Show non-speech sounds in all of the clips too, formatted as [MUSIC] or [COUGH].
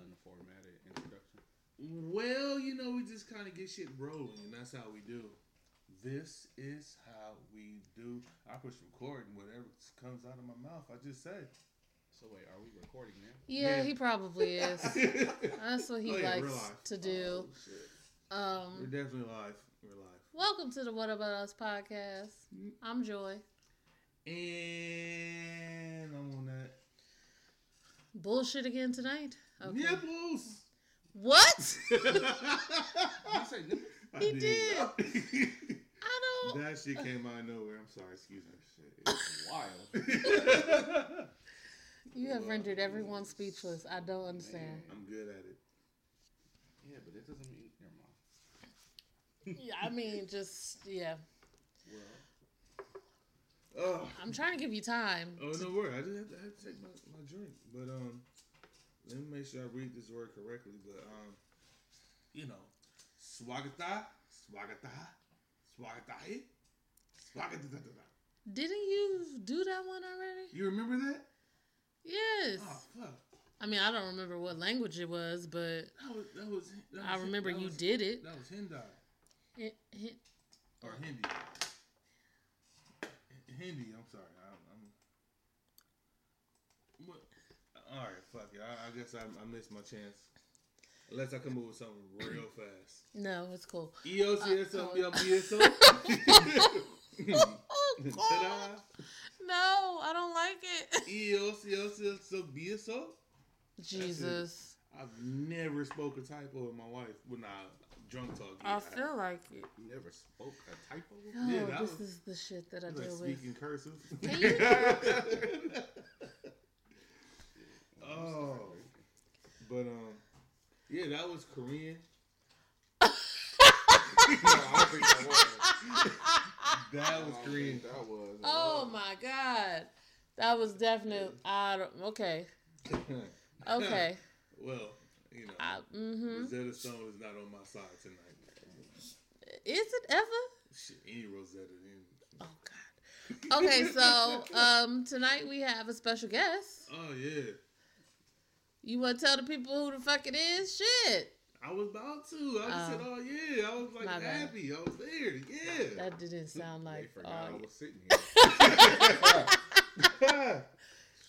unformatted introduction. Well, you know, we just kind of get shit rolling, and that's how we do. This is how we do. I push record, and whatever comes out of my mouth, I just say. So wait, are we recording now? Yeah, Yeah. he probably [LAUGHS] is. That's what he Oh, yeah, likes to do. Oh, shit. We're Um, definitely live. We're live. welcome to the What About Us podcast. I'm Joy. And I'm on that. Bullshit again tonight. Okay. Nipples! What? [LAUGHS] Did you say nipples? I He did. [LAUGHS] I don't. that shit came out of nowhere. I'm sorry. Excuse me. It's wild. [LAUGHS] You have rendered everyone speechless. I don't understand. I'm good at it. Yeah, but it doesn't mean. Never mind. Yeah, I mean, just yeah. Well, Oh, I'm trying to give you time. oh no worry. I just have to, I have to take my, my drink. But um, let me make sure I read this word correctly. But um, you know, swagata, swagata, swagata, swagata. Didn't you do that one already? You remember that? Yes. Oh fuck. I mean, I don't remember what language it was, but That was that was. That I remember you was- did it. That was Hindi It- it- or Hindi. Hindi. I'm sorry. I, I'm. What? All right. Fuck it. I, I guess I, I missed my chance. Unless I come up with something real [CLEARS THROAT] fast. No, it's cool. EOCSO, Uh, [LAUGHS] [LAUGHS] Oh. No, I don't like it. EOCSO, BSO. Jesus. I've never spoke a typo in my life when I drunk talk. I feel like it. never spoke a typo. Oh, Yeah, this was- is the shit that I like deal with. speaking cursive. Can you- [LAUGHS] oh, but um, yeah, that was Korean. [LAUGHS] No, I think that was. That was don't Korean. think That was. Oh my god. That was definitely I don't okay. [LAUGHS] Okay. well, you know, I, mm-hmm. Rosetta Stone is not on my side tonight. Is it ever? Shit, any Rosetta. Any, Oh god. Okay, so um tonight we have a special guest. oh yeah, You wanna tell the people who the fuck it is? Shit. I was about to. I Oh. said, oh yeah. I was like happy. I was there. Yeah. That didn't sound like. They forgot oh, I was sitting [LAUGHS] here.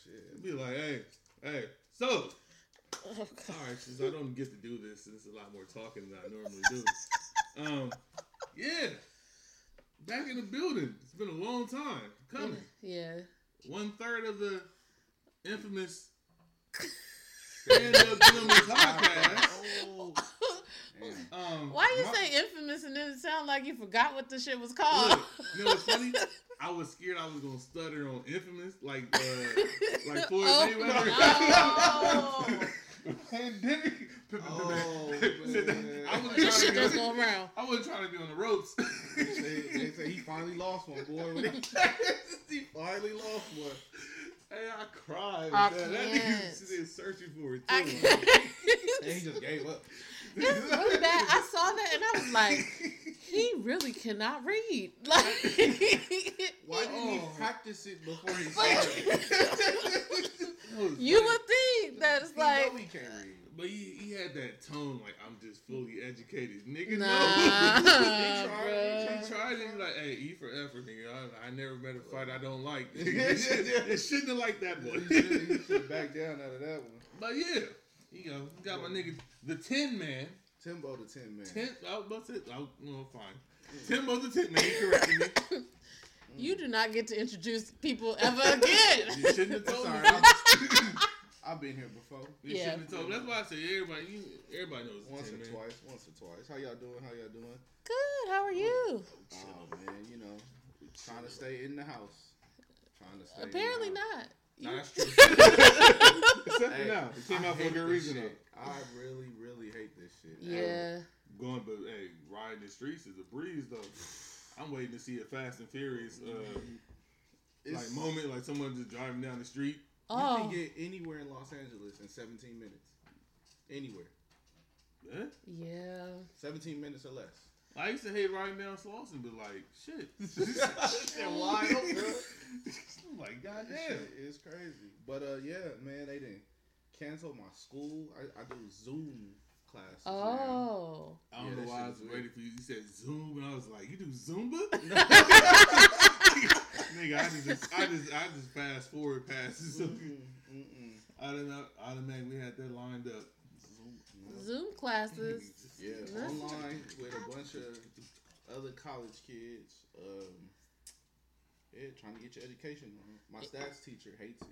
Shit. Be like, hey, hey. So, oh, all God. right, since I don't get to do this, and it's a lot more talking than I normally do. [LAUGHS] Um, yeah, back in the building. It's been a long time coming. Yeah. One third of the infamous stand up gentleman podcast. [LAUGHS] Oh. Um, Why you my- say infamous and then it sound like you forgot what the shit was called? Look, you know what's funny? [LAUGHS] I was scared I was gonna stutter on infamous, like uh, [LAUGHS] like Floyd Oh, Mayweather. no. Pandemic. Oh, I man. wasn't this trying shit be. go around. I wasn't trying to be on the ropes. They, they say he finally lost one, boy. he finally lost one. Hey, I cried. I man. That can't. nigga sitting searching for it too. I can't. And he just gave up. It's really bad. I saw that and I was like, he really cannot read. [LAUGHS] Like, Why didn't he Oh. practice it before he Like- started? [LAUGHS] you would think that it's He like, know he can't read. But he, he had that tone like I'm just fully educated, nigga. nah, no. he tried. bruh. He tried. He was like, "Hey, E for effort, nigga. I, I never met a fight I don't like. [LAUGHS] [LAUGHS] it, shouldn't, it shouldn't have liked that boy. He one." should, he should back down out of that one. but yeah, you know, got my nigga, the Tin Man. Timbo the Tin Man. Ten. I was about to say, I was, well, fine. Timbo the Tin Man. He corrected me. [LAUGHS] You do not get to introduce people ever again. You shouldn't have told Sorry, me. I'm- I've been here before. You Yeah. shouldn't have told me. That's why I say everybody. You, everybody knows Once or Man. twice. Once or twice. How y'all doing? How y'all doing? Good. How are you? Oh man, you know, trying to stay in the house. Trying to stay. Apparently in the house. not. Nah, that's true. [LAUGHS] Except Hey, for now, it came I out for a good reason. shit. I really, really hate this shit. yeah. Though. Going, but hey, riding the streets is a breeze though. I'm waiting to see a Fast and Furious uh, like moment, like someone just driving down the street. You Oh, can get anywhere in Los Angeles in 17 minutes. Anywhere. Eh? yeah. 17 minutes or less. I used to hate riding down Slauson, but like shit, [LAUGHS] [LAUGHS] Shit wide open. I'm like, That goddamn. shit is crazy. But uh, yeah, man, they didn't cancel my school. I, I do Zoom classes. now. Oh. I don't Yeah, know why I was is weird. ready for you. You said Zoom, and I was like, "You do Zumba?" [LAUGHS] Nigga, I just, I just, I just fast forward past it. So Mm-mm, mm-mm. I didn't know, automatically had that lined up. Zoom, no. Zoom classes. Yeah, Listen. online with a bunch of other college kids. Um, yeah, trying to get your education on. My stats teacher hates it.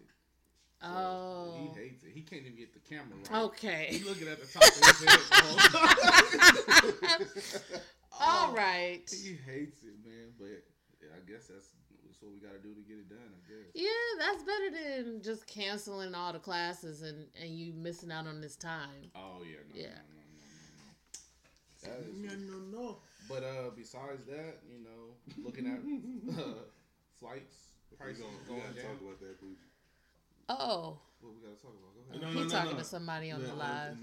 So Oh. He hates it. He can't even get the camera right. Okay. He looking at the top of his head. the whole time. All Oh, right. He hates it, man. But yeah, I guess that's, that's what we got to do to get it done. I guess. Yeah, that's better than just canceling all the classes and, and you missing out on this time. Oh yeah. No, Yeah. No, no, no, no, no. That is. No, no, no. But uh, besides that, you know, looking at [LAUGHS] uh, flights We prices gonna, we going gotta down. talk about that, please. Oh, What we gotta talk about? Go No, ahead. no, he's no, talking no. to somebody on Yeah, the live.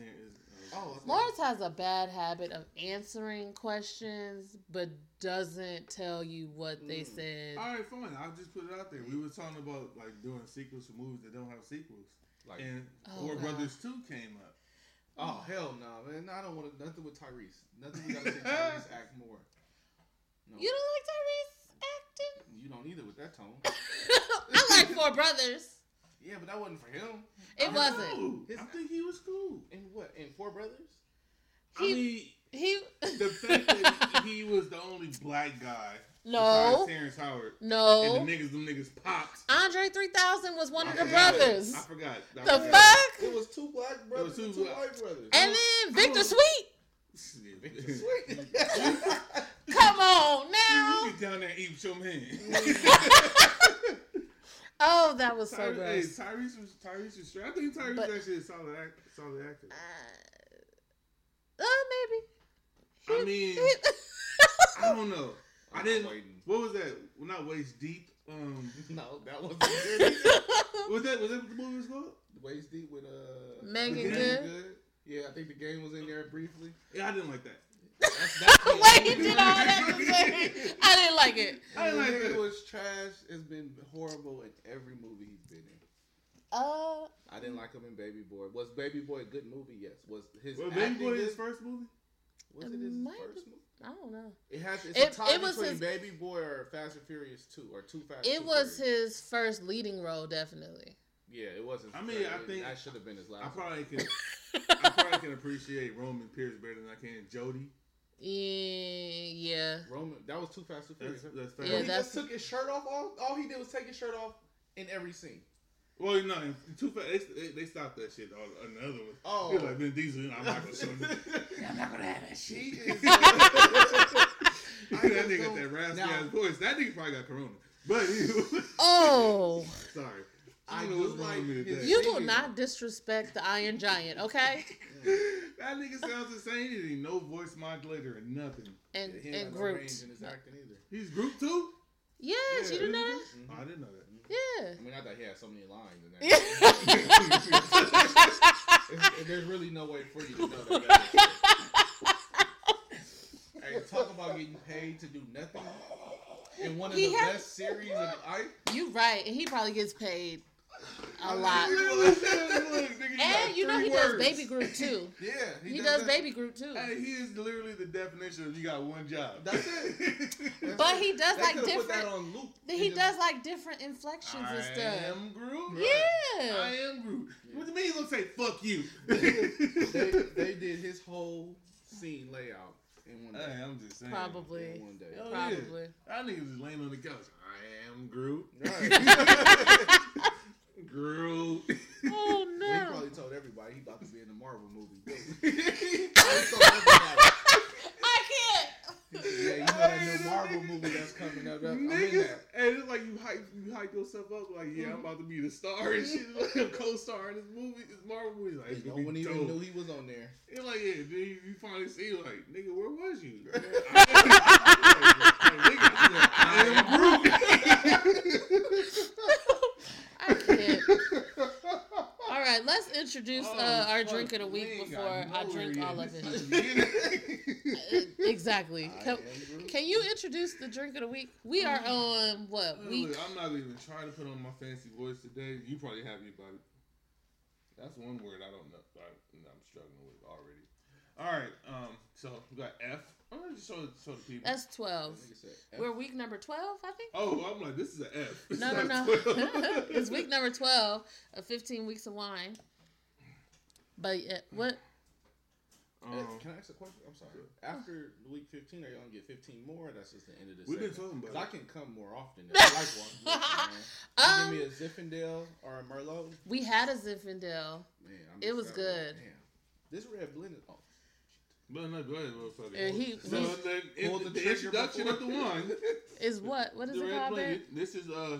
And there is, Oh, I Lawrence has a bad habit of answering questions but doesn't tell you what they Mm. said. All right, fine. I'll just put it out there. We were talking about like doing sequels for movies that don't have sequels, like, and Oh, Four God. Brothers Two came up. oh hell no, man! I don't want nothing with Tyrese. Nothing we gotta see [LAUGHS] Tyrese act more. No, You don't like Tyrese acting? you don't either with that tone. [LAUGHS] I like Four Brothers. Yeah, but that wasn't for him. It I wasn't. know. His- I think he was cool. In what? In Four Brothers? I mean, He [LAUGHS] the fact that he was the only black guy no Terrence Howard no. and the niggas, them niggas popped. Andre 3000 was one I of the forgot. brothers. I forgot. I The forgot. fuck? It was two black brothers two and two black- white brothers. And then Victor Sweet. Victor Sweet. Come on now. You now. get down there and eat with your man. Oh, that was so Ty- hey. Tyrese was Tyrese was straight. I think Tyrese But- actually is a solid act, solid actor. Uh, uh, maybe. I mean, I don't know. [LAUGHS] I I'm didn't. waiting. What was that? Well, not waist deep. Um, [LAUGHS] No, that wasn't [LAUGHS] good. was that was that what the movie was called? Waist deep with uh Meagan Meagan Good? Yeah, I think the game was in there briefly. Yeah, I didn't like that. That's, that's [LAUGHS] the Wait, he did all that to say I didn't like it. I didn't like Nigga that. was trash. It's been horrible in every movie he's been in. Uh, I didn't like him in Baby Boy. Was Baby Boy a good movie? Yes. Was his Was Baby Boy his first movie? Was It it his first be- movie? I don't know. It has. It's It- a tie it was between his- Baby Boy or Fast and Furious Two or Two Fast. It Two was Furious. his first leading role, definitely. Yeah, it was his. I mean, I think- that should have been his last. I one. probably can. [LAUGHS] I probably can appreciate Roman Pearce better than I can Jody. Yeah, yeah. Roman. That was Too Fast Too That's, Furious. that's fair. Yeah, When he that's- just took his shirt off. All, all he did was take his shirt off in every scene. well, no, in too fast. They, they, they stopped that shit. On another one. Oh. He was like Vin Diesel. I'm not gonna show you. [LAUGHS] I'm not gonna have that shit. He is. [LAUGHS] [LAUGHS] that nigga got that raspy Now- ass voice. That nigga probably got corona. But Oh, sorry. I I don't know do what's wrong like with me his- today. you will not disrespect the Iron Giant, okay? [LAUGHS] that nigga sounds insane. same. He ain't no voice modulator or nothing. And he ain't and got no range in his acting either. He's Groot too. Yes, Yeah, you didn't know that? Mhm. Oh, I didn't know that. Yeah. I mean, I thought he had so many lines in Yeah. [LAUGHS] there. There's really no way for you to know that. [LAUGHS] hey, talk about getting paid to do nothing in one of He the had- best series of I. You're right, and he probably gets paid a I lot. literally said, look, nigga, got And you know three he does. Baby Groot too. [LAUGHS] Yeah, He, does, that. Baby Groot too. Hey, he is literally the definition of you got one job. That's it. [LAUGHS] That's But he does like could've Put that different. on loop. He in the- does like different inflections I and stuff. I am Groot. Yeah. I am Groot. What do you mean he's gonna say fuck you? [LAUGHS] they, they did his whole scene layout in one day. Hey, I'm just saying. Probably. In one day. Hell yeah. Probably. That nigga just laying on the couch. I am Groot. Right. Groot. Oh Well, he probably told everybody he about to be in the Marvel movie. he probably told. I can't. Yeah, you know that new Marvel movie that's coming up. I'm in Niggas, that. and it's like you hype, you hype yourself up like, yeah, I'm about to be the star and shit. Like, I'm co-star in this movie, this Marvel movie. Like, it's No one even dope. knew he was on there. It's like, yeah, then you, you finally see, like, nigga, where was you? I, I am Groot. I can't. Right, let's introduce Oh, uh, our drink of the week before got I drink all of it. is the beginning. Uh, exactly. Can, can you introduce the drink of the week? We are on what Look, week? I'm not even trying to put on my fancy voice today. You probably have me it. That's one word I don't know. I, I'm struggling with already. All right. So we got F. I'm gonna just show, show the people. That's twelve. Nigga. We're week number twelve, I think. oh, I'm like, this is an F. It's No, no, no. [LAUGHS] it's week number twelve of fifteen weeks of wine. But uh, what? Uh, Um, Can I ask a question? I'm sorry. After week 15, are you gonna get 15 more? That's just the end of the We've been segment? talking 'Cause about I can come more often. If I like one. [LAUGHS] You Um, give me a Zinfandel or a Merlot. we had a Zinfandel. Man, I It was good. one. Damn. This red blend is. Oh, But no, go ahead, motherfucker. Uh, he- so he's- the, Pull the, the the introduction of the before- wine. [LAUGHS] Is what? What is the it called, blend. babe? This is uh.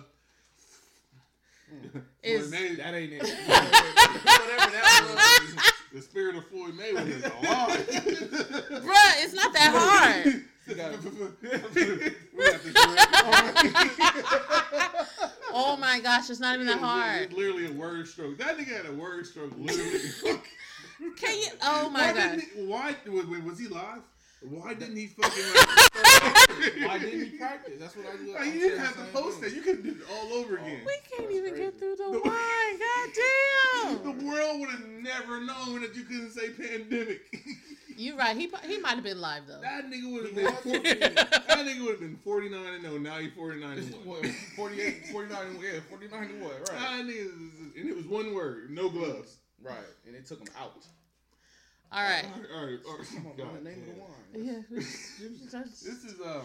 Is- May- that ain't it. [LAUGHS] whatever that was. The spirit of Floyd Mayweather is alive. [LAUGHS] Bruh, it's not that hard. You gotta- we got this correct. oh my gosh, it's not even that It's hard. literally a word stroke. That nigga had a word stroke. Literally. Can you? Oh my why god. Didn't he, why was, wait, was he live? Why didn't he fucking? Like, [LAUGHS] Why didn't he practice? That's what I do. Like, you didn't have to same post that. You could do it all over again. We can't That's even crazy. get through the The- wine. God damn! The world would have never known that you couldn't say pandemic. [LAUGHS] You're right. He he might have been live though. that nigga would have been 40, that nigga would have been 49 and 0. Now he's 49 and 1. What, 48, 49, and- yeah, 49 and what? Right. That nigga and it was one word, no gloves. Right. And it took him out. All right. All right, all right. All right. Come on, God the name damn. of the wine. Yeah. [LAUGHS] This is uh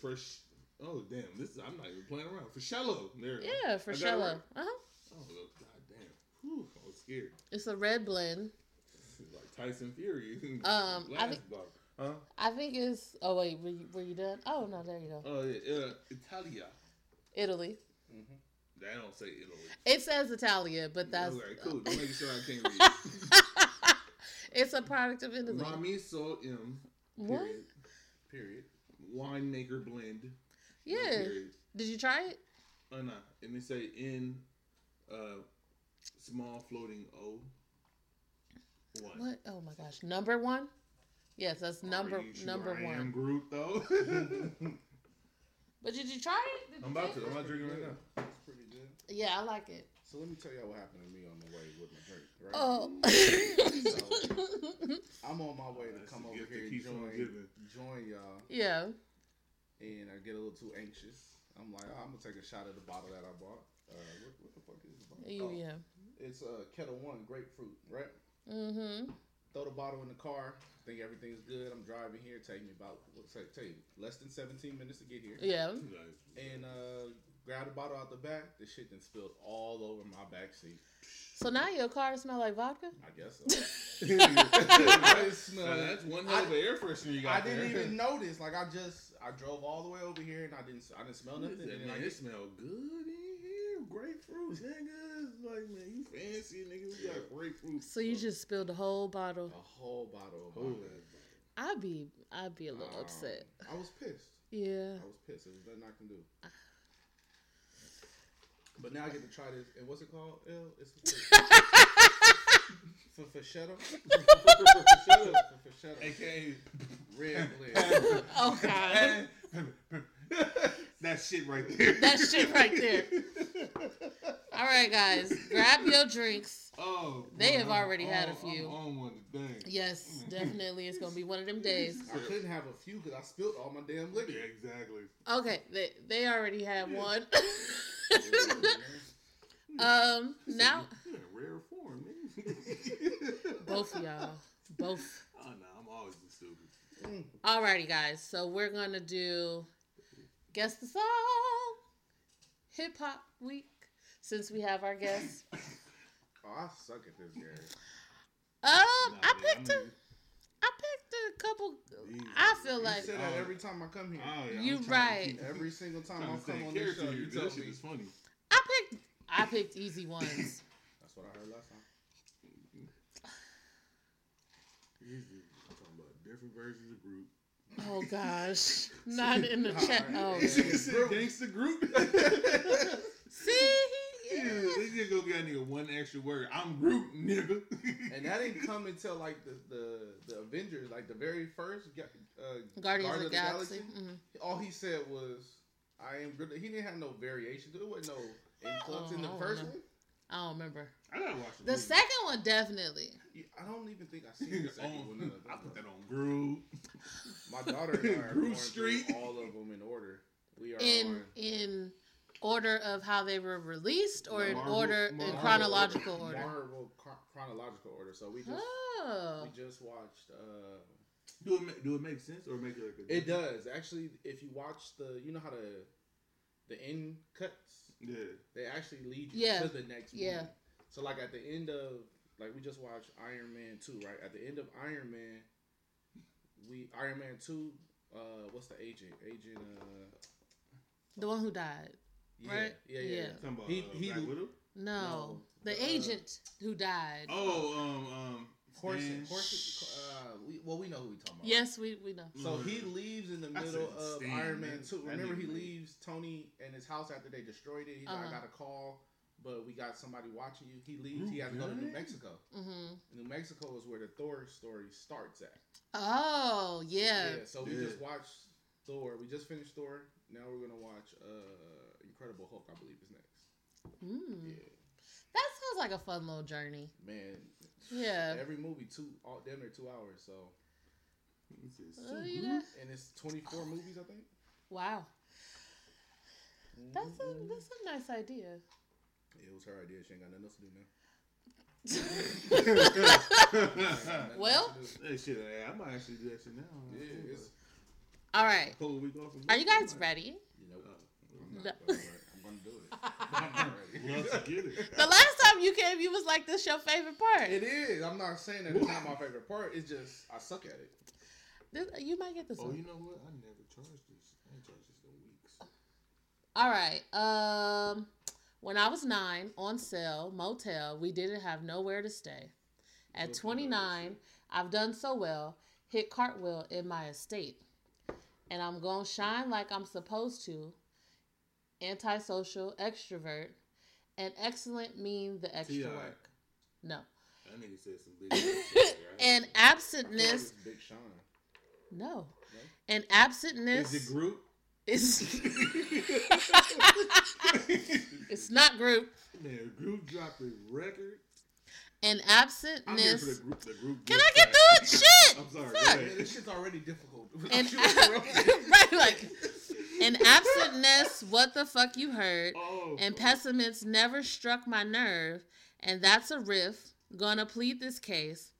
for sh- oh damn this is, I'm not even playing around for shallow there it is. Yeah, for I got it shallow. right? Uh huh. oh god damn Whew, I was scared It's a red blend. [LAUGHS] like Tyson Fury [LAUGHS] Um, I think- huh I think it's. Oh wait, were you, were you done? Oh no, there you go. oh yeah uh, Italia Italy. Mm-hmm. don't say Italy It says Italia, but that's. okay cool don't make sure I can't read [LAUGHS] it's a product of Italy. Ramiso M What? period Period. winemaker blend Yeah. period. Did you try it? oh no and they say in uh small floating O one What? Oh my gosh, number one. Yes, that's number Are you sure number I one. am Groot though. [LAUGHS] But did you try it? Did I'm about to. I'm it? not drinking right now. It's pretty good. Yeah, I like it. So let me tell y'all what happened to me on the way with my drink. Right? Oh. I'm on my way to come over here and join, join y'all, yeah. and I get a little too anxious. I'm like, oh, I'm gonna take a shot of the bottle that I bought. Uh, what, what the fuck is this bottle? You, Oh, yeah. It's uh, Ketel One grapefruit, right? Mm-hmm. Throw the bottle in the car. Think everything's good. I'm driving here. Take me about what's that? Take less than 17 minutes to get here. Yeah. And uh, grab the bottle out the back. The shit then spilled all over my back seat. So now your car smell like vodka? I guess so. Now, [LAUGHS] It smelled- that's one hell of an air freshener you got I didn't there. even notice. Like I just I drove all the way over here and I didn't I didn't smell nothing. that, And man, I it get, smell good in here. Grapefruit, niggas. Like, man, you fancy, nigga. We got grapefruit. So you just spilled the whole bottle. a whole bottle of Whole vodka. I'd be I'd be a little Um, upset. I was pissed. Yeah. I was pissed. There's nothing I can do. But now I get to try this. And what's it called? L? It's [LAUGHS] for Fashetto. For AKA. Red blend. Oh god. that shit right there. that shit right there. All right, guys, grab your drinks. Oh, They boy, have I'm already had a few. I'm on one today. Yes, definitely, it's gonna be one of them days. I couldn't have a few because I spilled all my damn liquor. Yeah, exactly. Okay, they they already had one. [LAUGHS] um, now You're in rare form, nigga. [LAUGHS] both of y'all, both. Oh no, I'm always the stupid. Alrighty, guys. So we're gonna do guess the song, hip hop week. Since we have our guests, [LAUGHS] Oh, I suck at this game. um, Nah, I man, picked I'm a, I picked a couple. These I are- feel You like say that every time I come here. Oh, yeah, You I'm trying to right. Every single time I come on this show, here. you That tell shit me. is funny. I picked I picked easy ones. [COUGHS] That's what I heard last time. These is- I'm talking about different versions of Groot. Oh [LAUGHS] gosh, not in the chat. Oh, Alright. He said gangsta Groot. see, Yeah, they just go get a nigga one extra word. I'm Groot, nigga. [LAUGHS] And that didn't come until like the the, the Avengers, like the very first Ga- uh, Guardians Guardian of the Galaxy. Mhm. All he said was, "I am." Groot." He didn't have no variation. There wasn't no influx Oh, in the I first know. one. I don't remember. I gotta watch the, The second one definitely. Yeah, I don't even think I seen the second one. on, I put that on Groove. My daughter and I [LAUGHS] are Groove Street. all of them in order. We are In on in order of how they were released, or in Marvel- order in Marvel chronological order. Marvel chronological order. So we just Oh, we just watched. uh Do it ma- do it make sense or make it like a It does actually. If you watch the, you know how the the end cuts, Yeah. they actually lead you Yeah. to the next movie. Yeah. So like at the end of like we just watched Iron Man two, right? At the end of Iron Man, we Iron Man two. Uh, what's the agent? Agent. Uh, the one who died. Yeah, Right? Yeah, yeah. Yeah. Talking about He- uh, he- Black Widow? No, No, the uh, agent who died. Oh, um, um, Horse, Stan- horse. Uh, we, well, we know who we talking about. Yes, we we know. So he leaves in the middle of Stan, Iron Man man. 2. Remember, he leaves Tony and his house after they destroyed it. He's like, Uh-huh. I got a call, but we got somebody watching you. He leaves. He has to go to New Okay. Mexico. hmm New Mexico is where the Thor story starts at. Oh yeah. so we Yeah. just watched Thor. We just finished Thor. Now we're going to watch uh, Incredible Hulk, I believe is next. Mm. Yeah. That sounds like a fun little journey. Man, Yeah. every movie, two, all damn near two hours. So, He Oh, "So good." and it's 24 movies, I think. Wow. That's a Mhm. that's a nice idea. It was her idea. She ain't got nothing else to do now. [LAUGHS] Ain't got nothing Well- else to do. hey, shit, hey, I might actually do that shit now. Yeah, All right. Pull a week off. Are you guys ready? you know, Oh, I'm, not, No. but [LAUGHS] I'm gonna do it. [LAUGHS] [LAUGHS] I'm ready. Get it. The last time you came, you was like, "This your favorite part." It is. I'm not saying that it's not my favorite part. It's just I suck at it. This, you might get this Oh, one. you know what? I never charged this. I ain't charged this in weeks. All right. Um, when I was nine, on sale, motel, we didn't have nowhere to stay. At Looking 29, I've done so well, hit cartwheel in my estate. And I'm going to shine like I'm supposed to. Antisocial, extrovert, and excellent mean the extra T.I. work. No. That nigga said some big shit. [LAUGHS] And I feel like absentness, it's Big Sean. no. And absentness Is it Groot? is [LAUGHS] it's not Groot. Man, Groot dropped a record. And I'm here for absentness the group. The group. Can I get through it? Shit. I'm sorry. Fuck. Man, this shit's already difficult. [LAUGHS] And You right, like and absentness, what the fuck you heard? Oh, And fuck. pessimist never struck my nerve, and that's a riff. Gonna plead this case.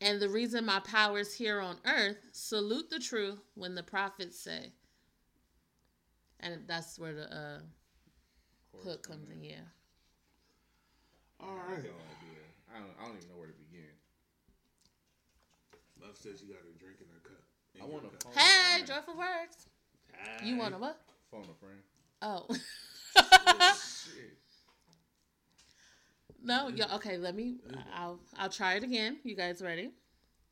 And the reason my power's here on earth, salute the truth when the prophets say. And that's where the uh, hook comes in, yeah. All right. I have no idea. I don't. I don't even know where to begin. Love says she got a drink in her cup. In I want a Hey. Joyful Works. You want a what? phone a friend. Oh. oh shit. no, yeah, okay, let me I'll I'll try it again. You guys ready?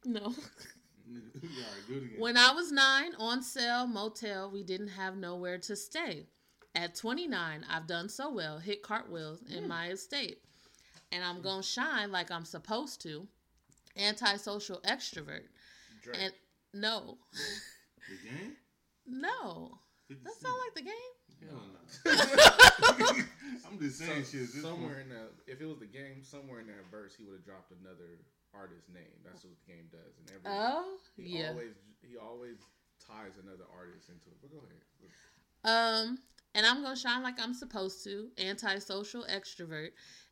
No. [LAUGHS] All right, do it again. When I was nine, on sale, motel, we didn't have nowhere to stay. At 29, I've done so well, hit cartwheels in hmm. my estate. And I'm going to shine like I'm supposed to. Antisocial extrovert. Drake. And no, the game? No. 50 That Cent. sound like the game? Hell no. [LAUGHS] [LAUGHS] I'm just So- saying shit. this somewhere point. in that, if it was the game, somewhere in that verse, he would have dropped another artist's name. That's what the game does. And every Oh, he yeah. always he always ties another artist into it. But go ahead. Um, and I'm gonna shine like I'm supposed to. Antisocial extrovert,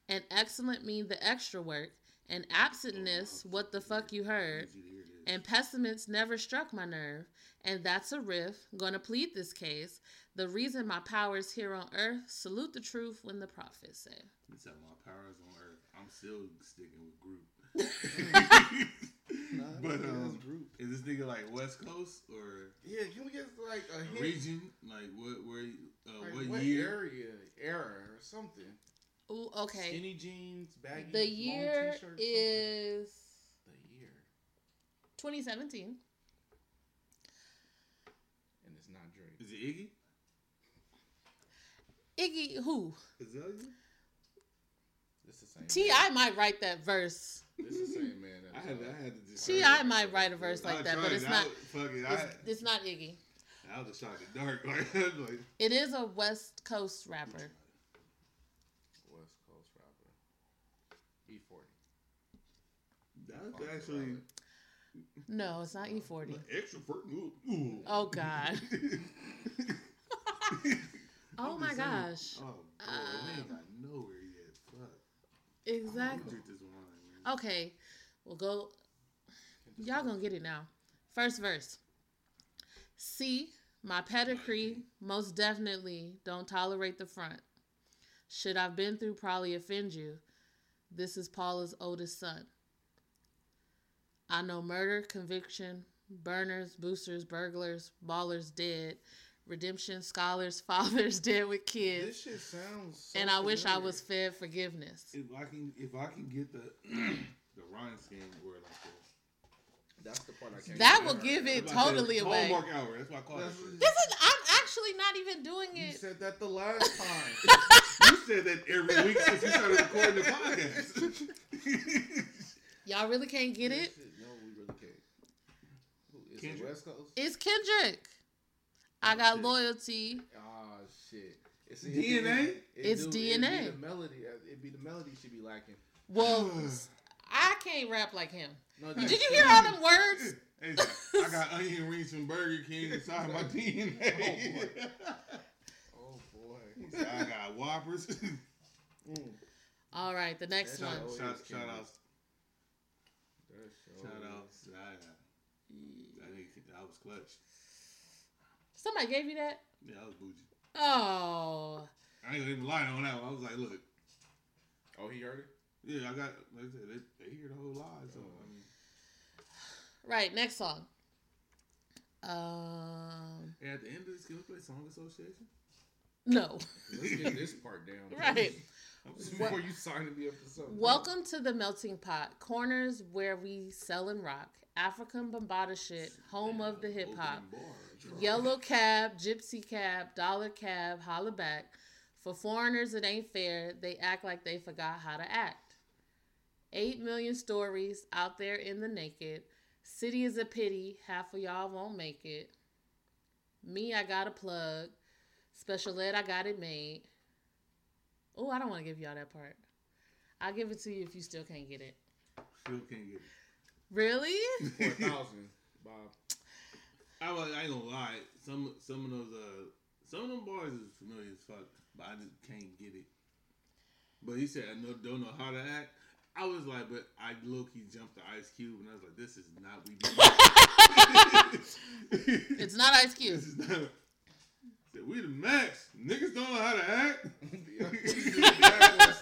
and excellent mean the extra work, and absentness what the fuck you heard, Easy to hear this. and pessimist never struck my nerve, and that's a riff. Gonna plead this case. The reason my power is here on earth. Salute the truth when the prophets say. You tell my powers on earth. I'm still sticking with Groot. [LAUGHS] but um, group. is this nigga like West Coast or Yeah, can we get like a hint? region? Like what? Where? Uh, Like, what, what year? area, era, or something? Ooh, okay. Skinny jeans, baggy. The long year t-shirts, something. is the year, 2017. and it's not Drake. Is it Iggy? Iggy, who? that you? This the same. T.I. might write that verse. This is the same man. I had, I had to just. T.I. might write a verse like that, but it's not. was- Fuck it. It's, it's not Iggy. I was a shot in the dark. [LAUGHS] Like, like It is a West Coast rapper. West Coast rapper. E40. That's actually No, it's not E40. extra for ooh, ooh. Oh God. [LAUGHS] Oh my gosh. Oh, boy, Um, we ain't got nowhere yet. Fuck. Exactly. Drink this wine, man. Okay, we'll go. Y'all gonna get it now. First verse. See, my pedigree most definitely don't tolerate the front. Should I've been through probably offend you. This is Paula's oldest son. I know murder, conviction, burners, boosters, burglars, ballers dead, redemption, scholars, [LAUGHS] fathers dead with kids. This shit sounds. So and I wish I was fed forgiveness. If I can, if I can get the [CLEARS THROAT] the rhyme scheme word like this. That's the part I can't. That get will give it I'm about totally away. Homework hour. That's why I call it. That's- shit. This is I'm actually not even doing it. You said that the last [LAUGHS] time. You said that every week since you started recording the podcast. [LAUGHS] Y'all really can't get it? No, we really can't. Who, is it West Coast? It's Kendrick. I got shit. loyalty. Ah, shit. It's DNA? It, It's do- DNA. It'd be the melody. It'd be the melody should be lacking. Well, [SIGHS] I can't rap like him. No, Did you hear all them words? [LAUGHS] Hey, I got onion rings from Burger King inside my [LAUGHS] DNA. [LAUGHS] Oh boy. He said, I got Whoppers. Mm. All right, the next That's one. how- shout, shout Kendrick. outs. Shout outs. I, I think that was clutch. Somebody gave you that? Yeah, I was bougie. Oh. I ain't gonna even lie on that one. I was like, look, Oh, he heard it. yeah, I got, like I said, they, they hear the whole lie. So, I mean, Right, next song. Um, hey, at the end of this, can we play Song Association? no. Let's get this [LAUGHS] part down. Right. Before you sign me up for something. Welcome to the melting pot, corners where we sell and rock. Afrika Bambaataa shit, home of the hip hop. Yellow cab, gypsy cab, dollar cab, holla back. For foreigners, it ain't fair. They act like they forgot how to act. Eight million stories out there in the naked. City is a pity. Half of y'all won't make it. Me, I got a plug. Special ed, I got it made. Oh, I don't want to give y'all that part. I'll give it to you if you still can't get it. Still can't get it. Really? Four thousand, Bob. I, was, I ain't gonna lie. Some some of those uh some of them bars is familiar as fuck, but I just can't get it. But he said I know, don't know how to act. I was like, but I low key jumped the Ice Cube, and I was like, this is not we. do. [LAUGHS] It's not Ice Cube. [LAUGHS] This is not. Said, we the max. Niggas don't know how to act.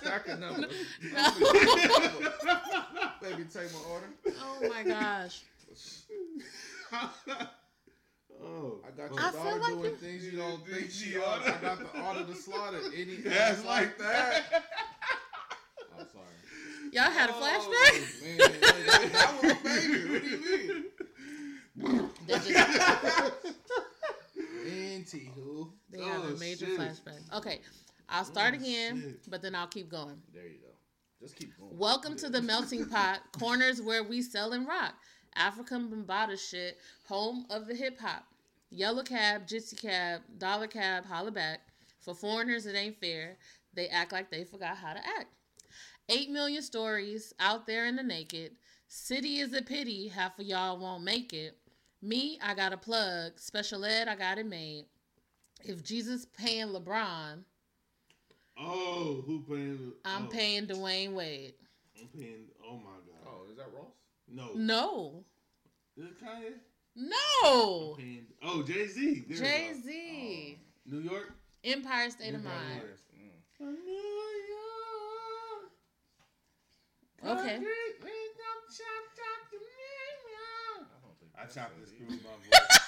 Stack of numbers. Baby, take my order. Oh my gosh. [LAUGHS] oh, I got oh. your I feel daughter like doing you- things you don't [LAUGHS] think she She ought. oughta. I got the order to slaughter any Ass ass like that. I'm sorry. Y'all had a Oh, flashback? man, like, I was a baby. What do you mean? [LAUGHS] Anywho. they have a Oh, major shit. flashback. Okay, I'll start Oh, again, shit. but then I'll keep going. There you go. Just keep going. Welcome to the melting pot, [LAUGHS] corners where we sell and rock. Afrika Bambaataa shit, home of the hip hop. Yellow cab, gypsy cab, dollar cab, holla back. For foreigners, it ain't fair. They act like they forgot how to act. Eight million stories out there in the naked. City is a pity, half of y'all won't make it. Me, I got a plug. Special ed, I got it made. If Jesus paying LeBron, Oh, who paying? I'm oh, paying Dwyane Wade. I'm paying. Oh my god. Oh, is that Ross? No. No. Is it Kanye? No. I'm paying. Oh, Jay Z. Jay Z. New York. Empire State of Mind. Mm. Okay. I don't think I chopped it and either, screwed my voice.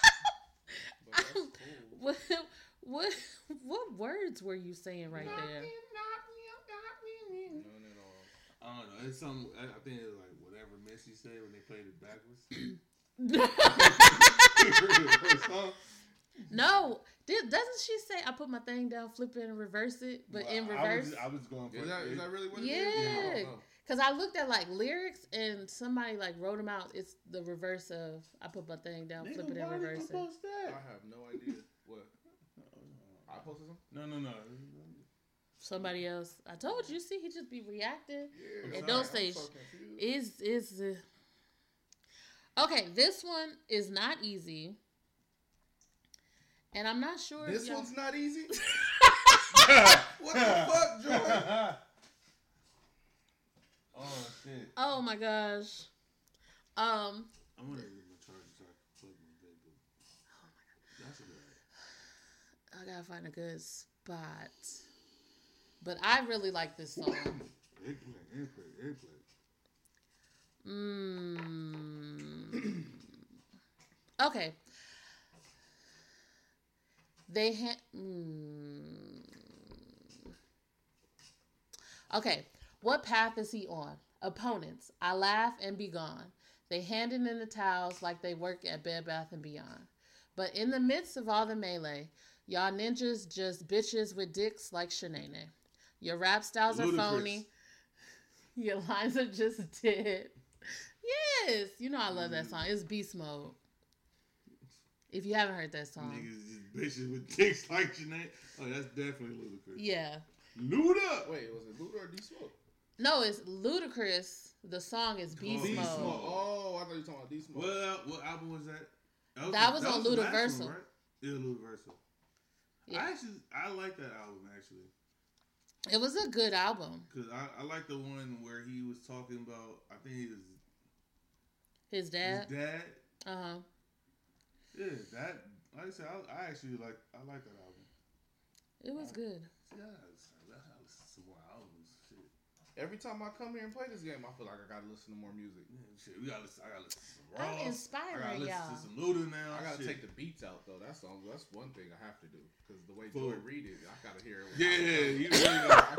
[LAUGHS] but [LAUGHS] cool. What what what words were you saying right there? None at all. I don't know. It's some. I I think it's like whatever Missy said when they played it backwards. First [LAUGHS] no. Did, doesn't she say I put my thing down, flip it and reverse it, but Well, in I reverse? was, I was going for Is that, it. is that really what it Yeah. is? I don't know. Cause I looked at like lyrics and somebody like wrote them out. It's the reverse of I put my thing down, Nigga, flip it and why did you reverse it. post I have no idea. What? I posted something? No, no, no. Somebody else. I told you. See, he just be reacting. Yeah. And don't say so is is uh, Okay, this one is not easy. And I'm not sure. if This y'all- one's not easy. [LAUGHS] what the fuck, Jordan? [LAUGHS] Oh shit! Oh my gosh. Um, I'm gonna leave my charger so I can plug my bed. but That's a good. [SIGHS] I gotta find a good spot. But I really like this song. [COUGHS] Eggplant, eggplant, eggplant. Mm. Okay. They ha- mm. Okay. What path is he on? Opponents. I laugh and be gone. They handing in the towels like they work at Bed Bath and Beyond. But in the midst of all the melee, y'all ninjas just bitches with dicks like Shanae. Your rap styles are Ludicrous. phony. [LAUGHS] Your lines are just dead. Yes, you know I love that mm. song. It's Beast Mode. If you haven't heard that song, Niggas just bitches with dicks like Janae. Oh, that's definitely Ludacris. yeah. Luda. Wait, was it Luda or D Smoke? No, it's Ludacris. The song is Beast Beast Mode. Mode. Oh, I thought you were talking about D Smoke. Well, what album was that? That was on the last Ludaversal. one, right? Yeah, Ludaversal. Yeah. I actually I like that album actually It was a good album. because I, I like the one where he was talking about I think he was His dad. his dad. Uh huh. Yeah, that like I said I, I actually like I like that album. It was good. Yeah, it's- I have some more albums. Shit. Every time I come here and play this game, I feel like I gotta listen to more music. Yeah, shit. We gotta listen. I gotta listen to some I'm Ross. I gotta listen y'all. to some Luda now. I gotta shit. take the beats out though. That's the, that's one thing I have to do because the way Fool. Joy read it, I gotta hear it. Yeah, you really gotta,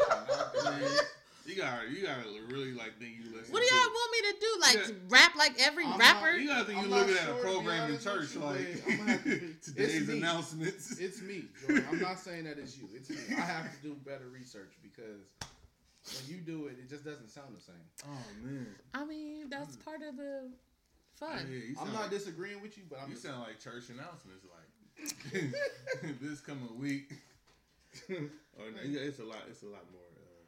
cannot [LAUGHS] you gotta you gotta really like think you listen. What do y'all want me to do? Like Yeah. rap like every I'm rapper? You gotta think you not looking at a program in church like but I'm gonna have to [LAUGHS] be- today's it's announcements. It's me, Jordan. I'm not saying that it's you. It's me. I have to do better research because when you do it, it just doesn't sound the same. oh man, I mean, that's part of the fun. Yeah, you I'm not like, disagreeing with you, but I'm you just, sound like church announcements like [LAUGHS] this coming week. [LAUGHS] oh no, it's a lot. It's a lot more uh,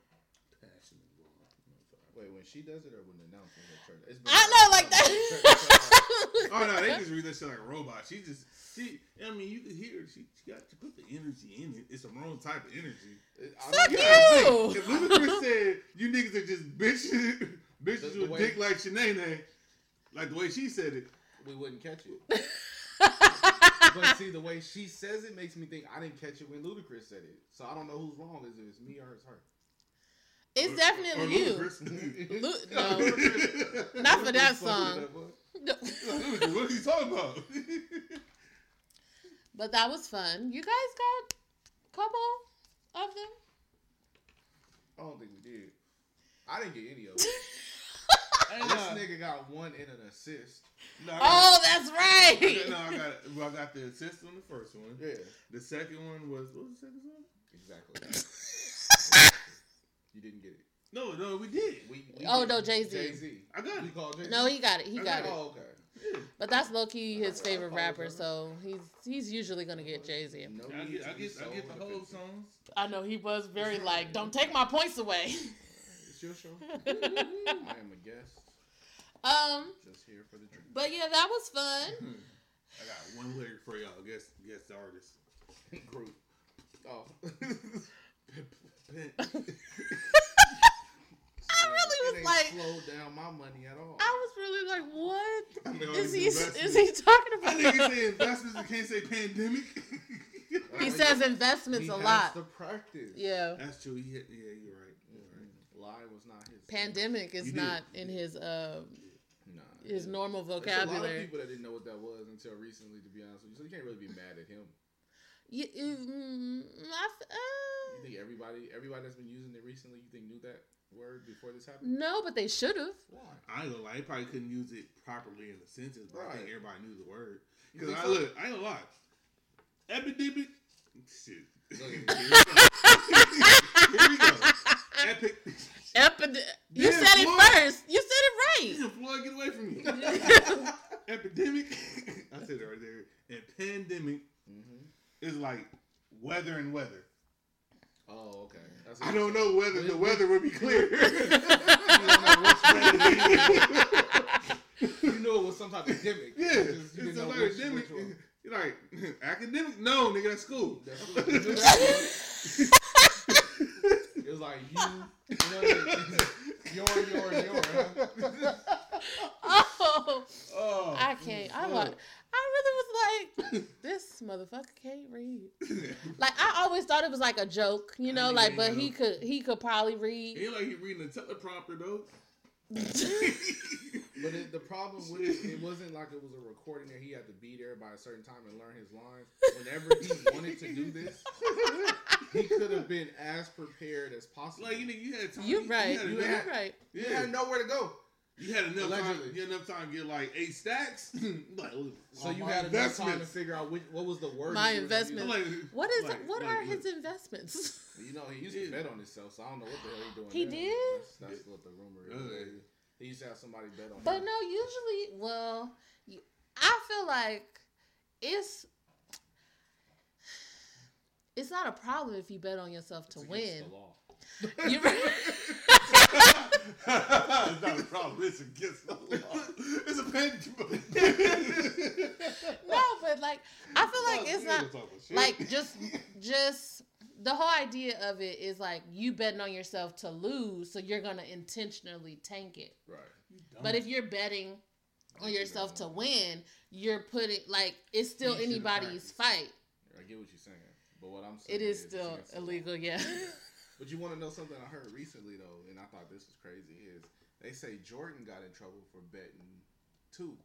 passion involved. You know what I'm talking wait when she does it or when the announcement at church. I know, like that. [LAUGHS] Oh no, they just read that shit like a robot. She just she. I mean, you can hear she, she got to put the energy in it. It's the wrong type of energy. Fuck You you. gotta If Ludacris said you niggas are just bitches, [LAUGHS] bitches The- the with way- dick like Shanae, eh? like the way she said it. we wouldn't catch it. [LAUGHS] But see, the way she says it makes me think I didn't catch it when Ludacris said it. So I don't know who's wrong. Is it it's me or it's her? It's Or definitely you. Lu- no, [LAUGHS] not for that song. No. What are you talking about? But that was fun. You guys got a couple of them. I don't think we did. I didn't get any of it. Hey, [LAUGHS] this nigga got one and an assist. No, I got- Oh, that's right. I got- no, I got well, I got the assist on the first one. Yeah, The second one was what was the second one? exactly. [LAUGHS] you didn't get it. No, no, we did. We, we Oh, did. no, Jay-Z. Jay Z. I got You it. called Jay Z. No, he got it. He I got got it. Oh, okay. Yeah. But that's low key his favorite rapper, so he's he's usually gonna get Jay Z. No I get, I get, I get the whole songs. I know he was very like, don't take my points away. It's your show. [LAUGHS] I am a guest, um, just here for the drink. but yeah, that was fun. [LAUGHS] I got one lyric for y'all. Guess, guess the artist. [LAUGHS] Group. Oh. I It was like, slowed down my money at all. I was really like, what I mean, is he is he talking I about? think he say investments and can't say pandemic. [LAUGHS] He says investments he a has lot. to practice. Yeah, That's true. He hit, yeah, you're right. You're right. Lie was not his. pandemic is You did. not in his uh Nah. his normal There's a lot of people that didn't know what that was until recently, to be honest with you. So you can't really be mad at him. You, mm, I f- You uh, think everybody, everybody that's been using it recently, you think knew that word before this happened? no, but they should have. Why? I ain't gonna lie. He probably couldn't use it properly in the sentence, but I think everybody knew the word. Because I so? look, I ain't gonna lie. Epidemic. Shit. Look [LAUGHS] Here at we go. Epic. Epid- you Damn, said it Floyd. first. You said it Damn, Floyd, get away from me. [LAUGHS] Epidemic. [LAUGHS] I said it right there. And pandemic hmm is like weather and weather. Oh, okay. That's I don't know whether the weather would be clear. You know which way to be. you knew it was some type of gimmick. Yeah, It's it's just- you didn't a know like which- academic. [LAUGHS] You're like [LAUGHS] academic? No, nigga, that's school. That's [LAUGHS] what- It was like you, you know, what I mean? your, your, your. Huh? oh, Oh, I can't. I wa- I really was like, this motherfucker can't read. Like I always thought it was like a joke, you know, like but got he could he could probably read. Ain't like he reading the teleprompter though. [LAUGHS] But it, the problem with it, it wasn't like it was a recording that he had to be there by a certain time and learn his lines. Whenever he wanted to do this, he could have been as prepared as possible. like you know, you had time. You right. You had, You enough, right. he yeah. had nowhere to go. You had enough time. You had enough time to get like eight stacks. [LAUGHS] like, So you had enough time to figure out which, what was the word. My he was gonna use. investment. Like, What is like- what like, are look, his investments? [LAUGHS] You know, he used to bet on himself, so I don't know what the hell he doing. He now. did? That's, that's what the rumor is. Okay. He used to have somebody bet on him. But him. no, usually, well, you, I feel like it's it's not a problem if you bet on yourself to It's win. the law. You [LAUGHS] right. It's not a problem. It's against the law. It's a pen. no, but like I feel like it's not like just just the whole idea of it is like you betting on yourself to lose, so you're gonna intentionally tank it. Right. But if you're betting on yourself to win, you're putting like it's still anybody's practiced. fight. I get what you're saying, but what I'm saying It is it's still against the law. illegal, yeah. [LAUGHS] But you want to know something I heard recently though, and I thought this was crazy. Is they say Jordan got in trouble for betting too,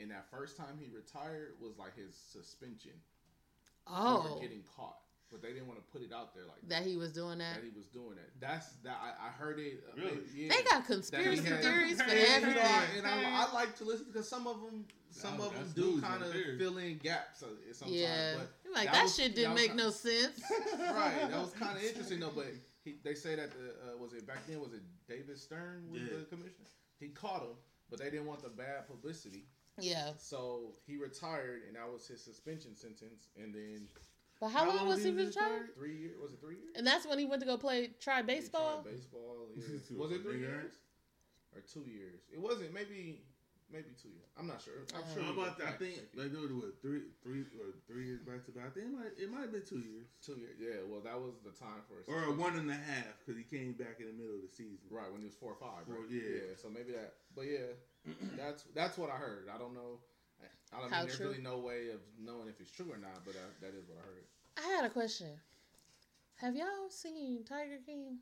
and that first time he retired was like his suspension Oh, for getting caught. But they didn't want to put it out there like that, that he was doing that. That he was doing that. That's that I, I heard it. uh, Really? Yeah. They got conspiracy had- theories for And, you know, everything. I- and I, I like to listen because some of them, some Oh, of them do kind of right fill in gaps uh, sometimes. Yeah, But You're like that that, was- shit didn't was make kind- no [LAUGHS] sense. right, that was kind of [LAUGHS] interesting though. But he, they say that the uh, was it back then was it David Stern was Yeah. the commissioner? He caught him, but they didn't want the bad publicity, Yeah, so he retired, and that was his suspension sentence. And then but how, long was he was he retired? three years was it three years? And that's when he went to go play try He tried baseball. Baseball. [LAUGHS] Yeah. Was it three years? years or two years? It wasn't. Maybe maybe two years. I'm not sure. I'm Uh, sure. How about that? I think check it. they do what three, three, or three years back to back. I think it might, it might have been two years Two years. Yeah. Well, that was the time for. a or a one and a half because he came back in the middle of the season. Right when he was four or five. Four, right? yeah. So maybe that. But yeah, [CLEARS THROAT] that's that's what I heard. I don't know. I don't How mean, there's true? really no way of knowing if it's true or not, but uh, that is what I heard. I had a question. Have y'all seen Tiger King?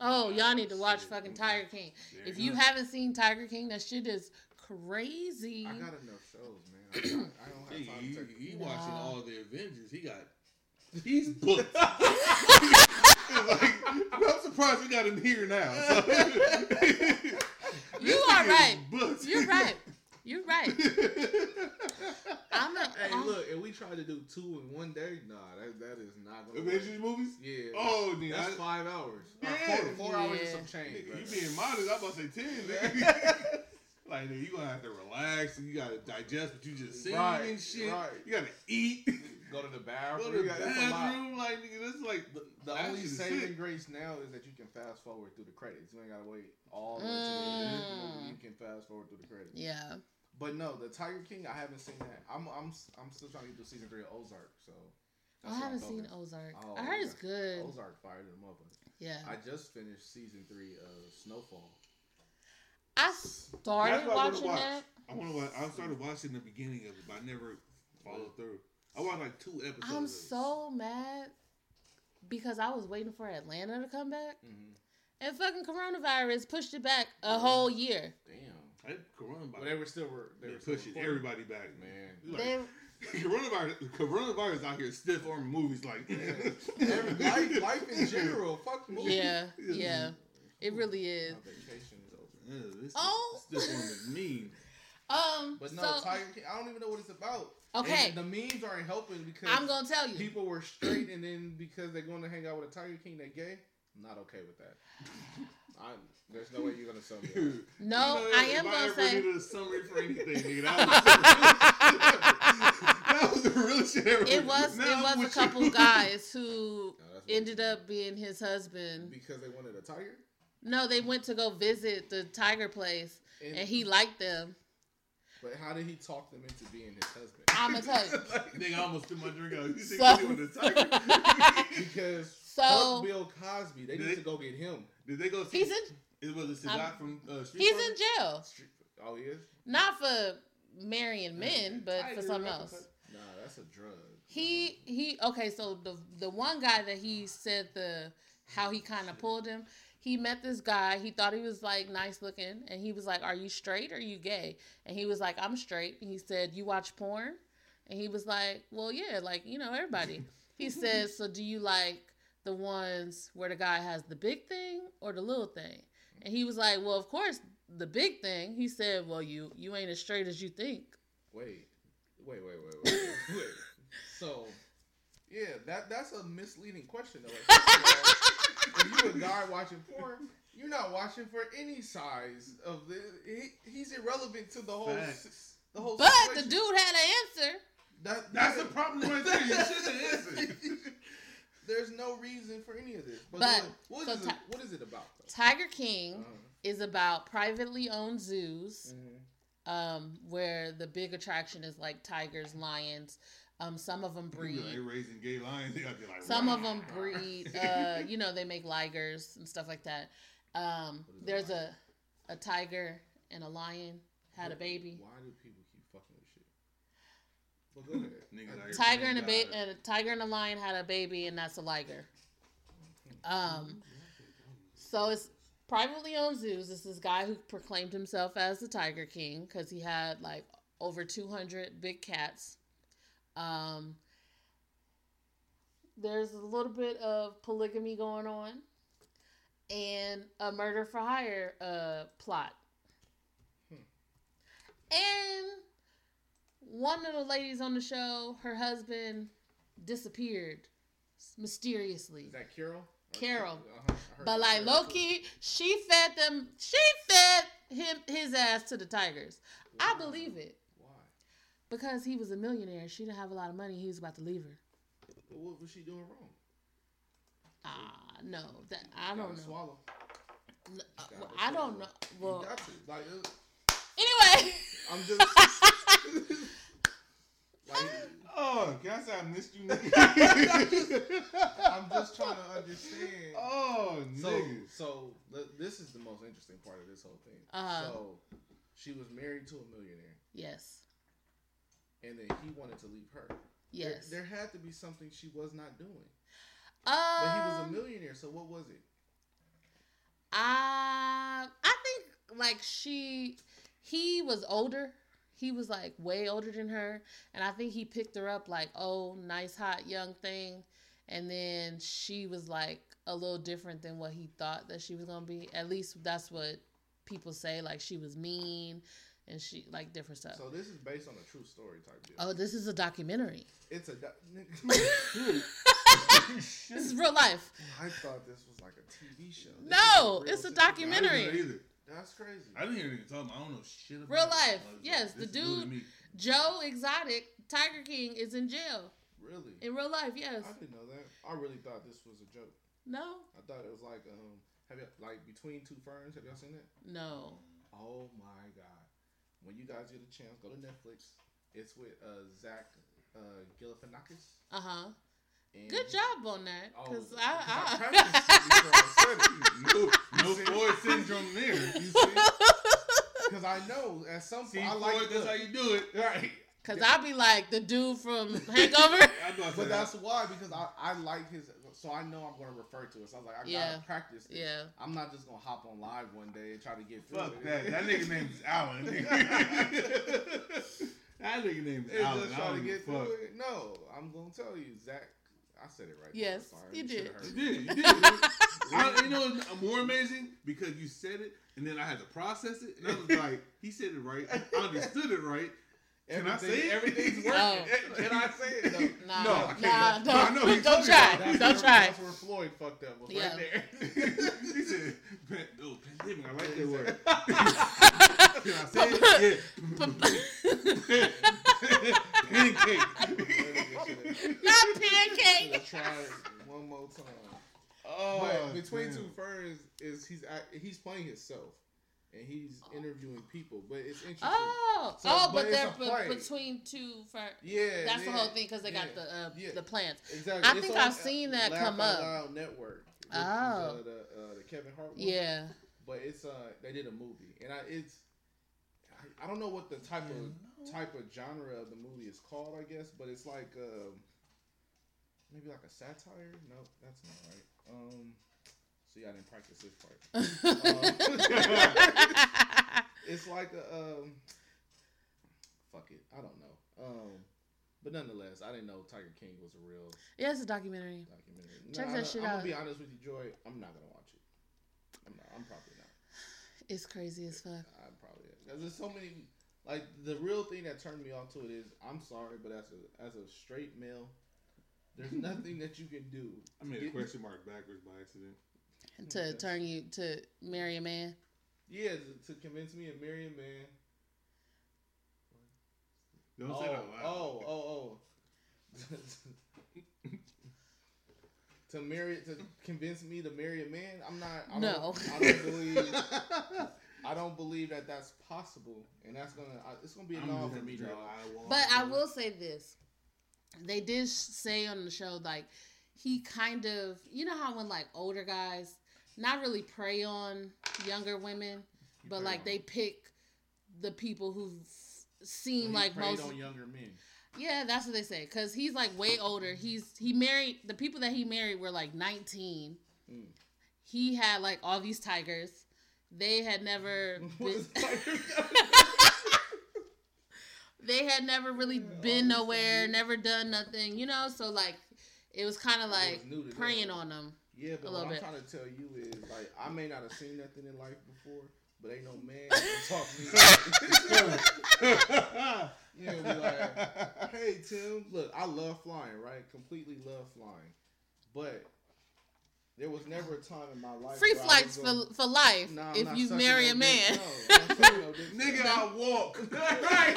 Oh, y'all need to watch Shit. fucking Tiger King. There If you you haven't seen Tiger King, that shit is crazy. I got enough shows, man. I, [COUGHS] I, I don't have time he, to take. he Nah. watching all the Avengers. He got [LAUGHS] he's booked. [LAUGHS] like, I'm surprised we got him here now. So. [LAUGHS] You are right. booked. You're right. You're right. [LAUGHS] I'm a, Hey, I'm- look, if we try to do two in one day, nah, that that is not gonna. Avengers Work. movies. Yeah. Oh, nigga, that's I- five hours. Or Yeah. four, four hours and some change. Nigga, you being modest, I'm about to say ten. [LAUGHS] Nigga. [LAUGHS] like nigga, you gonna have to relax and you gotta digest what you just seen Right, and shit. right. You gotta eat. Go to the Go bathroom. to the You got- it's a lot. bathroom. Like nigga, that's like The, the only saving sick. grace now is that you can fast forward through the credits. You ain't gotta wait all the way to the end. of the movie. Mm. You can fast forward through the credits. yeah. But no, the Tiger King, I haven't seen that. I'm I'm I'm still trying to get to season three of Ozark. So I that's what I'm haven't seen. Ozark. Oh, I heard it's good. Ozark fired them up. Yeah. I just finished season three of Snowfall. I started That's what I watching watch. that. I want to. watch I started watching the beginning of it, but I never followed through. I watched like two episodes. I'm so mad because I was waiting for Atlanta to come back, Mm-hmm. and fucking coronavirus pushed it back a whole year. Damn. I coronavirus. But they were still were they They were pushing everybody back, man. Man. Like, They, [LAUGHS] coronavirus, coronavirus out here stiff arming movies like. Every, life, life in general. Fuck movies. yeah, [LAUGHS] yeah, it really is. My vacation is over. Yeah, this Oh. stiff arming mean. Um, But no, so Tiger King. I don't even know what it's about. Okay, And the memes aren't helping because I'm gonna tell you. people were straight, and then because they're going to hang out with a Tiger King, they're gay. I'm not okay with that. [LAUGHS] I, there's no way you're gonna sell me. [LAUGHS] on No, you know, I am I gonna ever say- needed a summary for anything, nigga, that was [LAUGHS] the realest shit ever. It was Now it was a couple you. guys who No, ended up being his husband. because they wanted a tiger. No, they went to go visit the tiger place, And- and he liked them. But how did he talk them into being his husband? I'ma tell you. like, nigga almost threw my drink out. You think So- he with a tiger? because So- fuck Bill Cosby, they need they- to go get him. Did they go see? He's in It was a guy from uh, Street he's Fighter? in jail. Street- Oh, he is. Not for marrying men, but I for something else. that. Nah, that's a drug. He he okay, so the the one guy that he said the how he kind of pulled him, he met this guy, he thought he was like nice looking and he was like, "Are you straight or are you gay?" And he was like, "I'm straight." And he said, "You watch porn?" And he was like, "Well, yeah, like, you know, everybody." [LAUGHS] He says, "So do you like the ones where the guy has the big thing or the little thing?" And he was like, "Well, of course, the big thing." He said, "Well, you you ain't as straight as you think." Wait, wait, wait, wait, wait. wait. [LAUGHS] So, yeah, that that's a misleading question though. Like, first of all, [LAUGHS] if you a guy watching porn, you're not watching for any size of the. He, he's irrelevant to the whole Facts. the whole. But the dude had an answer. That, That's yeah. the problem right there. You should have answered. [LAUGHS] There's no reason for any of this. But, But, what, so is Ti- it, what is it about though? Tiger King Uh-huh. is about privately owned zoos, Mhm. um, where the big attraction is like tigers, lions. Um, some of them They breed. raising gay lions. [LAUGHS] Be like, Some "Rah, of them breed. [LAUGHS] Uh, you know, they make ligers and stuff like that. Um, What is a there's a a tiger and a lion had a baby. Why do people keep fucking with shit? But go ahead. Niggas out here Tiger and a playing ba- and a tiger and a lion had a baby, and that's a liger. Um, so it's privately owned zoos. This is guy who proclaimed himself as the Tiger King because he had like over 200 big cats. Um, there's a little bit of polygamy going on and a murder for hire uh, plot. And one of the ladies on the show, her husband disappeared mysteriously. Is that Carol? Carol. Uh-huh, But like Carol low she fed them. She fed him his ass to the tigers. I believe it? Because he was a millionaire. She didn't have a lot of money. He was about to leave her. But what was she doing wrong? Ah, no, that I don't know. Swallow. N- uh, well, I don't know. Well. Like, uh, anyway, I'm just. [LAUGHS] like, Oh, can I missed you, nigga? [LAUGHS] I'm just trying to understand. oh, So, niggas. so this is the most interesting part of this whole thing. Uh-huh. So, she was married to a millionaire, yes, and then he wanted to leave her. Yes. There, had to be something she was not doing. Um, But he was a millionaire, so what was it? I I think like she he was older. He was like way older than her. And I think he picked her up like, oh, nice hot young thing. And then she was like a little different than what he thought that she was gonna be. At least that's what people say. Like she was mean and she like different stuff. So this is based on a true story type deal. oh, this is a documentary. It's a. doc- [LAUGHS] This is real life. I thought this was like a TV show. This No, is it's a situation. documentary. I didn't know either. That's crazy. I didn't hear anything talking. about. I don't know shit about Real life. I Yes, like, the this is new to dude- Joe Exotic, Tiger King, is in jail. Really? In real life, yes. I didn't know that. I really thought this was a joke. No, I thought it was like um. Have you like between two ferns? Have y'all seen that? no. Oh my god! When you guys get a chance, go to Netflix. It's with uh Zach uh Galifianakis. Uh huh. Good job on that. Oh, Cause 'cause I, practiced it I. [LAUGHS] No, no see? Floyd syndrome there. You [LAUGHS] see? Because I know at some See, point I Floyd, like that's how you do it. [LAUGHS] right. Cause I be like the dude from Hangover. I know I But that's why because I, I like his so I know I'm going to refer to it. So I was like I Yeah. gotta practice. This. Yeah. I'm not just gonna hop on live one day and try to get through Fuck it. that. That nigga name is [LAUGHS] Alan. that nigga name is And Alan. just I try to don't get give a through it. No, I'm gonna tell you, Zach. I said it right. Yes, you shoulda did. heard You did. You did. [LAUGHS] I, you know what's more amazing? Because you said it, and then I had to process it, and I was like, he said it right. I understood it right. Can I Everything- say it? Everything's [LAUGHS] working. Oh. Can I say it? though? [LAUGHS] Nah, No, I can't. nah, But don't, I know [LAUGHS] don't try, That's don't where, try. That's where Floyd fucked up. Was Yeah. right there. he said, "Pan- oh, pandemic, I like that word. Can I say it? Yeah. Pancake. Not Let's pancake. try it one more time. Oh, but between damn. two ferns is he's he's playing himself. And he's interviewing people. But it's interesting. Oh, So- oh, but but they're be- between two. For, yeah, that's the whole thing because they got the uh, yeah. the plants. Exactly. I It's think I've seen that Laugh come up. Loud Network. Oh. uh, the, uh, the Kevin Hart one. Yeah. but it's uh they did a movie and I it's I, I don't know what the type of type of genre of the movie is called I guess but it's like um maybe like a satire no that's not right um see I didn't practice this part [LAUGHS] [LAUGHS] it's like a um fuck it I don't know um but nonetheless I didn't know Tiger King was a real yeah, it's a documentary. documentary Check Nah, that I, shit I'm out. gonna be honest with you Joy I'm not gonna watch it I'm not I'm probably not It's crazy as fuck. I'm probably because there's so many. Like the real thing that turned me off to it is I'm sorry, but as a as a straight male, there's [LAUGHS] nothing that you can do. I made a question mark backwards by accident. To Okay. turn you to marry a man. Yeah, to, to convince me to marry a man. Don't oh, say that out loud. oh, oh, oh. to marry to convince me to marry a man, I'm not. I No. Don't, I don't believe. I don't believe that that's possible, and that's gonna. It's gonna be a I'm no for me, gonna dog. try I won't. But I will say this. They did say on the show, like, he kind of, you know how when, like, older guys not really prey on younger women, but, like, on they pick the people who seem he like most. on younger men. Yeah, that's what they say. Cause he's like way older. He's he married the people that he married were like nineteen. Mm. He had like all these tigers. They had never. [LAUGHS] What Been, [LAUGHS] they had never really Yeah, been nowhere, never done nothing. You know, so like it was kind of like preying on them. Yeah, but what I'm bit. trying to tell you is like I may not have seen nothing in life before, but ain't no man [LAUGHS] can talk me. [LAUGHS] [LAUGHS] you know, be like, hey Tim, look, I love flying, right? Completely love flying, but there was never a time in my life Free flights gonna- for for life Nah, if you marry a man. No, I'm not sucking no dick. Nigga, I walk. right, right.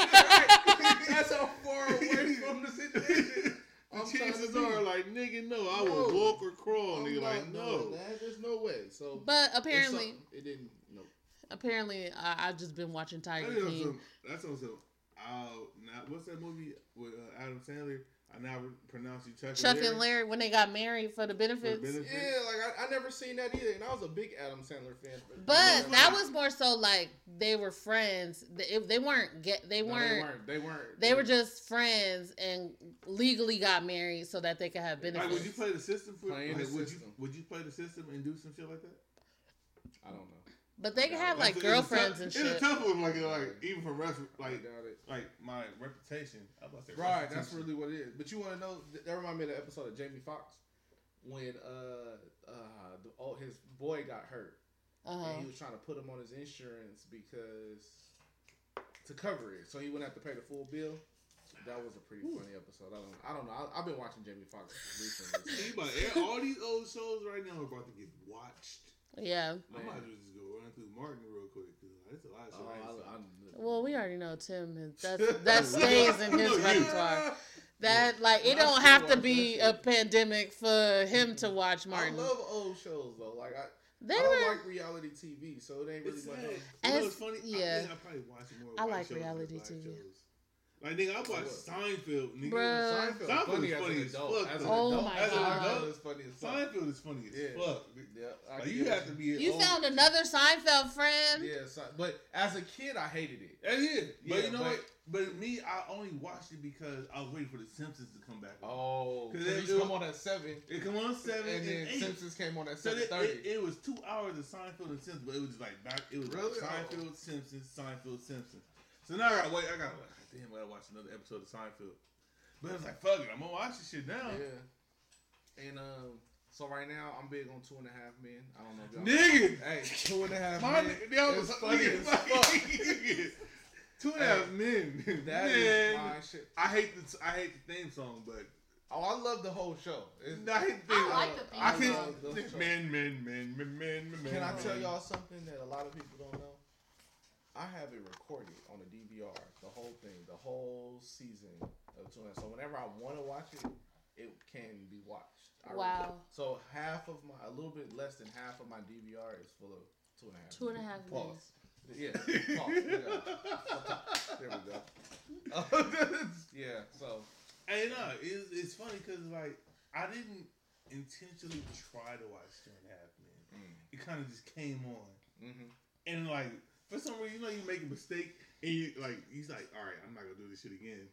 That's how far away from the situation. The I'm chances are like, nigga, no, I No. would walk or crawl. I'm nigga, like, no. that. There's no way. So But apparently, it didn't. Nope. apparently, I, I've just been watching Tiger That is King. some, that's on some. Uh, now, what's that movie with uh, Adam Sandler? I now pronounce you Chuck, Chuck and and Larry when they got married for the benefits. benefits? Yeah, like I, I never seen that either, and I was a big Adam Sandler fan. But that was more so like they were friends. They, it- they weren't get. They No, weren't. They weren't. They weren't. They were just friends and legally got married so that they could have Like, benefits. would you play the system for? Playing like, the would system. you would you play the system and do some shit like that? I don't know. But they can have like That's a- it's a girlfriends tough- and It's shit. a tough one, like like even for rest, like like my reputation. I was about to say Right, that's really what it is. But you want to know? That reminded me of the episode of Jamie Foxx when uh uh the, oh, his boy got hurt Uh-huh. and he was trying to put him on his insurance because to cover it, so he wouldn't have to pay the full bill. That was a pretty funny episode. I don't, I don't know. I, I've been watching Jamie Foxx [LAUGHS] recently. Think about it. All these old shows right now are about to get watched. Yeah. I might as well just go run through Martin real quick because it's a lot of Oh, shit. I I, seen. Well, we already know Tim. That's [LAUGHS] that stays in his repertoire. [LAUGHS] That like it don't have to be a pandemic for him to mm-hmm. watch Martin. I love old shows though. Like I, They I don't were. like reality TV, so it ain't really It's much. sad. of- You know it's- funny? yeah. I I probably watch more. I white like shows than reality TV. shows. Like nigga, I watched Seinfeld. Nigga, Bruh. Seinfeld, Seinfeld funny is funny an as fuck, As an. Oh adult, my as an God. adult, it's funny as fuck. Seinfeld is funny as Yeah. fuck. Yeah, I Like you have to be. You old- found another Seinfeld friend. Yeah, so, but as a kid, I hated it. Yeah, yeah. But you know but- what? But me, I only watched it because I was waiting for the Simpsons to come back. Oh, 'Cause because it- it it used to was- come on at seven, It come on seven and and, then eight. Simpsons came on at So seven it, it, it was two hours of Seinfeld and Simpsons, but it was like back. It was Really? like Seinfeld, Simpsons, Seinfeld, Simpsons. So now I gotta wait. I gotta like, damn, I gotta watch another episode of Seinfeld. But I was like, fuck it, I'm gonna watch this shit now. Yeah, and um, so right now I'm big on Two and a Half Men. I don't know if y'all. Nigga, Hey, Two and a Half my Men. nigga, that was is funny as fuck. [LAUGHS] Two and a half men. That Man, is my shit. I hate the I hate the theme song, but Oh, I love the whole show. It's- I hate the I like the theme I song. can't. Those Men, men, men, men, men, men. Can I tell y'all something that a lot of people don't know? I have it recorded on a DVR, the whole thing, the whole season of Two and a Half. So whenever I want to watch it, it can be watched. I Wow. So half of my, a little bit less than half of my DVR is full of Two and a Half. Two and a half men. Pause. Yeah. Pause. [LAUGHS] There we go. [LAUGHS] yeah. So. Hey, no, it's, it's funny because like I didn't intentionally try to watch Two and a Half Men. Mm. It kind of just came on, hmm and like for some reason, you know, you make a mistake, and you like he's like, all right, I'm not gonna do this shit again,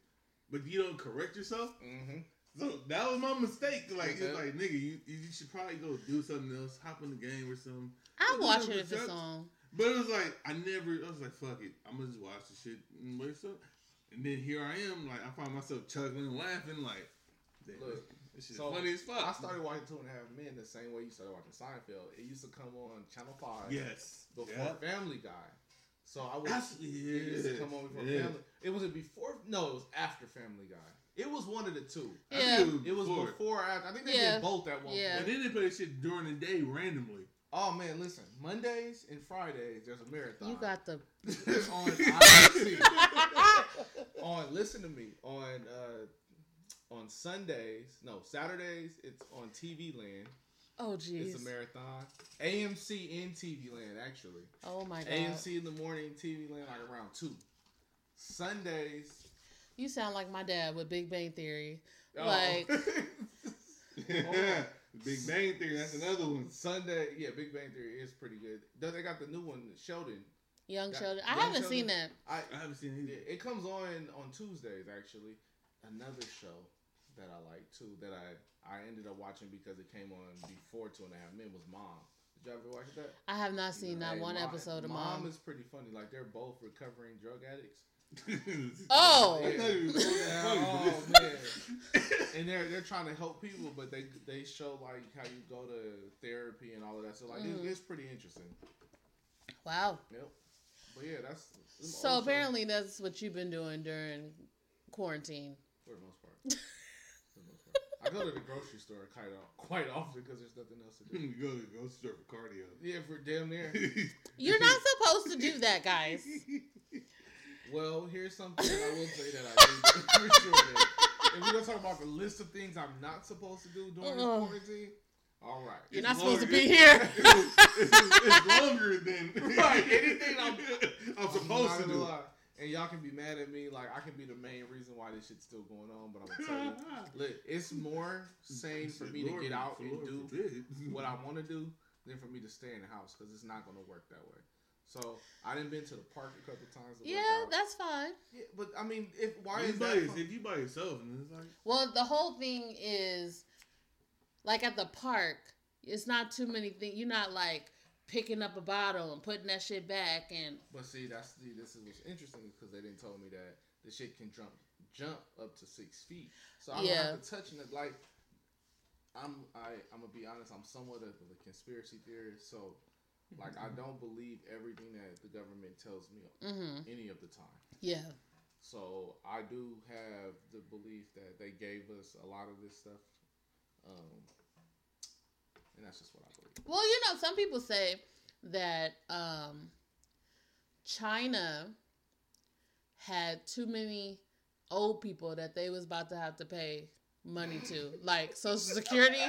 but you don't correct yourself. hmm So that was my mistake. Like it's like nigga, you you should probably go do something else, hop in the game or something. I'll Well, watch it if but it's on. But it was like I never. I was like, fuck it, I'm gonna just watch the shit and wait so. And then here I am, like I find myself chuckling and laughing, like, damn, Look, this shit so funny as fuck. I started watching Two and a Half Men the same way you started watching Seinfeld. It used to come on Channel Five Yes, before yeah. Family Guy. So I was. Actually, It used to come on before Yeah. Family. It was it before? No, it was after Family Guy. It was one of the two. I Yeah. think It was before. before. after. I think they Yeah. did both at one Yeah. And point. then they play shit during the day randomly. Oh man, listen. Mondays and Fridays, there's a marathon. You got the. [LAUGHS] on [LAUGHS] on listen to me on uh on Sundays no Saturdays it's on TV Land Oh it's a marathon AMC in TV Land actually Oh my god. AMC in the morning TV Land like around two Sundays You sound like my dad with Big Bang Theory. oh. Like- [LAUGHS] oh. Big Bang Theory, that's another one. Sunday yeah Big Bang Theory is pretty good Then they got the new one Sheldon Young That- Sheldon. I haven't seen that. I I haven't seen it either. it comes on on Tuesdays actually. Another show that I like too that I I ended up watching because it came on before Two and a Half Men was Mom. Did you ever watch that? I have not seen that Hey, one Mom- episode of Mom. Mom. is pretty funny. Like they're both recovering drug addicts. [LAUGHS] Oh. That's not even funny, Yeah, oh man. And they're they're trying to help people, but they they show like how you go to therapy and all of that. So like Mhm. it's, it's pretty interesting. Wow. Yep. But yeah, that's So old shows apparently that's what you've been doing during quarantine. for the most part. [LAUGHS] For the most part. I go to the grocery store quite quite often because there's nothing else to do. [LAUGHS] you go to the grocery store for cardio. Yeah, for damn near. [LAUGHS] You're not supposed to do that, guys. [LAUGHS] Well, here's something I will say that I do for sure. Then. If we're gonna talk about the list of things I'm not supposed to do during this Uh-uh. quarantine, all right. You're It's not supposed to be here. it's, it's longer than Right, anything I'm- I'm I'm supposed not to gonna do. lie. And y'all can be mad at me, like I can be the main reason why this shit's still going on. But I'm gonna tell you, [LAUGHS] look, it's more sane for me to get out and do what I want to do than for me to stay in the house because it's not gonna work that way. So I didn't been to the park a couple times. To yeah, that's fine. Yeah, but I mean, if why You is by that? fun? if you by yourself, and it's like Well, the whole thing is like at the park, it's not too many things. You're not like picking up a bottle and putting that shit back and But see, that's the this is what's interesting because they didn't tell me that the shit can jump jump up to six feet. So I don't Yeah. have to touch it. Like I'm I I'm gonna be honest. I'm somewhat of a conspiracy theorist. So like I don't believe everything that the government tells me hmm any of the time. yeah. So I do have the belief that they gave us a lot of this stuff. Um, and that's just what I believe. Well, you know, some people say that um, China had too many old people that they was about to have to pay money to, [LAUGHS] like Social Security.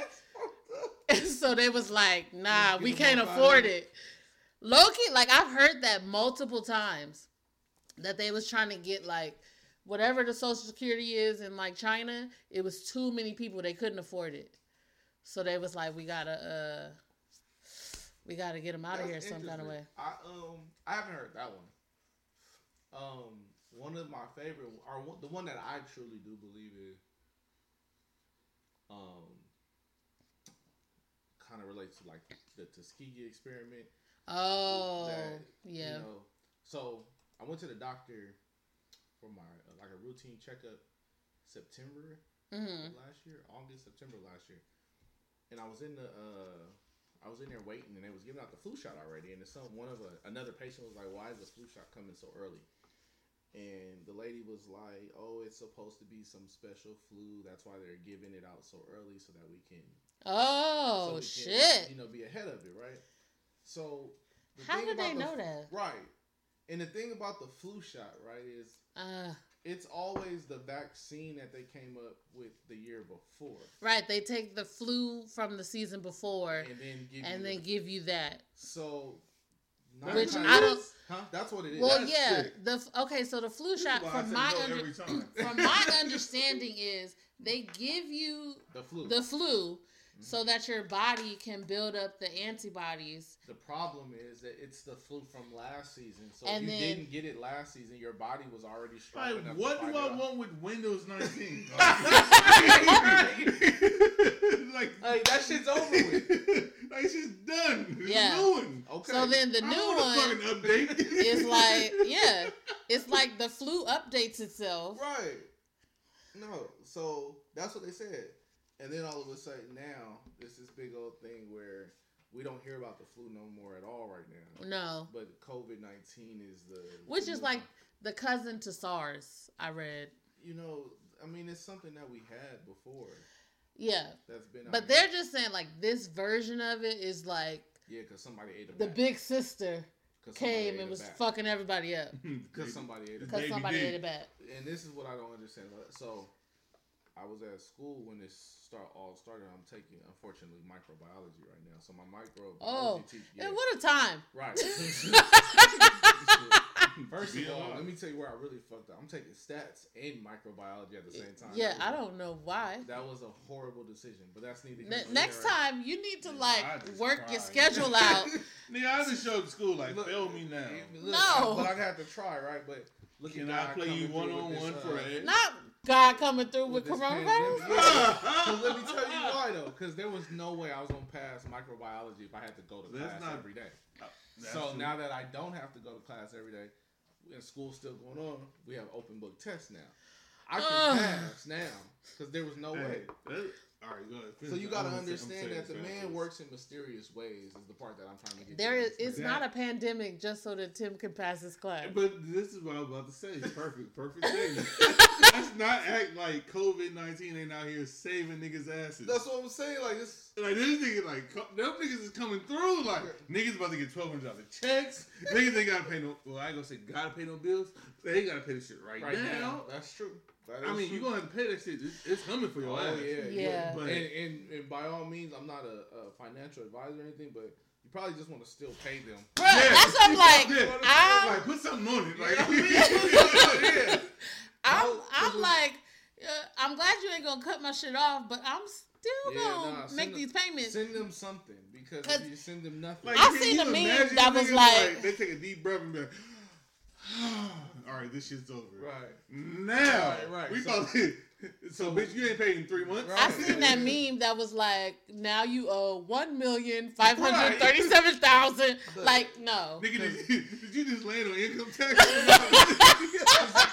[LAUGHS] so they was like, "Nah, we can't afford here. it." lowkey, like I've heard that multiple times that they was trying to get like whatever the Social Security is in like China. It was too many people; they couldn't afford it. So they was like, "We gotta, uh, we gotta get them out of here some kind of way." I um I haven't heard that one. Um, one of my favorite, or one, the one that I truly do believe is, um, kind of relates to like the Tuskegee experiment. Oh, that, yeah. You know, so I went to the doctor for my uh, like a routine checkup September hmm last year, August, September last year, and I was in the uh, I was in there waiting, and they was giving out the flu shot already, and some one of a, another patient was like, "Why is the flu shot coming so early?" And the lady was like, "Oh, it's supposed to be some special flu. That's why they're giving it out so early, so that we can, so Oh we can, shit! you know, be ahead of it, right?" So, How did they the know that? Right, and the thing about the flu shot, right, is Uh, it's always the vaccine that they came up with the year before. right. They take the flu from the season before and then give and you then the- give you that. so Nine Which I don't- Huh? That's what it is. Well, That's yeah. sick. The okay, so the flu shot, Why from my no under, from my understanding, is they give you the flu. the flu so that your body can build up the antibodies. The problem is that it's the flu from last season. So And if you then- didn't get it last season, your body was already strong Like, enough. what to do I it want with Windows 19? [LAUGHS] [LAUGHS] like, Like that shit's over with. [LAUGHS] like it's just done. It's Yeah. new one. Okay. So then the new don't want a one update. is like, yeah, it's like the flu updates itself. Right. No. So that's what they said. And then all of a sudden now, there's this big old thing where we don't hear about the flu no more at all right now. No, But COVID nineteen is the which the is new like the cousin to SARS. I read. you know, I mean it's something that we had before. Yeah, That's been but they're just saying like this version of it is like Yeah, because somebody ate a the bat. big sister came and was bat. fucking everybody up [LAUGHS] Because somebody ate a because somebody ate a bat. and this is what I don't understand. So, I was at school when this start all started. I'm taking, unfortunately, microbiology right now. So my microbiology Oh, teacher, And what a time! right. [LAUGHS] [LAUGHS] First of all, let me tell you where I really fucked up. I'm taking stats and microbiology at the same time. Yeah, I don't know why. That was a horrible decision, but that's neither. Ne- next there. time you need to Yeah, like I just work your schedule out. [LAUGHS] Nigga, I just showed school like, Look, fail me now. look, No. but I'd have to try, right? But look Can at I God play you one on one for uh, a Not God coming through with, this coronavirus. [LAUGHS] So let me tell you [LAUGHS] why though, because there was no way I was gonna pass microbiology if I had to go to That's class not- every day. Oh, that's so true. now that I don't have to go to class every day, and school's still going on, we have open book tests now. I can Ugh. pass now because there was no Hey, way. all right, go ahead. So you got to gonna say- I'm understand saying that the man afterwards. works in mysterious ways. Is the part that I'm trying to get. There you is. It's understand. not a pandemic just so that Tim can pass his class. But this is what I was about to say. Perfect, perfect segment. [LAUGHS] Let's not act like COVID nineteen ain't out here saving niggas' asses. That's what I'm saying. Like it's like this nigga, like them niggas is coming through. Like niggas about to get twelve hundred dollars checks. niggas ain't gotta pay no. Well, I ain't gonna say gotta pay no bills. They ain't gotta pay the shit right, right now. now. That's true. That I mean, true. you gonna have to pay that shit. It's, it's coming for your Oh ass. yeah, Yeah. But and, and and by all means, I'm not a, a financial advisor or anything, but you probably just want to still pay them. Bruh, that's what I'm like. Yeah. I'm, like put something on it. Like, yeah. I'm, I'm 'cause like, uh, I'm glad you ain't gonna cut my shit off, but I'm still Yeah, gonna nah, make them- these payments. Send them something because if you send them nothing, Like, I can seen you a meme that was niggas, like- they take a deep breath and be like, all right, this shit's over. right? Now, Right, right. we So- about to, [LAUGHS] so, bitch, you ain't paid in three months. Right. I seen that meme that was like, now you owe one million five hundred thirty-seven thousand. Look. Like, no. Nigga, did, did you just land on income tax? [LAUGHS]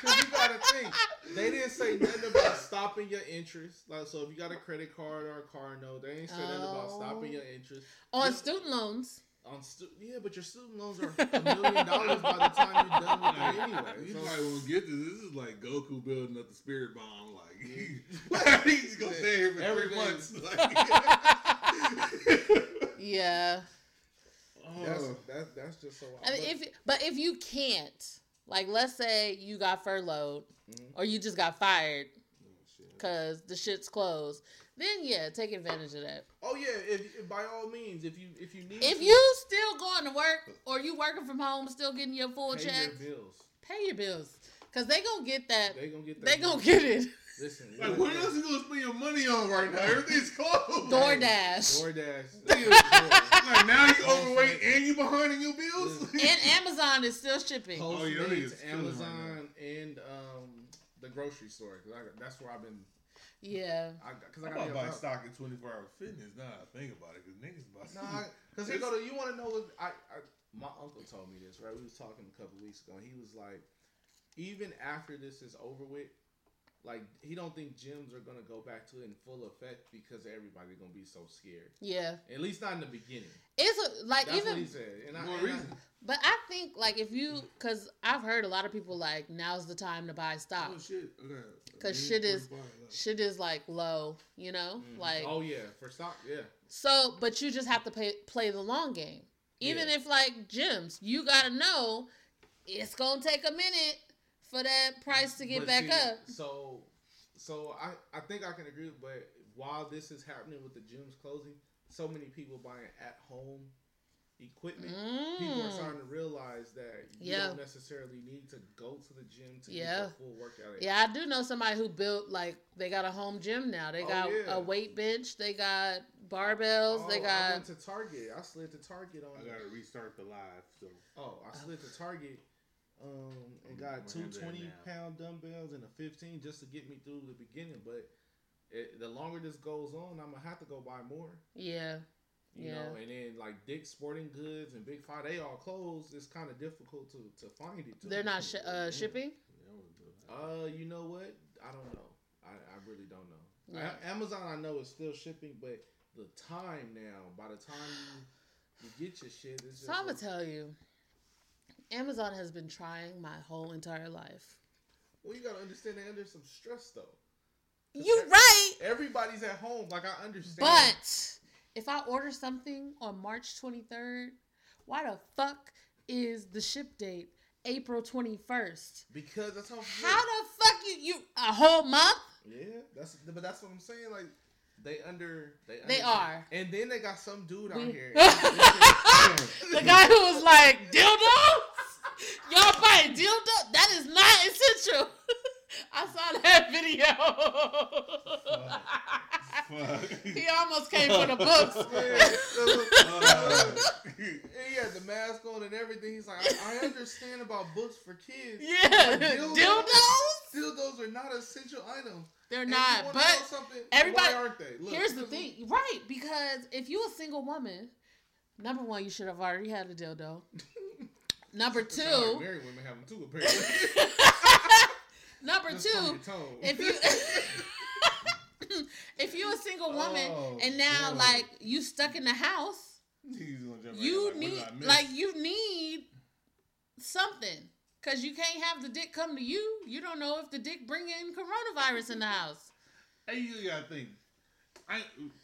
Because you gotta think, they didn't say nothing about stopping your interest. Like, so if you got a credit card or a car note, they ain't say nothing about Oh. stopping your interest On student loans. On stu- Yeah, but your student loans are a million dollars by the time you're done with them anyway. You So- probably won't get this. This is like Goku building up the spirit bomb. Like, Yeah. [LAUGHS] he's just gonna stay here for three Everything. months. [LAUGHS] Like, Yeah. That's oh. that, that's just so. I mean, but- if but if you can't, like, let's say you got furloughed Mhm. or you just got fired Oh, because the shit's closed, then yeah, take advantage of that. oh yeah, if, if by all means, if you if you need, If to, you still going to work or you working from home, still getting your full pay check, your bills, pay your bills because they gonna get that. they gonna get that. They gonna get it. Listen, Like, what else you gonna spend your money on right now? Everything's closed. DoorDash DoorDash. [LAUGHS] Like now you overweight and you behind in your bills. and Amazon is still shipping. Oh, yeah, them niggas Postmates, killing right Amazon, and um, the grocery store. 'cause I, that's where I've been. Yeah. I, cause I I'm got about to buy to stock in 24 hour fitness. Now I think about it, cause niggas about to. Nah, because they go to. You want to know what I, I? My uncle told me this. Right, we was talking a couple weeks ago. and He was like, even after this is over with, like he don't think gyms are gonna go back to it in full effect because everybody's gonna be so scared. Yeah. At least not in the beginning. It's a, like That's what even he said. And I, What and I- reason? But I think like if you, cause I've heard a lot of people like now's the time to buy stock. Oh shit! Okay. 'Cause shit is- like- Shit is like low, you know, Mhm. like oh yeah, for stock, yeah. so. But you just have to pay, play the long game. Even Yeah. if like gyms, you gotta know it's gonna take a minute for that price to get But back see, up. So, so I I think I can agree. But while this is happening with the gyms closing, so many people buying at home. Equipment, people are Mm. starting to realize that you Yeah. don't necessarily need to go to the gym to Yeah. get the full workout. in. Yeah, I do know somebody who built like they got a home gym now. They Oh, got yeah. a weight bench, they got barbells, Oh, they I got went to Target. I slid to Target on. I gotta restart the live. So Oh, I slid to Target um, and got I'm two gonna have that 20 now. pound dumbbells and a 15 just to get me through the beginning. But it, the longer this goes on, I'm gonna have to go buy more. yeah. You Yeah. know, and then like Dick's Sporting Goods and Big Five, they all closed. It's kind of difficult to, to find it. Too. They're not sh- uh, shipping. that was good. Uh, you know what? I don't know. I, I really don't know. Yeah. A- Amazon, I know is still shipping, but the time now, by the time you, you get your shit, it's just So I'm gonna like- tell you, Amazon has been trying my whole entire life. well, you gotta understand they're under some stress though. You right, Everybody's at home. Like I understand. but if I order something on March 23rd, why the fuck is the ship date April 21st? because that's how. How the fuck you you a whole month? Yeah, that's but that's what I'm saying. Like they under they They under- are. and then they got some dude out We- here. [LAUGHS] [LAUGHS] the guy who was like dildos. Y'all buying dildo? That is not essential. [LAUGHS] I saw that video. Fuck. he almost came for the books. [LAUGHS] Uh, he had the mask on and everything. He's like, I, I understand about books for kids. yeah, But dildos. Dildos are not essential items. They're And not. But everybody- Why aren't they? Look, here's the this is- thing, right? Because if you a single woman, number one, you should have already had a dildo. [LAUGHS] Number It sound like two, married women have them too, apparently. [LAUGHS] number Just two, if you if you're a single woman Oh, and now boy. like you stuck in the house, He's right you like, need did I miss? like you need something because you can't have the dick come to you. You don't know if the dick bring in coronavirus in the house. Hey, you gotta think. I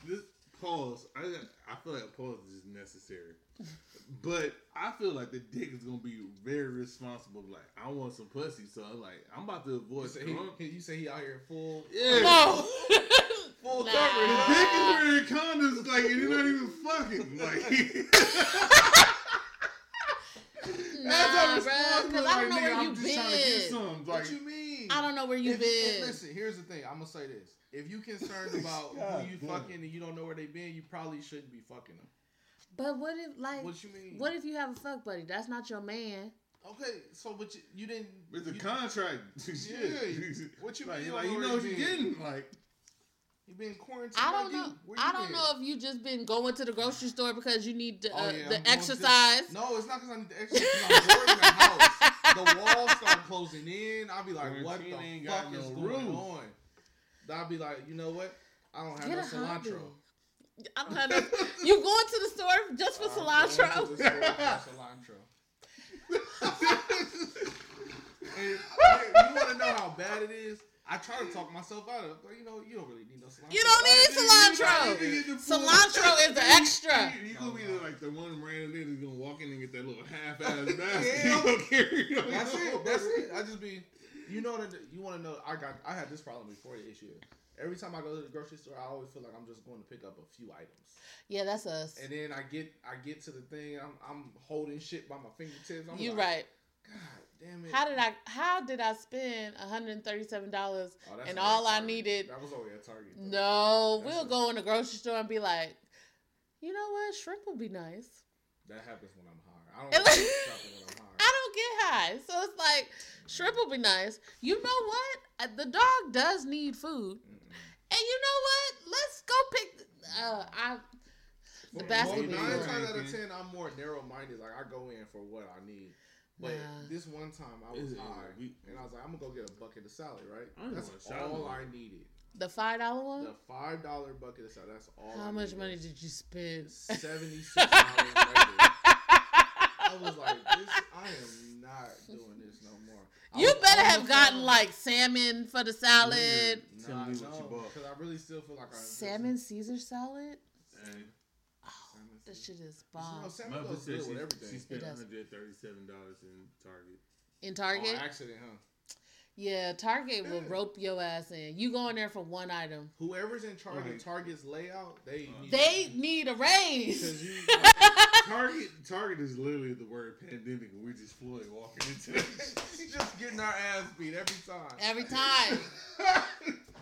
this pause. I I feel like a pause is necessary, but I feel like the dick is gonna be very responsible. Like I want some pussy, so I'm like I'm about to you avoid. say, corona- he, you say he out here full, yeah, No, [LAUGHS] full Nah. coverage. the dick is wearing condoms, like and you're not even fucking. Like [LAUGHS] nah, that's how bruh, responsible. because I don't know nigga, where I'm you just trying to get been. some. Like What you mean? I don't know where you If- been. if- listen, here's the thing. I'm gonna say this: if you concerned [LAUGHS] about God who you damn. fucking and you don't know where they been, you probably shouldn't be fucking them. But what if like What you mean? what if you have a fuck buddy? That's not your man. Okay, so but you, you didn't. it's a you, contract. [LAUGHS] Yeah, what you like, mean? like you know know where what you you're getting. Like You been quarantined? I don't know. You. You I don't been? know if you just been going to the grocery store because you need the, Oh, uh, yeah, I'm the going to- exercise. No, it's not because I need the exercise. 'cause I'm bored in the house. The walls start closing in. I'll be like, what the ain't fuck got is no going roof. on? I'll be like, you know what? I don't have Get no a hobby. cilantro. I don't have no, you going to the store just for I'm going to cilantro? the store for [LAUGHS] cilantro. And you want to know how bad it is? I try to talk myself out of it, but you know, you don't really need no cilantro. You don't need You don't cilantro. need to get the full- Cilantro is the [LAUGHS] extra. You, you gonna be the, like the one random nigga that's gonna walk in and get that little half ass Yeah. [LAUGHS] basket. [LAUGHS] You gonna carry it on That's your it. That's it. I just be, you know that you want to know. I got, I had this problem before this year. Every time I go to the grocery store, I always feel like I'm just going to pick up a few items, Yeah, that's us. and then I get, I get to the thing, I'm, I'm holding shit by my fingertips. I'm You like, right. God damn it. How did I? How did I spend one hundred and thirty-seven dollars? Oh, and at all I needed- That was only at Target. though. No, That's we'll a- go in the grocery store and be like, you know what? Shrimp would be nice. That happens when I'm high. I don't like- [LAUGHS] like when I'm high. I don't get high, so it's like shrimp would be nice. You know what? Uh, The dog does need food, Mm-mm. and you know what? Let's go pick. Uh, I the Well, basket. well, nine times out of ten, I'm more narrow minded. Like I go in for what I need. But Nah. this one time I was Is it- high, and I was like, I'm gonna go get a bucket of salad, right? I That's want salad. all I needed. The five dollar one. The five dollar bucket of salad. That's all. How I much needed. money did you spend? Seventy six dollars. I was like, this, I am not doing this no more. I You was better on have gotten phone. like salmon for the salad. Tell Nah, me what you no, bought. because I really still feel like I Salmon Caesar salad. And Salmon this Caesar. shit is You know, bomb. salmon Mother said good she, with she spent 137 dollars in Target. In On Target, accident, huh? yeah, Target will rope your ass in. You go in there for one item. Whoever's in charge Right. of Target's layout, they Uh, need They need a raise. because you [LAUGHS] Target Target is literally the word pandemic, and we're just Floyd walking into it. [LAUGHS] [LAUGHS] just getting our ass beat every time. Every time.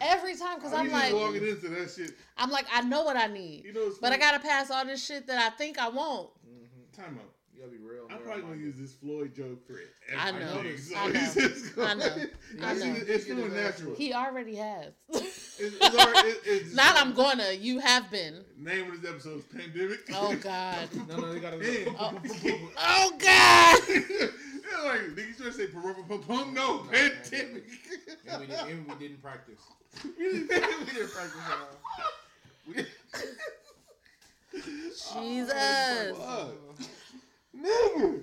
Every time, because I'm like, walking into that shit. I'm like, I know what I need, You know, what's but I gotta pass all this shit that I think I won't. Mm-hmm. time out. You gotta be real. I'm probably gonna use this Floyd joke for I know. [LAUGHS] So I know. it's I know. [LAUGHS] I It's, know. it's feeling natural. He already has. [LAUGHS] It's, it's already, it, it's Not I'm gonna. You have been. Name of this episode is Pandemic. Oh God. No, no, they gotta. Man. Oh, oh God. Yeah, like, niggas trying to say pum pum pum. No, No, pandemic. And we, did, and we didn't practice. [LAUGHS] We didn't- [LAUGHS] we didn't practice at all. [LAUGHS] Oh, Jesus. Fuck. Nigga,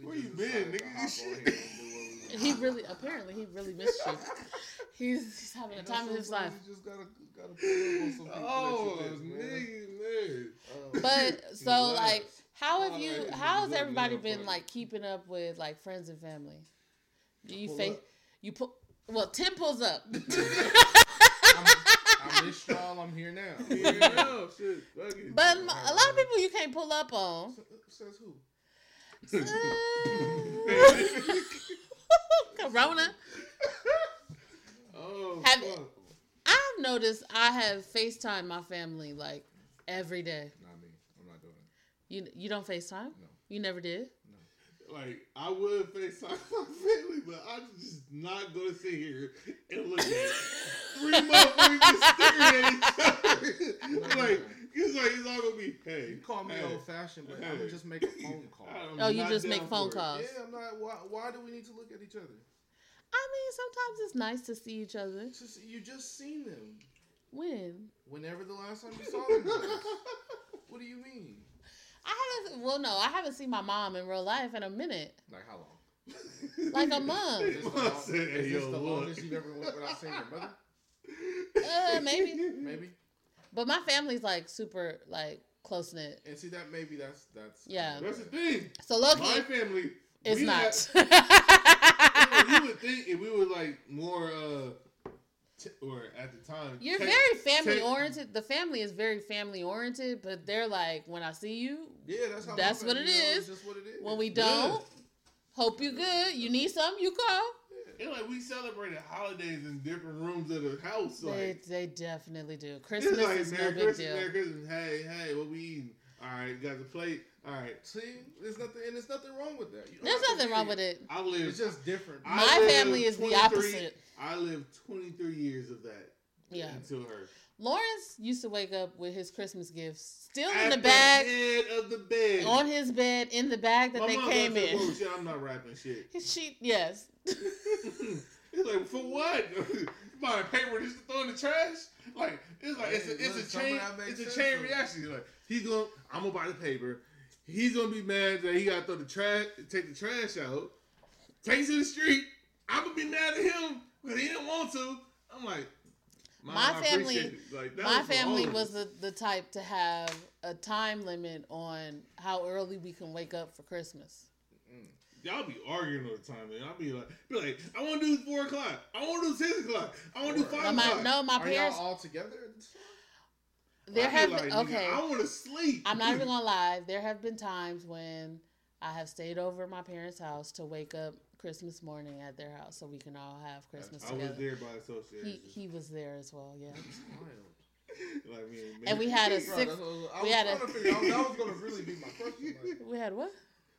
we where you been, nigga? hop Shit. on here and do what we He really, apparently, he really missed you. He's, he's having a You know, time of his life. sometimes just gotta gotta pull up on some people Oh, that you oh, miss, man. man. But so, Relax. like, how have you? How has everybody been like keeping up with like friends and family? Do you Pull face? up. You put. Well, Tim pulls up. [LAUGHS] I'm, [LAUGHS] I'm this strong. I'm here now. [LAUGHS] Yeah, no, shit. Fuck it. But a lot of people you can't pull up on. Says who? Corona. oh, Have- fuck. I've noticed I have FaceTime my family like every day. Not me. I'm not doing it. You you don't FaceTime? No. You never did? No. Like I would FaceTime [LAUGHS] my family, but I'm just not gonna sit here and look at three [LAUGHS] motherfuckers staring at each other. like it's like it's all gonna be hey. You call me hey. old fashioned, but I'm gonna [LAUGHS] oh, just make a phone call. Oh, you just make phone for it. calls. Yeah, I'm not. Why, why do we need to look at each other? I mean, sometimes it's nice to see each other. Just, you just seen them. When? Whenever the last time you saw them. what do you mean? I haven't. Well, no, I haven't seen my mom in real life in a minute. Like how long? Like a month. Is this the, Mom long, said, is "Hey, this yo, the longest you've ever went without seeing your mother? Uh, maybe. Maybe. But my family's like super like close knit. And see that maybe that's that's Yeah. That's the thing. So lucky My family is we not. Had, [LAUGHS] you would think if we were like more, uh, t- or at the time, You're very family oriented. The family is very family oriented, but they're like, when I see you, Yeah, that's how. That's what it know, is. Just what it is. when we don't, hope you good. You need something, you call. And like we celebrated holidays in different rooms of the house. Like they definitely do. Christmas like is no Merry big Christmas, deal. Merry Christmas. Hey, hey, what we eating? All right, got the plate. All right, See, there's nothing, and there's nothing wrong with that. You don't There's nothing wrong with it. I live. It's just different. I My family is the opposite. I lived 23 years of that Yeah. until her. Lawrence used to wake up with his Christmas gifts still in the bag, head of the bed. on his bed, in the bag that My they mom came said, in. Whoa, shit, I'm not rapping shit. [LAUGHS] She yes. it's like for what? Buying paper just to throw in the trash? Like it's like it's a, it's a chain it's a sense, chain though. reaction. Like he's going I'm gonna buy the paper. He's gonna be mad that he gotta throw the trash take the trash out. Takes it to the street. I'm gonna be mad at him, but he didn't want to. I'm like Mom, My family- Like, that My was family all was the, the type to have a time limit on how early we can wake up for Christmas. Mm. Y'all be arguing all the time, man. I'll be like, be like, I want to do four o'clock. I want to do six o'clock. I want to do five my, o'clock. no, my Are parents, y'all all together? There have like, been, nigga, okay. I want to sleep. I'm not even [LAUGHS] gonna lie. There have been times when I have stayed over at my parents' house to wake up Christmas morning at their house so we can all have Christmas I was together. there by association. He he was there as well, yeah. Wild. [LAUGHS] like me And we had a Bro, six. that's what I was, I we had a- trying to figure. That was gonna really be my question. Like, [LAUGHS] We had what?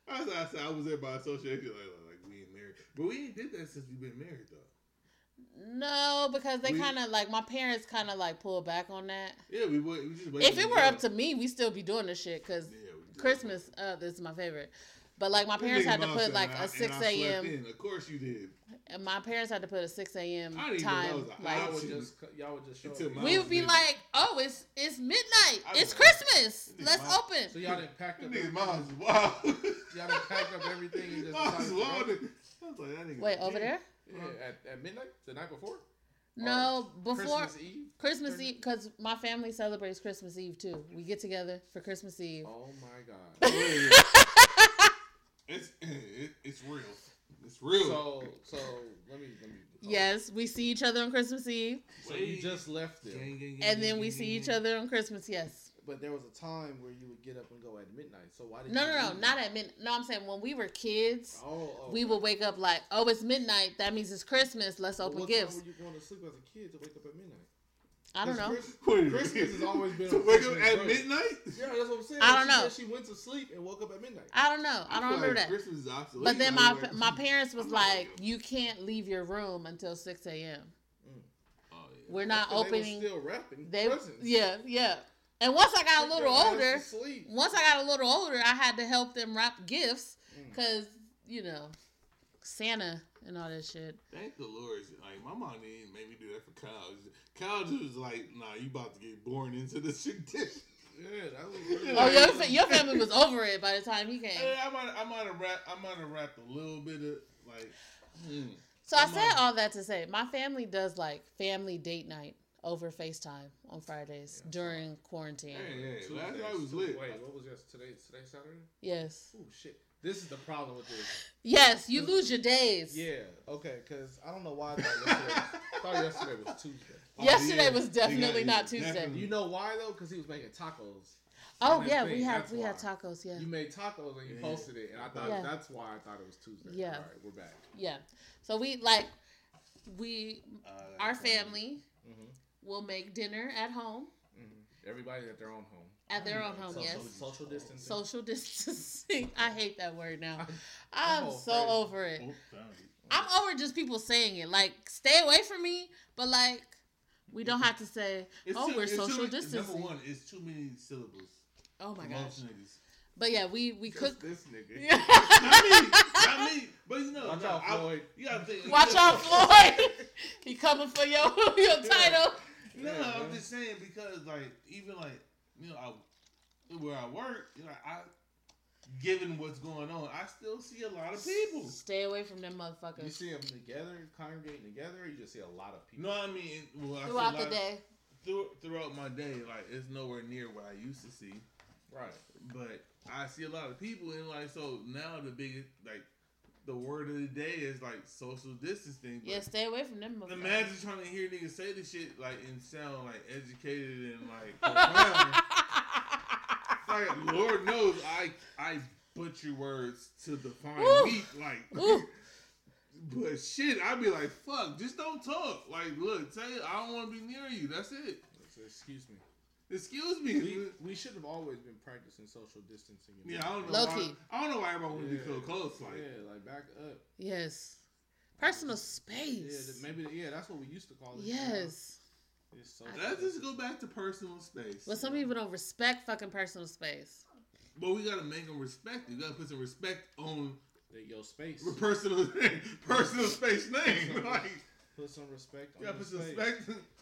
I, was, I said I was there by association. Like, like we ain't married, but we ain't did that since we've been married though. No, because they kind of like my parents kind of like pulled back on that. Yeah, we would. We If it were up to me, we still be doing this shit because yeah. Christmas. Uh, this is my favorite. But like my parents had to put like "And I- a six a.m. Of course you did. and my parents had to put a six a.m. I didn't even know time. that was a Like y'all would just y'all would just show up. we would be like, "Oh, it's it's midnight. It's. Christmas. Let's my- open." So y'all didn't pack up. That nigga everything? mom's wild. Y'all done packed up everything and just [LAUGHS] Mom's decided wild. go? I was like, that nigga. Wait, over there? Yeah, at, at midnight, the night before. No, before Christmas Eve. Christmas Christmas- Eve, because my family celebrates Christmas Eve too. We get together for Christmas Eve. Oh my god. [LAUGHS] it's it, it's real. It's real. So so let me let me. Yes, we see each other on Christmas Eve, So you just left them. Gang, gang, gang, and then we see each other on Christmas. Yes, but there was a time where you would get up and go at midnight. So why did No, you no, no, leave? not at midnight. No, I'm saying when we were kids, Oh, oh, we would wake up like, oh, it's midnight. That means it's Christmas. Let's open what gifts. Time were you going to sleep as a kid to wake up at midnight? I don't know. Wait Christmas. Christmas has always been [LAUGHS] to a wake up at break. midnight. Yeah, that's what I'm saying. I don't she know. Said she went to sleep and woke up at midnight. I don't know. I don't feel remember like that. Christmas is obsolete. But then my like- my parents was I'm like, you can't leave your room until six a.m. Mm. Oh, yeah. We're not opening. They were still wrapping They presents. yeah yeah. And once I got a little older, once I got a little older, I had to help them wrap gifts Mm. because you know Santa and all that shit. Thank the Lord. Like my mom didn't make me do that for Kyle. Kyle was like, "Nah, you about to get born into this tradition." Yeah, that was. [LAUGHS] Really Oh, your fa- your family was over it by the time he came. Hey, I might, I might have rapped, I might have rapped a little bit of like. hmm. So I Come said on. all that to say my family does like family date night over FaceTime on Fridays during quarantine. Hey, hey, Tuesdays, last night was lit. Wait, what was yesterday? Today Saturday? Yes. Oh shit! This is the problem with this. Yes, you lose your days. Yeah. Okay. Because I don't know why I thought yesterday. [LAUGHS] I thought yesterday was Tuesday. Oh, Yesterday yeah. was definitely it. not Tuesday. Definitely. You know why though? Because he was making tacos. Oh yeah, the we had that's we had tacos. Yeah, You made tacos and you Yeah. posted it, and I thought Yeah. that's why I thought it was Tuesday. Yeah. All right, we're back. yeah. So we like we Uh, our that's funny. family Mm-hmm. Will make dinner at home Mm-hmm. Everybody at their own home. at their own home. Social, Yes. Social distancing. Social distancing. [LAUGHS] I hate that word now. I'm I'm so afraid. over it. I'm over just people saying it. Like, stay away from me, but like, we don't have to say, It's "Oh, too- we're it's too social distancing." Number one, it's too many syllables. Oh my for gosh! niggas. But yeah, we we Just cook. this nigga. [LAUGHS] not me, not me. But you know, Watch no, out, I- Floyd. You gotta think. Watch out, Floyd! [LAUGHS] he coming for your your title. No, Yeah, I'm man. just saying because like even like you know I, where I work, you know, I given what's going on, I still see a lot of people. Stay away from them motherfuckers. You see them together, congregating together, or you just see a lot of people. No, I mean? Well, I throughout lot the of- day. through, throughout my day, like it's nowhere near what I used to see. Right. But I see a lot of people, and like so now the biggest like the word of the day is like social distancing. Yeah, stay away from them motherfuckers. Imagine trying to hear niggas say this shit like and sound like educated and like profound. [LAUGHS] like Lord knows I I butcher words to define Ooh. meat like Ooh. [LAUGHS] but shit I'd be like fuck just don't talk like look say I don't want to be near you that's it So, excuse me. Excuse me We, we should have always been practicing social distancing. in yeah I don't know Low why, key. I don't know why everybody want to be so close like yeah, like back up. yes, personal space. Yeah, maybe yeah, that's what we used to call it. Yes. Now It's so let's just go back to personal space But some people don't respect fucking personal space. but we gotta make them respect you gotta put some respect on That your space. personal [LAUGHS] personal space name [LAUGHS] like Put some respect on you gotta your put some space. respect [LAUGHS]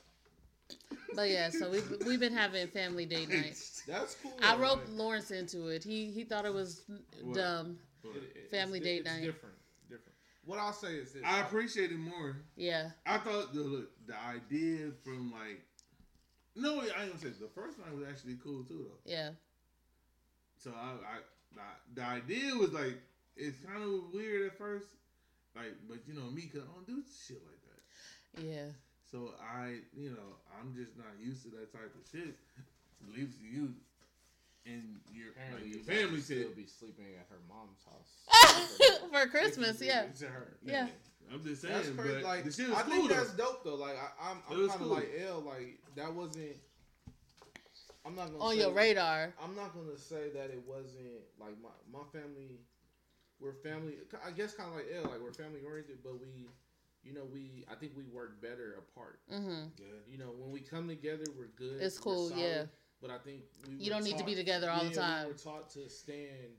But yeah, so we've we've been having family date [LAUGHS] night. That's cool. I though, wrote like, Lawrence into it. He he thought it was What? dumb. it- it- family it's, date it's night. Different. Different. What I'll say is this. I appreciate it more. Yeah. I thought the look, the idea from like no, I ain't gonna say the first night was actually cool too though. Yeah. So I, I the, the idea was like it's kind of weird at first, like but you know me cause I don't do shit like that. Yeah. So I you know I'm just not used to that type of shit. Leaves you and your like your you family still be sleeping at her mom's house [LAUGHS] For Christmas, yeah. To her. Yeah. I'm just saying, That's crazy. but Like the shit was I cool think though. that's dope though. Like I, I'm, I'm kind of cool. like L. Like that wasn't. I'm not gonna On say, your radar. I'm not gonna say that it wasn't like my my family. We're family. I guess kind of like L. Like we're family oriented, but we, you know, we. I think we work better apart. Mm-hmm. Yeah. You know, when we come together, we're good. It's cool, solid, yeah. But I think we You don't need to be together all the time. We're taught to stand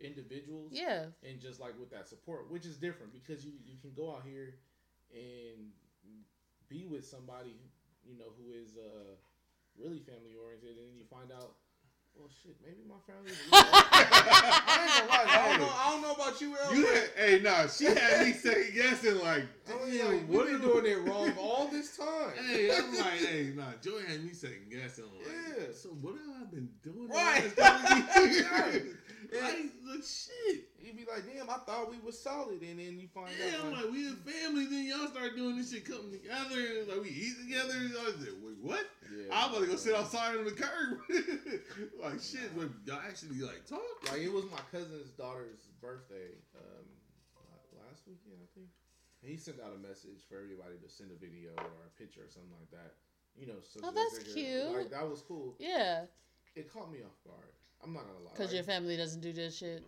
individuals Yeah. and just like with that support, which is different because you you can go out here and be with somebody you know who is uh really family oriented, and then you find out, well, shit, maybe my family. is a little- [LAUGHS] I ain't gonna lie, I don't know. I don't know about you, El. You had, hey, nah, she had me second guessing, like, I mean, damn, like, what we've are been doing it wrong all this time. Hey, I'm like, hey, nah, Joey had me second guessing. Like, Yeah. So what have I been doing? Right. [LAUGHS] last couple of years? Right. like, look, shit. You'd be like, damn, I thought we was was solid, and then you find Yeah, out I'm like, like, we a family. Then y'all start doing this shit, coming together, and like we eat together. And I was like, wait, what? yeah, I'm about to go sit outside on the curb. [LAUGHS] like shit, but y'all actually like talk. Like it was my cousin's daughter's birthday um, last weekend, I think. And he sent out a message for everybody to send a video or a picture or something like that. You know, so Oh, that's they cute. Like that was cool. Yeah, It caught me off guard. I'm not gonna lie. because your family doesn't do this shit.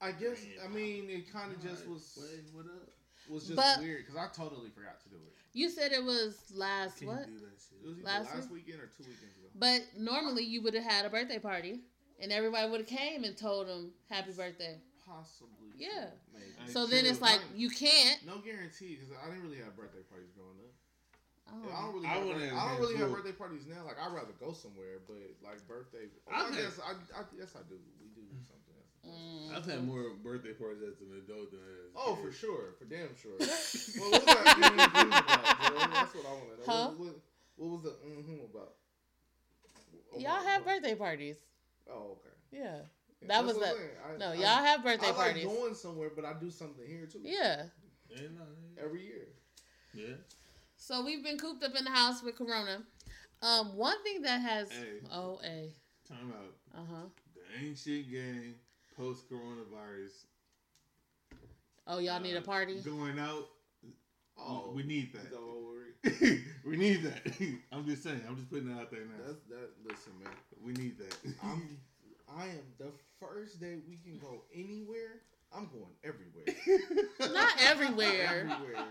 I guess I mean it kind of just was Wait, what up? was just But- weird because I totally forgot to do it. You said it was last Can what? you do that shit? It was either Last last, weekend or two weekends ago. But normally you would have had a birthday party, and everybody would have came and told them happy birthday. Possibly. Yeah. Maybe. So then it's like you can't. No guarantee because I didn't really have birthday parties growing up. Oh. Yeah, I don't really. I have birthday- have I don't had really have food. birthday parties now. Like I'd rather go somewhere, but like birthday. I've I had- guess I, I yes I do. We do something. Mm. I've had more birthday parties as an adult than as a Oh, kid. for sure, for damn sure. [LAUGHS] well, what was that mm-hmm about, That's what I want to know. Huh? What, what, what was the mm-hmm about? Y'all have birthday parties. Oh, okay. Yeah. Yeah, That was that's what the- I- No, I- y'all have birthday I like parties. going somewhere, but I do something here too. Yeah. Yeah, no, yeah. Every year. yeah. So we've been cooped up in the house with Corona. Um, one thing that has Hey. oh a Time out. uh huh The ain't shit gang post coronavirus. oh y'all need a Uh, party. Going out. Oh, we need that. that what we're- we need that. [LAUGHS] I'm just saying. I'm just putting it out there now. That's that. Listen, man. we need that. I'm. [LAUGHS] I am the first day we can go anywhere. I'm going everywhere. [LAUGHS] Not everywhere. everywhere.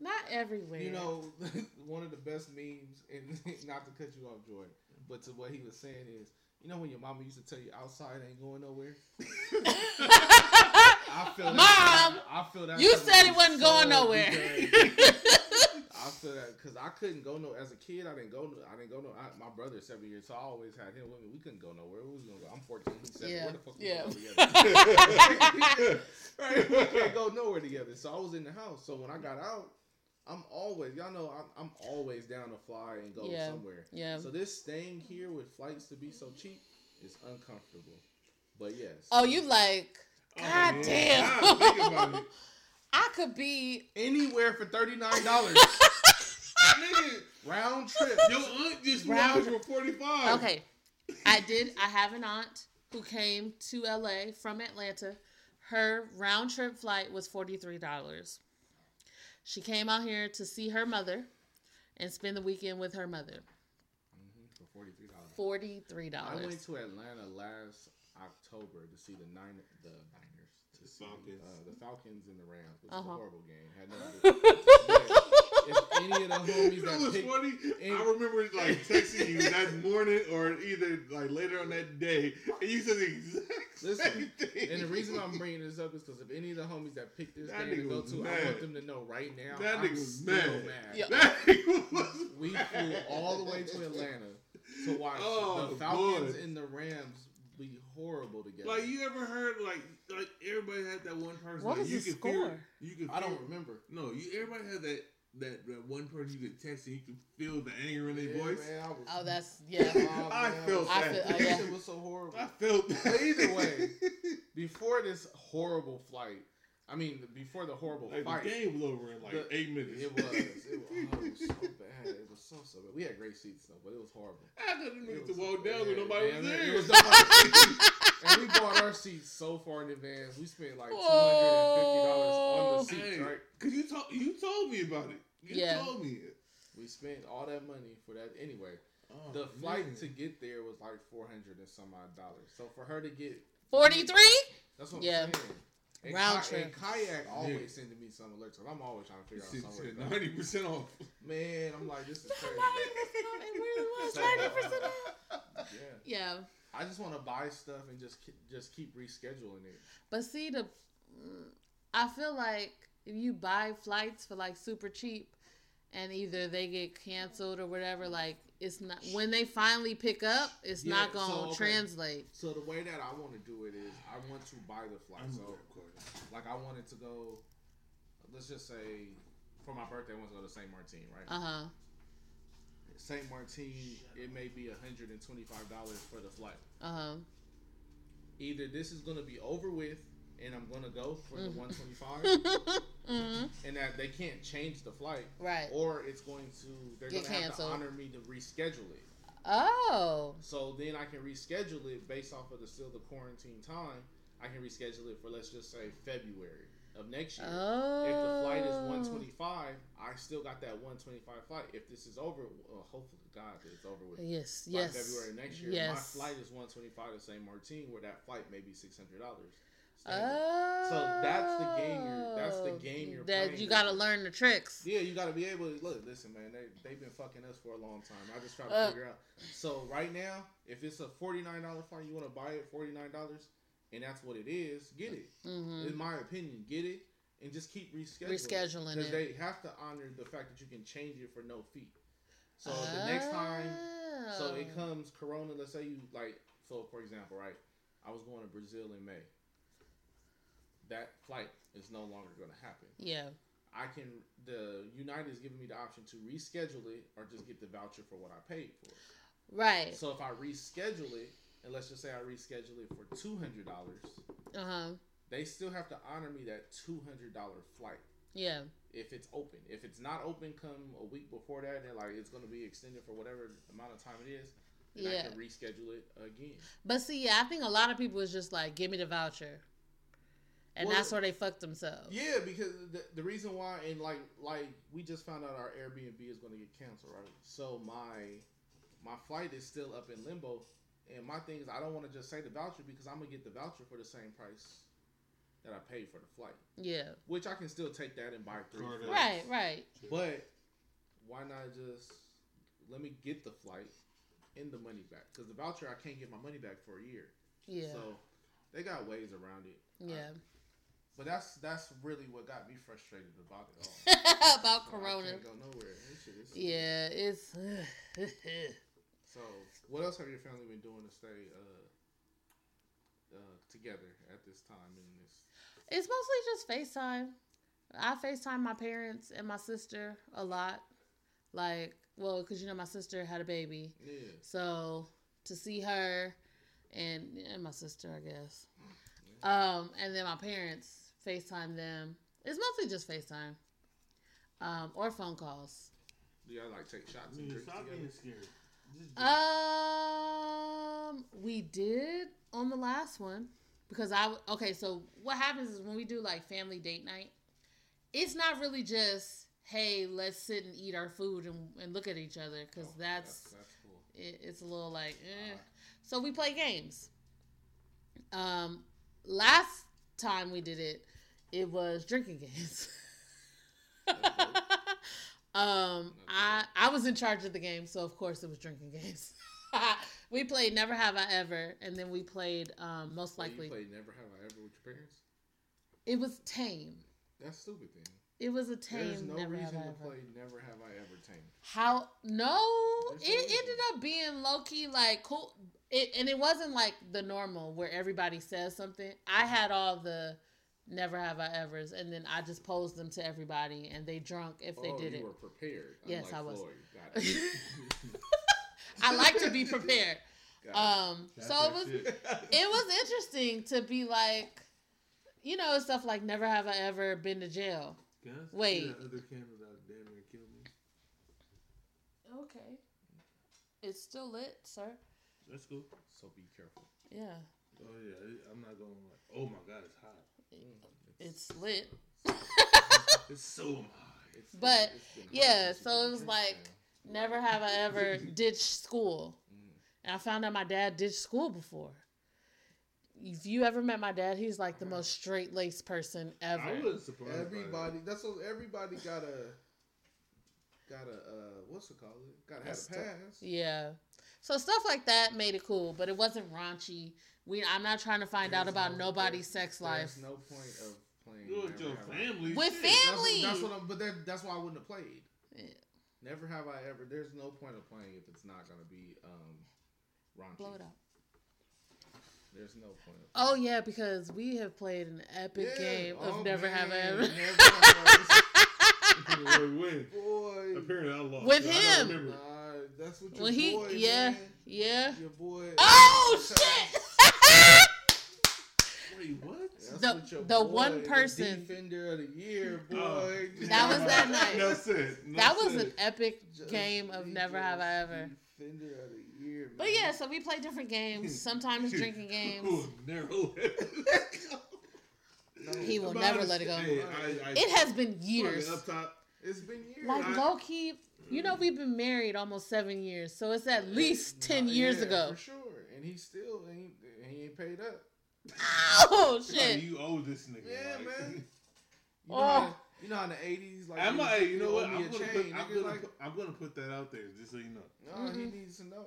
Not everywhere. You know, [LAUGHS] one of the best memes, and [LAUGHS] not to cut you off, Joy, but to what he was saying is, you know, when your mama used to tell you outside ain't going nowhere. [LAUGHS] I feel that. Mom, I feel that. you said it wasn't going nowhere. I feel that because I couldn't go no as a kid. I didn't go. no- I didn't go no. I, my brother's seven years, so I always had him with me. We couldn't go nowhere. We was gonna go. I'm 14. He's seven. Yeah, Where the fuck we yeah. go together? right? We can't go nowhere together. So I was in the house. So when I got out, I'm always y'all know I'm, I'm always down to fly and go Yeah. somewhere. yeah. So this staying here with flights to be so cheap is uncomfortable. But yes. Oh, you like Oh, God yeah. damn. I think about it. [LAUGHS] I could be anywhere for thirty nine dollars [LAUGHS] Nigga, round trip. your aunt just Round- for 45. okay. I did. I have an aunt who came to LA from Atlanta. Her round trip flight was forty three dollars. She came out here to see her mother and spend the weekend with her mother. Mhm, for forty three dollars. Forty three I went to Atlanta last October to see the nine the Niners, to The see, Falcons. uh, the Falcons and the Rams, which Uh-huh. was a horrible game. Had nothing to do- [LAUGHS] if any of the homies You know that what's picked, funny? and- I remember like texting you that morning or either like later on that day, and you said the exact Listen, same thing. and the reason I'm bringing this up is because if any of the homies that picked this That game to go was to, I want them to know right now. That I'm nigga was still mad. mad. Yeah. That nigga was We mad. flew all the way to Atlanta to watch Oh, the Falcons boy. and the Rams be horrible together. Like you ever heard like like everybody had that one person What like, was you the could feel score? you could I don't feel- remember. no you everybody had that that, that one person you could text and you could feel the anger in their Yeah, voice. man, I was, Oh, that's [LAUGHS] yeah. Oh, I man, felt I that. feel- oh, That yeah. shit was so horrible. I felt that. But either way, [LAUGHS] before this horrible flight, I mean, before the horrible like fight, the game was over in like The- eight minutes. it was, it was, oh, it was so bad. It was so so bad. We had great seats though, but it was horrible. I couldn't It even was- to walk down when nobody man, was it was nobody- and we bought our seats so far in advance. We spent like two hundred and fifty dollars on the seats, Hey, right? Cause you told you told me about it. You Yeah. told me it. We spent all that money for that anyway. Oh, The flight man. to get there was like four hundred and some odd dollars. So for her to get Forty three. That's what Yeah. I'm saying. And Round Ki- trip. And kayak always Yeah. sending me some alerts. So I'm always trying to figure out something. somewhere. said to go. ninety percent off. Man, I'm like, this is [LAUGHS] crazy. It really was ninety percent [LAUGHS] off. yeah, Yeah, I just want to buy stuff and just just keep rescheduling it. but see the, mm, I feel like if you buy flights for like super cheap, and either they get canceled or whatever, like it's not when they finally pick up, it's Yeah, not gonna okay. translate. So the way that I want to do it is, I want to buy the flight. I'm So recording. Like, I wanted to go. Let's just say, for my birthday, I want to go to Saint Martin, right? Uh huh. Saint Martin, it may be hundred and twenty five dollars for the flight. Uh huh. Either this is going to be over with and I'm gonna go for the Mhm. 125, [LAUGHS] hmm and that they can't change the flight, Right. or it's going to they're Get gonna have to honor me to reschedule it. Oh. So then I can reschedule it based off of the still the quarantine time. I can reschedule it for let's just say February of next year. Oh. If the flight is 125, I still got that 125 flight. If this is over, well, hopefully, God, it's over with. Yes. by Yes. February next year. Yes. My flight is 125 to St. Martin, where that flight may be $600. Oh. So that's the game you're- that's the game you're That playing you got to learn the tricks. Yeah, you got to be able to look. Listen, man, they they've been fucking us for a long time. I just try to Uh. figure out. So right now, if it's a forty nine dollar flight, you want to buy it forty nine dollars, and that's what it is. Get it. hmm In my opinion, get it and just keep rescheduling. Rescheduling because they have to honor the fact that you can change it for no fee. So the next time, so it Oh. comes Corona. Let's say you like. So for example, right, I was going to Brazil in May. That flight is no longer going to happen. Yeah. I can the United is giving me the option to reschedule it or just get the voucher for what I paid for. Right. So if I reschedule it, and let's just say I reschedule it for two hundred dollars, Uh huh. they still have to honor me that two hundred dollar flight Yeah. if it's open. If it's not open, come a week before that, and like it's going to be extended for whatever amount of time it is. And I can reschedule it again. But see, yeah, I think a lot of people is just like, give me the voucher, and Well, that's where they fuck themselves. Yeah, because the, the reason why, and like like we just found out our Airbnb is going to get canceled, right? So my my flight is still up in limbo, and my thing is I don't want to just say the voucher because I'm gonna get the voucher for the same price that I paid for the flight, Yeah. which I can still take that and buy three. Card flights. Right. Right. But why not just let me get the flight and the money back? Because the voucher I can't get my money back for a year. Yeah. So they got ways around it. yeah. But that's that's really what got me frustrated about it all. [LAUGHS] About So I Corona. can't go nowhere. This shit is- Yeah. It's. [SIGHS] [LAUGHS] So, what else have your family been doing to stay uh, uh, together at this time in this? It's mostly just FaceTime. I FaceTime my parents and my sister a lot. Like, well, because you know my sister had a baby, Yeah. so to see her and and my sister, I guess. Um, and then my parents FaceTime them. It's mostly just FaceTime, um, or phone calls. Do y'all like take shots and Man, drinks stop together? being scared. Um, we did on the last one because I okay. So what happens is when we do like family date night, it's not really just hey let's sit and eat our food and, and look at each other because Oh, that's, that's cool. it, it's a little like eh. Alright. so we play games. Um, last time we did it, it was drinking games. Um, I I was in charge of the game, so of course it was drinking games. [LAUGHS] we played Never Have I Ever, and then we played um, Most Likely. you played Never Have I Ever with your parents? It was tame. That's stupid. Then It was a tame. there's no Never reason to play Never Have I Ever tame. How? No, There's it ended up being low key like cool. It and it wasn't like the normal where everybody says something. I had all the never have I ever's, and then I just posed them to everybody, and they drunk if they oh, did you it. were prepared. Yes, I was. Floyd. [LAUGHS] Got it. I like to be prepared. [LAUGHS] Um, so it was shit. it. [LAUGHS] it was interesting to be like, you know, stuff like never have I ever been to jail. Can I Wait. that other candle that damn near killed me? Okay, it's still lit, sir. That's cool. so be careful. Yeah, Oh yeah, I'm not going like. Oh my god, it's hot. It's lit. [LAUGHS] It's so hot. It's- But, it's hot yeah, so put it was like- down. Never have I ever [LAUGHS] ditched school. Mm. And I found out my dad ditched school before. If you ever met my dad, he's like the most straight laced person ever. I wasn't surprised. by that. Everybody, that's what everybody got a, got a, uh, what's it called? Got to have a the- pass. Yeah. So stuff like that made it cool, but it wasn't raunchy. We I'm not trying to find out about no- nobody's sex life. There's no point of playing. With your family. With shit. fam- That's what, Family. that's what I'm, but that, that's why I wouldn't have played. Yeah. Never have I ever. There's no point of playing if it's not gonna be um, raunchy. Blow it up. There's no point. Of Oh yeah, because we have played an epic Yeah. game of Oh, Never Have I. Ever. Never have I [LAUGHS] Wait, wait. ever. Boy, Apparently, I lost. With I don't him. Remember. that's what your When he, boy. yeah, man. yeah. Your boy. Oh shit! [LAUGHS] Wait, what? That's The- what your the boy, one the person- defender of the year, oh. boy. Oh. That was that [LAUGHS] night. No said. No that was said. an epic Just game of Never Have I Ever. Defender of the year, man. But yeah, so we play different games. [LAUGHS] Sometimes drinking games. Ooh, never let it go. No, He will never let it go. Hey, I, I, It has been years. Up top, It's been years. Like I- low key, you know, we've been married almost seven years, so it's at least ten Nah, years yeah, ago. for sure. And he still ain't he ain't paid up. [LAUGHS] Oh Hey, shit! you owe this nigga. Yeah, like- man. [LAUGHS] You know, Oh. how, you know in the eighties, like I'm you, like, hey, you know what? I'm gonna, chain, put, I'm, gonna like, put, I'm gonna put that out there just so you know. no, he Mhm. needs to know.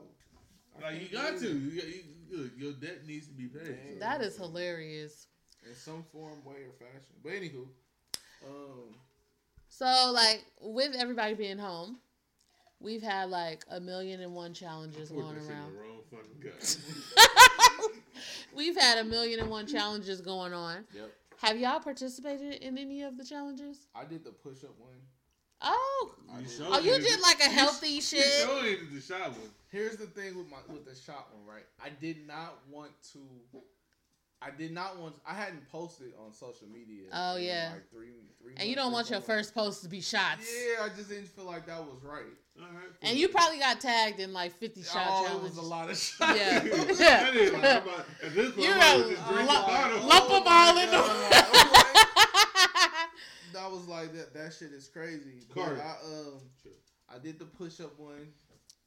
I Like you got to. it. You got you, look, your debt needs to be paid. Man. That is hilarious. in some form, way, or fashion. But anywho, um, So like with everybody being home, we've had like a million and one challenges going this in the around. wrong fucking gut. [LAUGHS] we've had a million and one challenges going on. yep, Have y'all participated in any of the challenges? I did the push up one. Oh, I You did- oh, you did like a healthy You shit. showed the shot one. Here's the thing with my with the shot one, right? I did not want to. I did not want. I hadn't posted on social media. Oh, in, yeah. like three, three. And you don't want your something. first post to be shots. Yeah, I just didn't feel like that was right. All right. And you probably got tagged in like 50 shot oh, it challenges. was a lot of shots. Yeah. [LAUGHS] That is, like, I'm about- at this point, You I'm got about to just drink the lump- bottle. lump 'em all in the- [LAUGHS] that was like that. That shit is crazy. But I um, Sure. I did the push up one.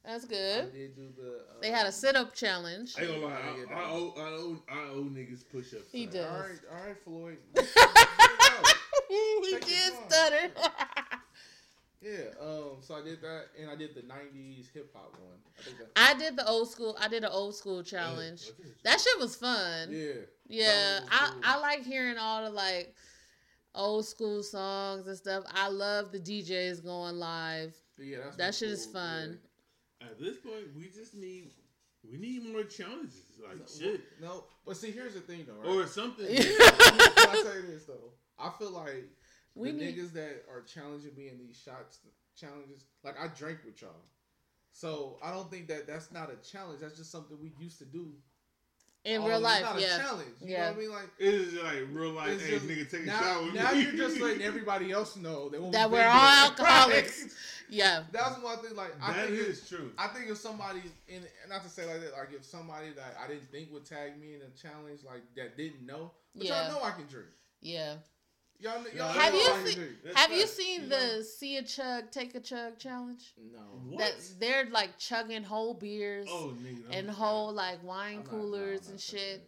That's I good. did do the. Uh, They had a sit up challenge. I ain't gonna lie, Yeah, I, I, owe, I, owe, I owe niggas push ups. He does. All right, all right, Floyd. [LAUGHS] he Take did stutter. [LAUGHS] yeah. Um. So I did that, and I did the '90s hip hop one. I think that. I did the old school. I did an old school challenge. That shit was fun. Yeah. Yeah, I, cool. I like hearing all the like old school songs and stuff. I love the DJs going live. Yeah, that's That what's shit is cool, fun. At this point, we just need we need more challenges, like yeah. shit, No, but see, here's the thing though, right? or something. Yeah. [LAUGHS] Can I say this though? I feel like We the need niggas that are challenging me in these shots challenges, like I drank with y'all, so I don't think that that's not a challenge. That's just something we used to do in Oh, real it's life. not a Yeah, challenge. You Yeah. know what I mean? Like It is like real life. it's Hey, just- nigga, take a now, shot with now me. you're just letting [LAUGHS] everybody else know that, what That we've we're all alcoholics. Right? yeah. That's one thing. Like I That think if- true. I think if somebody, in not to say like that, like if somebody that I didn't think would tag me in a challenge, like that didn't know, but Yeah. y'all know I can drink. Yeah. Y'all, y'all Have you I seen- Have you seen you the know? see a chug, take a chug challenge? No. What? That they're like chugging whole beers Oh, nigga. and I'm- whole like I'm wine not- no, coolers and shit.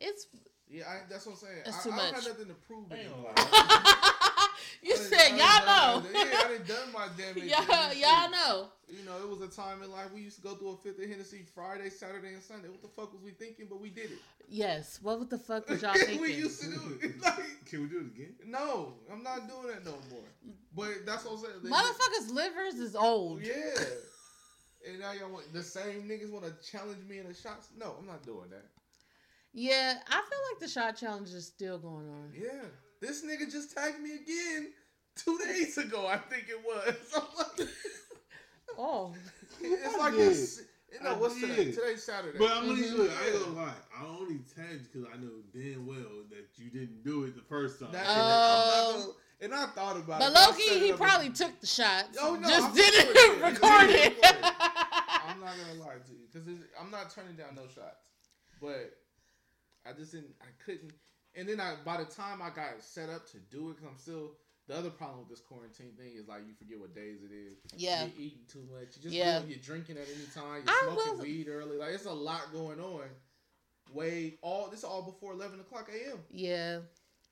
It's Yeah, I, that's what I'm saying. That's I, too I much. don't have nothing to prove. I ain't anymore. [LAUGHS] gonna lie. you I said I y'all done know. done Yeah, I done done my [LAUGHS] damage. y'all y'all know. You know, it was a time in life we used to go through a fifth of Hennessy Friday, Saturday, and Sunday. What the fuck was we thinking? But we did it. Yes. What the fuck was y'all [LAUGHS] thinking? we used to do it. [LAUGHS] Like, Can we do it again? no, I'm not doing that no more. But that's what I'm saying. They- Motherfuckers' livers is old. Yeah. And now y'all want the same niggas want to challenge me in the shots? No, I'm not doing that. Yeah, I feel like the shot challenge is still going on. Yeah, this nigga just tagged me again two days ago. I think it was. [LAUGHS] Like, [LAUGHS] Oh, it's I like did. it's. No, I what's today? Today's Saturday. But I'm only look. I ain't mm-hmm. gonna lie. I only tagged you because I know damn well that you didn't do it the first time. That- Oh. and I'm not gonna- and I thought about but it. But lowkey, he probably as- took the shots. Oh, no, just I'm didn't [LAUGHS] recording it. record it. I'm not gonna lie to you because I'm not turning down no shots, but I just didn't. I couldn't. And then I, by the time I got set up to do it, because I'm still. The other problem with this quarantine thing is like you forget what days it is. yeah, You're eating too much. You just Yeah. you're drinking at any time. I You're smoking will- weed early. Like it's a lot going on. Way all this is all before eleven o'clock a.m. yeah.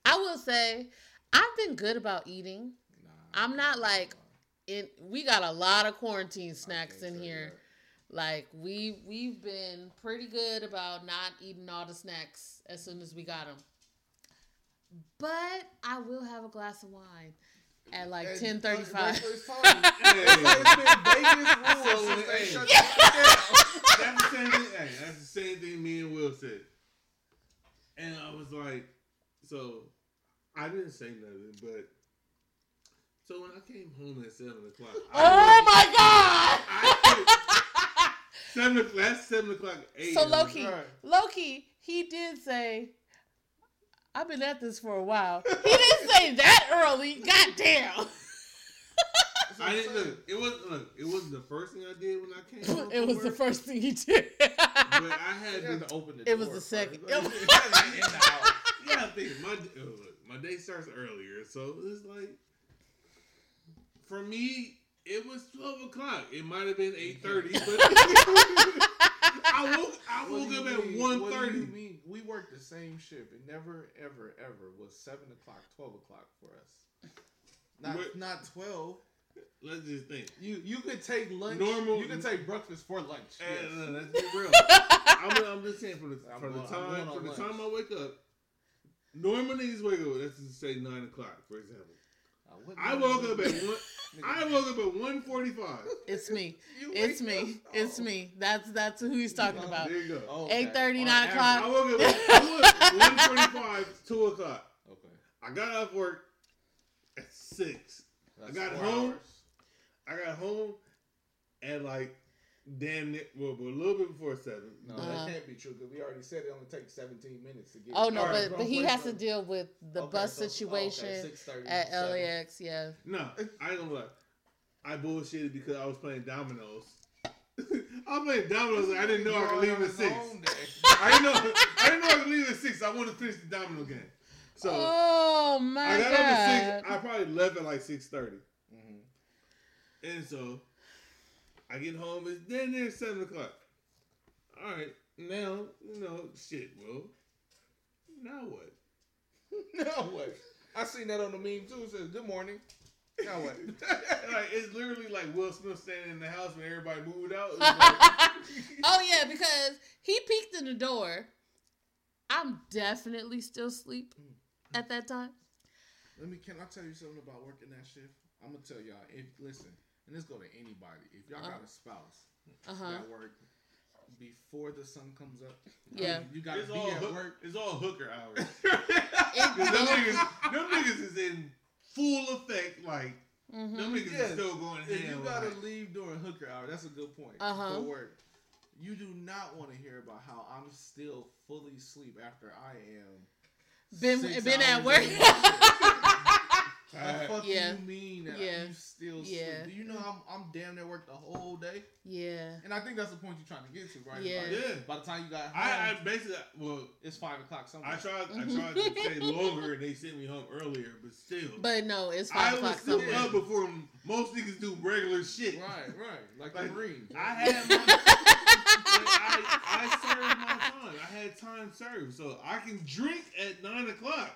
I will say, I've been good about eating. Nah, I'm not like- It we got a lot of quarantine snacks in here. Like we we've been pretty good about not eating all the snacks as soon as we got them. But I will have a glass of wine at like ten thirty five. ten thirty but- five. but it's Tony. It's like it's been Vegas rules So, since they hey. shut that shit down. that's the same thing. Hey, that's the same thing me and Will said. And I was like, so I didn't say nothing, but so when I came home at seven o'clock, Oh my god! I, [LAUGHS] seven o'clock. That's seven o'clock. Eight. So lowkey, Right. lowkey, he did say, I've been at this for a while. [LAUGHS] He didn't say that early. God damn. [LAUGHS] I didn't look. It was look. It wasn't the first thing I did when I came. home it from was the first thing he did. But I had You had to. to open the It was door the first. second- Like, [LAUGHS] it was- in the house. Yeah, I think my my day starts earlier, so it's like for me, it was twelve o'clock. It might have been eight thirty, but [LAUGHS] I woke I woke up at mean? one What do thirty. you mean? We worked the same shift. It never, ever, ever was seven o'clock, twelve o'clock for us. Not What- not twelve. Let's just think. You you could take lunch. Normal- You could take breakfast for lunch. Hey, yes. no, let's be real. [LAUGHS] I'm, I'm just saying from the I'm from the time going on from the lunch. time I wake up. Normal niggas wake up. Let's just say nine o'clock, for example. wouldn't I woke up at one. I woke up at one forty-five. It's me. It's me. up- It's me. That's that's who he's talking Oh, about. There you go. Oh, okay. 8:30, On 9 average. o'clock. I woke up at one forty-five, [LAUGHS] two o'clock. Okay. I got off work at six. That's got home. hours. I got home at like damn it, well, but a little bit before seven. No, Uh-huh. that can't be true because we already said it only takes 17 minutes to get. Oh no, but, but he has to to- deal with the Okay, bus so- oh, okay, situation 6:30 at to seven. LAX. Yeah. No, I ain't gonna lie. I bullshitted because I was playing dominoes. [LAUGHS] I'm playing dominoes. I didn't know I You're could leave at six. [LAUGHS] I didn't know. I didn't know I could leave at six. I wanted to finish the domino game. So oh my I got god. up at six. I probably left at like six thirty. Mhm. And so I get home, it's then there seven o'clock. All right, now you know shit. Well, now what? [LAUGHS] now what? I seen that on the meme too. It says, "Good morning." Now what? [LAUGHS] like it's literally like Will Smith standing in the house when everybody moved out. Like, [LAUGHS] oh yeah, because he peeked in the door. I'm definitely still asleep at that time. Let me. Can I tell you something about working that shift? I'm gonna tell y'all. If listen, and this go to anybody. If y'all got a spouse Uh huh. that work before the sun comes up, Yeah. you gotta it's be all at hook, work. it's all hooker hours. [LAUGHS] It- 'Cause them niggas, them niggas is in full effect. Like Mhm. them niggas Yeah. is still going If you gotta like, leave during hooker hour, that's a good point. Uh-huh. For work, you do not want to hear about how I'm still fully asleep after I am. Been been at work. [LAUGHS] in the. The uh, fuck Yeah. you mean that Yeah. you still Yeah. sleep? Do you know I'm I'm damn near work the whole day? yeah. And I think that's the point you're trying to get to, right? Yeah. Like, Yeah. By the time you got home, I, I basically well, it's five o'clock somewhere. I tried I tried to stay [LAUGHS] longer and they sent me home earlier, but still. But no, it's I five was o'clock still somewhere. up before most niggas do regular shit. Right, right. Like, Like, the Marines. I had my, [LAUGHS] I, I served my time. I had time served, so I can drink at nine o'clock.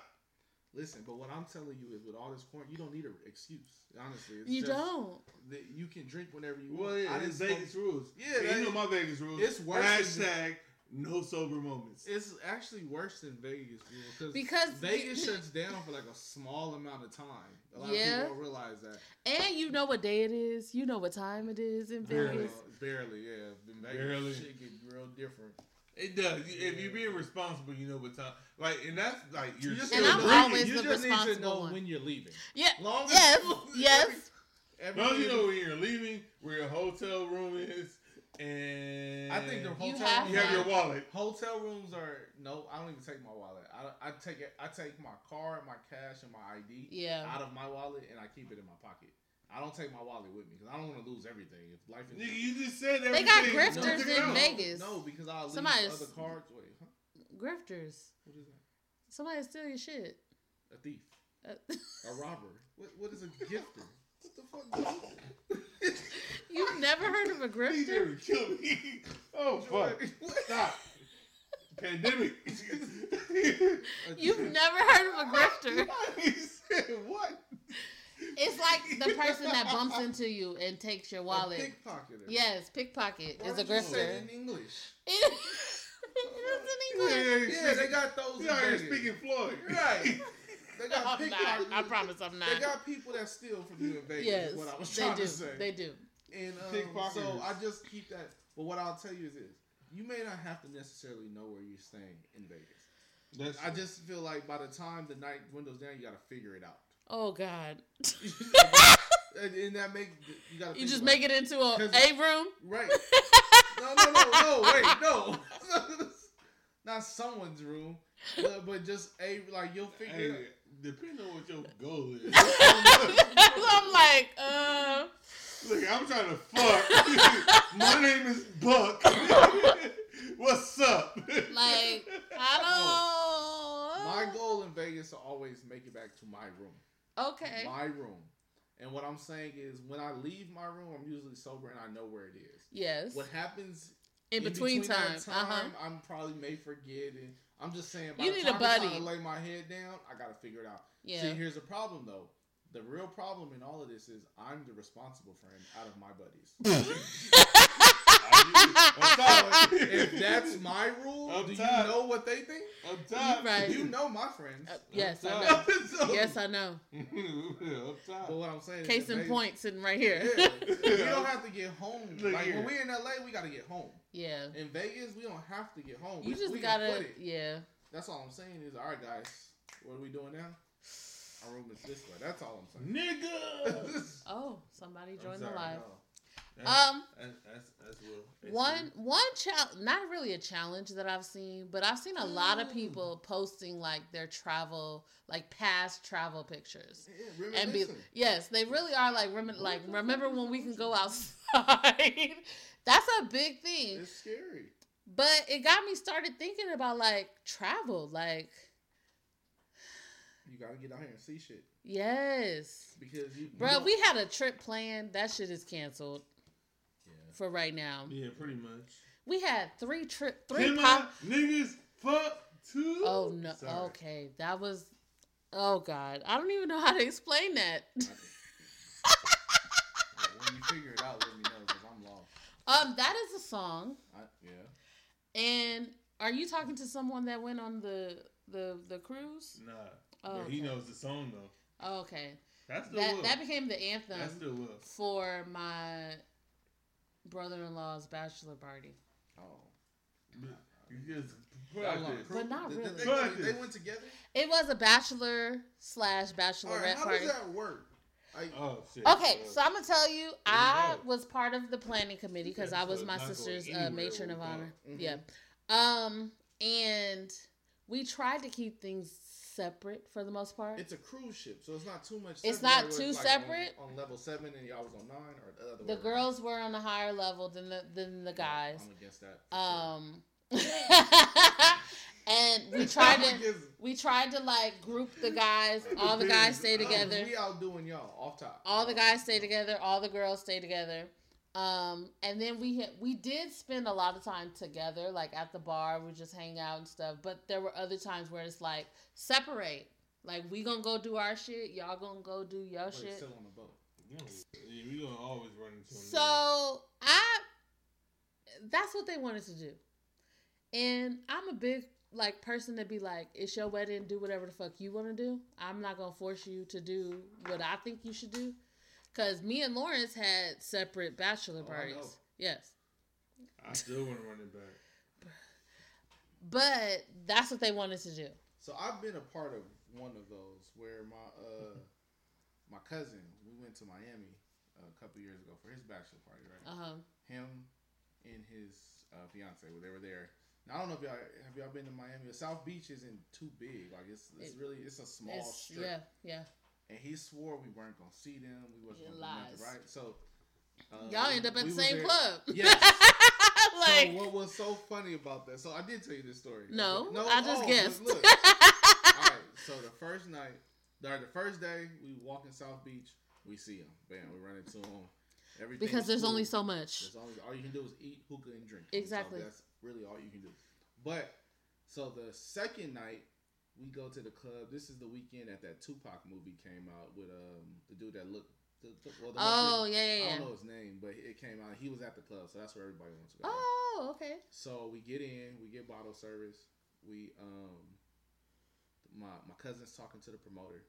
Listen, but what I'm telling you is, with all this quarantine, you don't need an excuse. Honestly, it's You just don't. That you can drink whenever you Well, want. yeah, I it's didn't Vegas smoke- rules. Yeah, And that- you know my Vegas rules. it's worse Hashtag no sober moments. It's actually worse than Vegas because Because Vegas [LAUGHS] shuts down for like a small amount of time. A lot Yeah. of people don't realize that. And you know what day it is. You know what time it is in Vegas. Uh, barely, yeah. In Vegas, Barely. shit get real different. It does. If you're being responsible, you know what time. Like, and that's like you're You just still And I'm need to- always you the just need to know one. when you're leaving. Yeah. Long as- Yes. [LAUGHS] Yes. Every As long as you know when you're leaving, where your hotel room is, and I think the You hotel have you have your wallet. Hotel rooms are no. I don't even take my wallet. I, I take it. I take my card, my cash, and my ID Yeah. out of my wallet, and I keep it in my pocket. I don't take my wallet with me because I don't want to lose everything. If life is Nigga, you just said everything. They got grifters took it in out. Vegas. No, because I'll leave Somebody's- other cards. Wait, huh? Grifters. What is that? Somebody steal your shit. A thief, Uh, [LAUGHS] a robber. What, what is a gifter? What the fuck? You've never heard of a [LAUGHS] He's grifter? gonna kill me. Oh fuck! [LAUGHS] Stop. Pandemic. You've never heard of a grifter? he said what? It's like the person that bumps into you and takes your A wallet. pickpocketer. Yes, pickpocket Why is a don't it grifter. in English. [LAUGHS] It is in English. Yeah, they got those. You in out speaking Floyd. Right. [LAUGHS] They got I'm not. I promise I'm not. They got people that steal from you in Vegas. yes, is what I was they trying do. to say. They do. And um, Pickpocketers. so I just keep that. But what I'll tell you is this: you may not have to necessarily know where you're staying in Vegas. That's I just feel like by the time the night dwindles down, you got to figure it out. Oh God! [LAUGHS] and, and that make you got to. You just make it into a A room. right. [LAUGHS] No, no, no, no. Wait, no. [LAUGHS] Not someone's room. but, but just a like you'll figure it. Hey, depending on what your goal is. I'm like, uh, Look, I'm trying to fuck. My name is Buck. What's up? like I don't. My goal in Vegas to always make it back to my room. Okay. My room. And what I'm saying is, when I leave my room, I'm usually sober and I know where it is. Yes. What happens In between, that time. Uh huh. I'm probably may forget, and I'm just saying. By You the need a time it's time buddy. to lay my head down, I gotta figure it out. Yeah. See, here's the problem though. The real problem in all of this is I'm the responsible friend out of my buddies. [LAUGHS] I'm top. if that's my rule, Up do you know what they think? Up top. Right. You know my friends. Uh, yes, I know. [LAUGHS] So- Yes, I know. [LAUGHS] But what I'm saying Case is in they- point, sitting right here. Yeah, [LAUGHS] we don't have to get home. Look like here. when we're in LA, we gotta get home. Yeah. In Vegas, we don't have to get home. You we, just we gotta, put it. yeah. That's all I'm saying is, all right, guys, what are we doing now? Our room is this way. That's all I'm saying. Nigga. Oh, somebody I'm joined the live. That's, Um, that's, that's, that's Will. One one challenge, not really a challenge that I've seen, but I've seen a lot of people posting like their travel, like past travel pictures, Yeah, and be yes, they really are like remin- like remember when we can go outside? [LAUGHS] That's a big thing. It's scary. But it got me started thinking about like travel, like You gotta get out here and see shit yes, because you, bro. you We had a trip planned. That shit is canceled. For right now. Yeah, pretty much. We had three trip, three Can pop. niggas fuck too? Oh no. Sorry. Okay, that was. Oh God, I don't even know how to explain that. [LAUGHS] when you figure it out, let me know because I'm lost. Um, that is a song. I, yeah. And are you talking to someone that went on the the the cruise? Nah. Oh, but he knows the song though. Oh, okay. That that became the anthem That's still Will. for my brother-in-law's bachelor party. Oh. You just put out there. But not did- did really. They, Fuck they this. went together. It was a bachelor slash All right, bachelorette how party. does that work? Like, Oh shit. Okay, Uh, so I'm gonna tell you, you I go. was part of the planning committee because Yeah, I was so my not going sister's uh, anywhere matron with of honor. Mhm. Yeah, um, and we tried to keep things separate for the most part. it's a cruise ship, so it's not too much. It's not too it's like separate. On, on level seven, and y'all was on nine, or the other. the way around? girls were on a higher level than the than the Yeah, guys. I'm against that. Um, [LAUGHS] and we [LAUGHS] tried to we tried to like group the guys. [LAUGHS] All the guys stay Oh, together. We outdoing y'all off top. all the guys stay together all the girls stay together um and then we had we did spend a lot of time together like at the bar we just hang out and stuff but there were other times where it's like separate. Like we gonna go do our shit y'all gonna go do your Wait, shit. still on the boat. Yeah, we gonna always run into so i that's what they wanted to do. And i'm a big like person to be like it's your wedding do whatever the fuck you want to do. I'm not gonna force you to do what i think you should do because me and lawrence had separate bachelor Oh, parties yes I still want to run it back. but that's what they wanted to do So I've been a part of one of those where my uh my cousin we went to Miami a couple years ago for his bachelor party, right? uh-huh Him and his uh, fiance, they were there. Now, I don't know if y'all have y'all been to Miami. South Beach isn't too big. Like it's it's It- really it's a small it's, strip. yeah yeah And he swore we weren't gonna see them. We wasn't gonna do nothing, right? So uh, y'all end up at the same club Yes. [LAUGHS] like so what was so funny about that? So I did tell you this story. no, no, i just oh, guessed Look, all right. So the first night, or the first day, we walk in South Beach. We see him. Bam. We run into him. Everything because there's cool. only so much There's only all you can do is eat hookah and drink. Exactly. So that's really all you can do. But so the second night, we go to the club. This is the weekend that that Tupac movie came out with um the dude that looked. The, the, well, the oh yeah I yeah yeah don't know his name, but it came out. He was at the club, so that's where everybody wants to go. oh okay So we get in, we get bottle service. We um my my cousin's talking to the promoter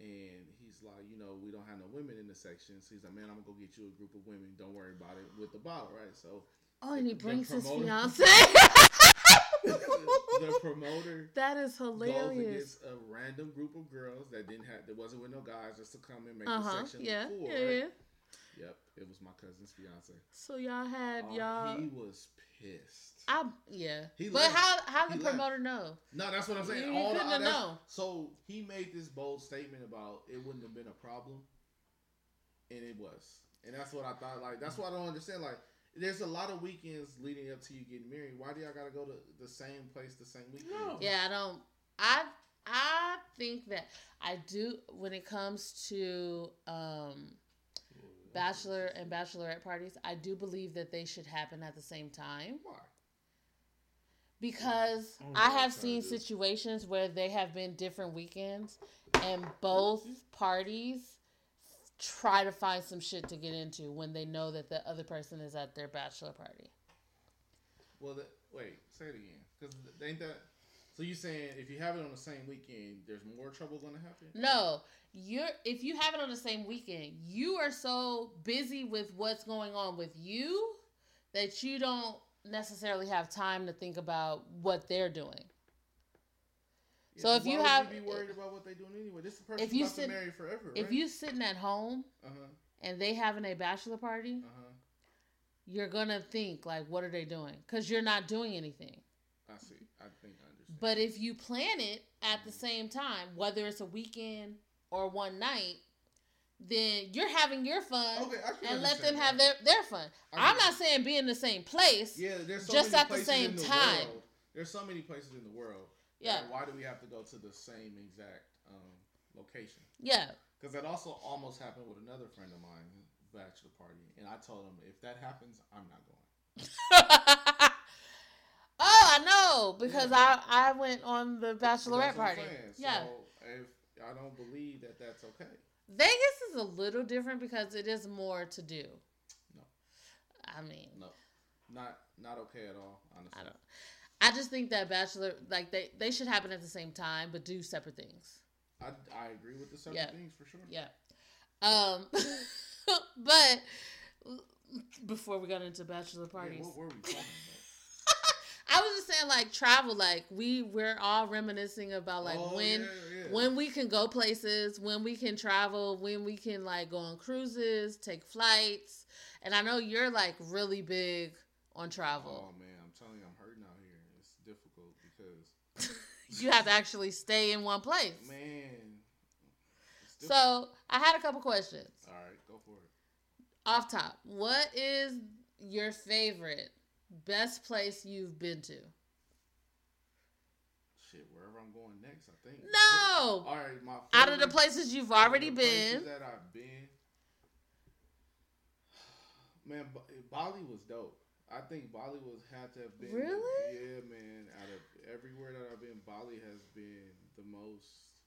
and he's like, you know, we don't have no women in the section. So he's like, Man, I'm gonna go get you a group of women, don't worry about it with the bottle, right? So oh and he brings his fiance [LAUGHS] [LAUGHS] [LAUGHS] the promoter that is hilarious. goes against a random group of girls that didn't have that wasn't with no guys just to come and make uh-huh the section yeah cool, yeah right? yeah Yep, it was my cousin's fiance. So y'all had Oh, y'all. He was pissed. I yeah. He but left. how how He the left. promoter know? No, that's what I'm saying. You All the, couldn't know. So he made this bold statement about it wouldn't have been a problem, and it was. And that's what I thought. Like that's what I don't understand. Like there's a lot of weekends leading up to you getting married. Why do y'all gotta go to the same place the same weekend? No. Yeah, I don't. I I think that I do when it comes to um bachelor and bachelorette parties. I do believe that they should happen at the same time Why? because I I have time seen it is. situations where they have been different weekends and both [LAUGHS] parties try to find some shit to get into when they know that the other person is at their bachelor party. Well, the, wait, say it again. Because ain't that? So you saying if you have it on the same weekend, there's more trouble gonna happen? No, you're if you have it on the same weekend, you are so busy with what's going on with you that you don't necessarily have time to think about what they're doing. So if you have- you be worried about what they're doing anyway. This is the person If you about sit- to marry forever. If you sitting at home uh huh, and they having a bachelor party, uh huh, you're gonna think like, what are they doing? Because you're not doing anything. I see. I think I understand. But if you plan it at the same time, whether it's a weekend or one night, then you're having your fun okay, and let them have their, their fun. I I'm not saying be in the same place. Yeah, there's so just many at the places same in the time. World. There's so many places in the world. Yeah. Why do we have to go to the same exact um, location? Yeah. Because that also almost happened with another friend of mine, bachelor party, and I told him if that happens, I'm not going. [LAUGHS] oh, I know because I I went on the bachelorette party. Yeah. So if I don't believe that that's okay. Vegas is a little different because it is more to do. No. I mean, No, not not okay at all. Honestly. I don't. I just think that bachelor like they they should happen at the same time but do separate things. I, I agree with the separate Yeah. things for sure. Yeah. Um [LAUGHS] but before we got into bachelor Yeah, parties. what were we talking about? [LAUGHS] I was just saying like travel like we we're all reminiscing about like Oh, when yeah, yeah. when we can go places, when we can travel, when we can like go on cruises, take flights. And I know you're like really big on travel. Oh man, I'm telling you, I'm hurting out here. It's difficult because You have to actually stay in one place. man. So I had a couple questions. all right, go for it. Off top, what is your favorite best place you've been to? Shit, wherever I'm going next, I think. No. All right, my Out of the places you've already the places been. that I've been. [SIGHS] Man, Ba- Bali was dope. I think Bollywood was had to have been Really? Yeah, man. Out of everywhere that I've been, Bali has been the most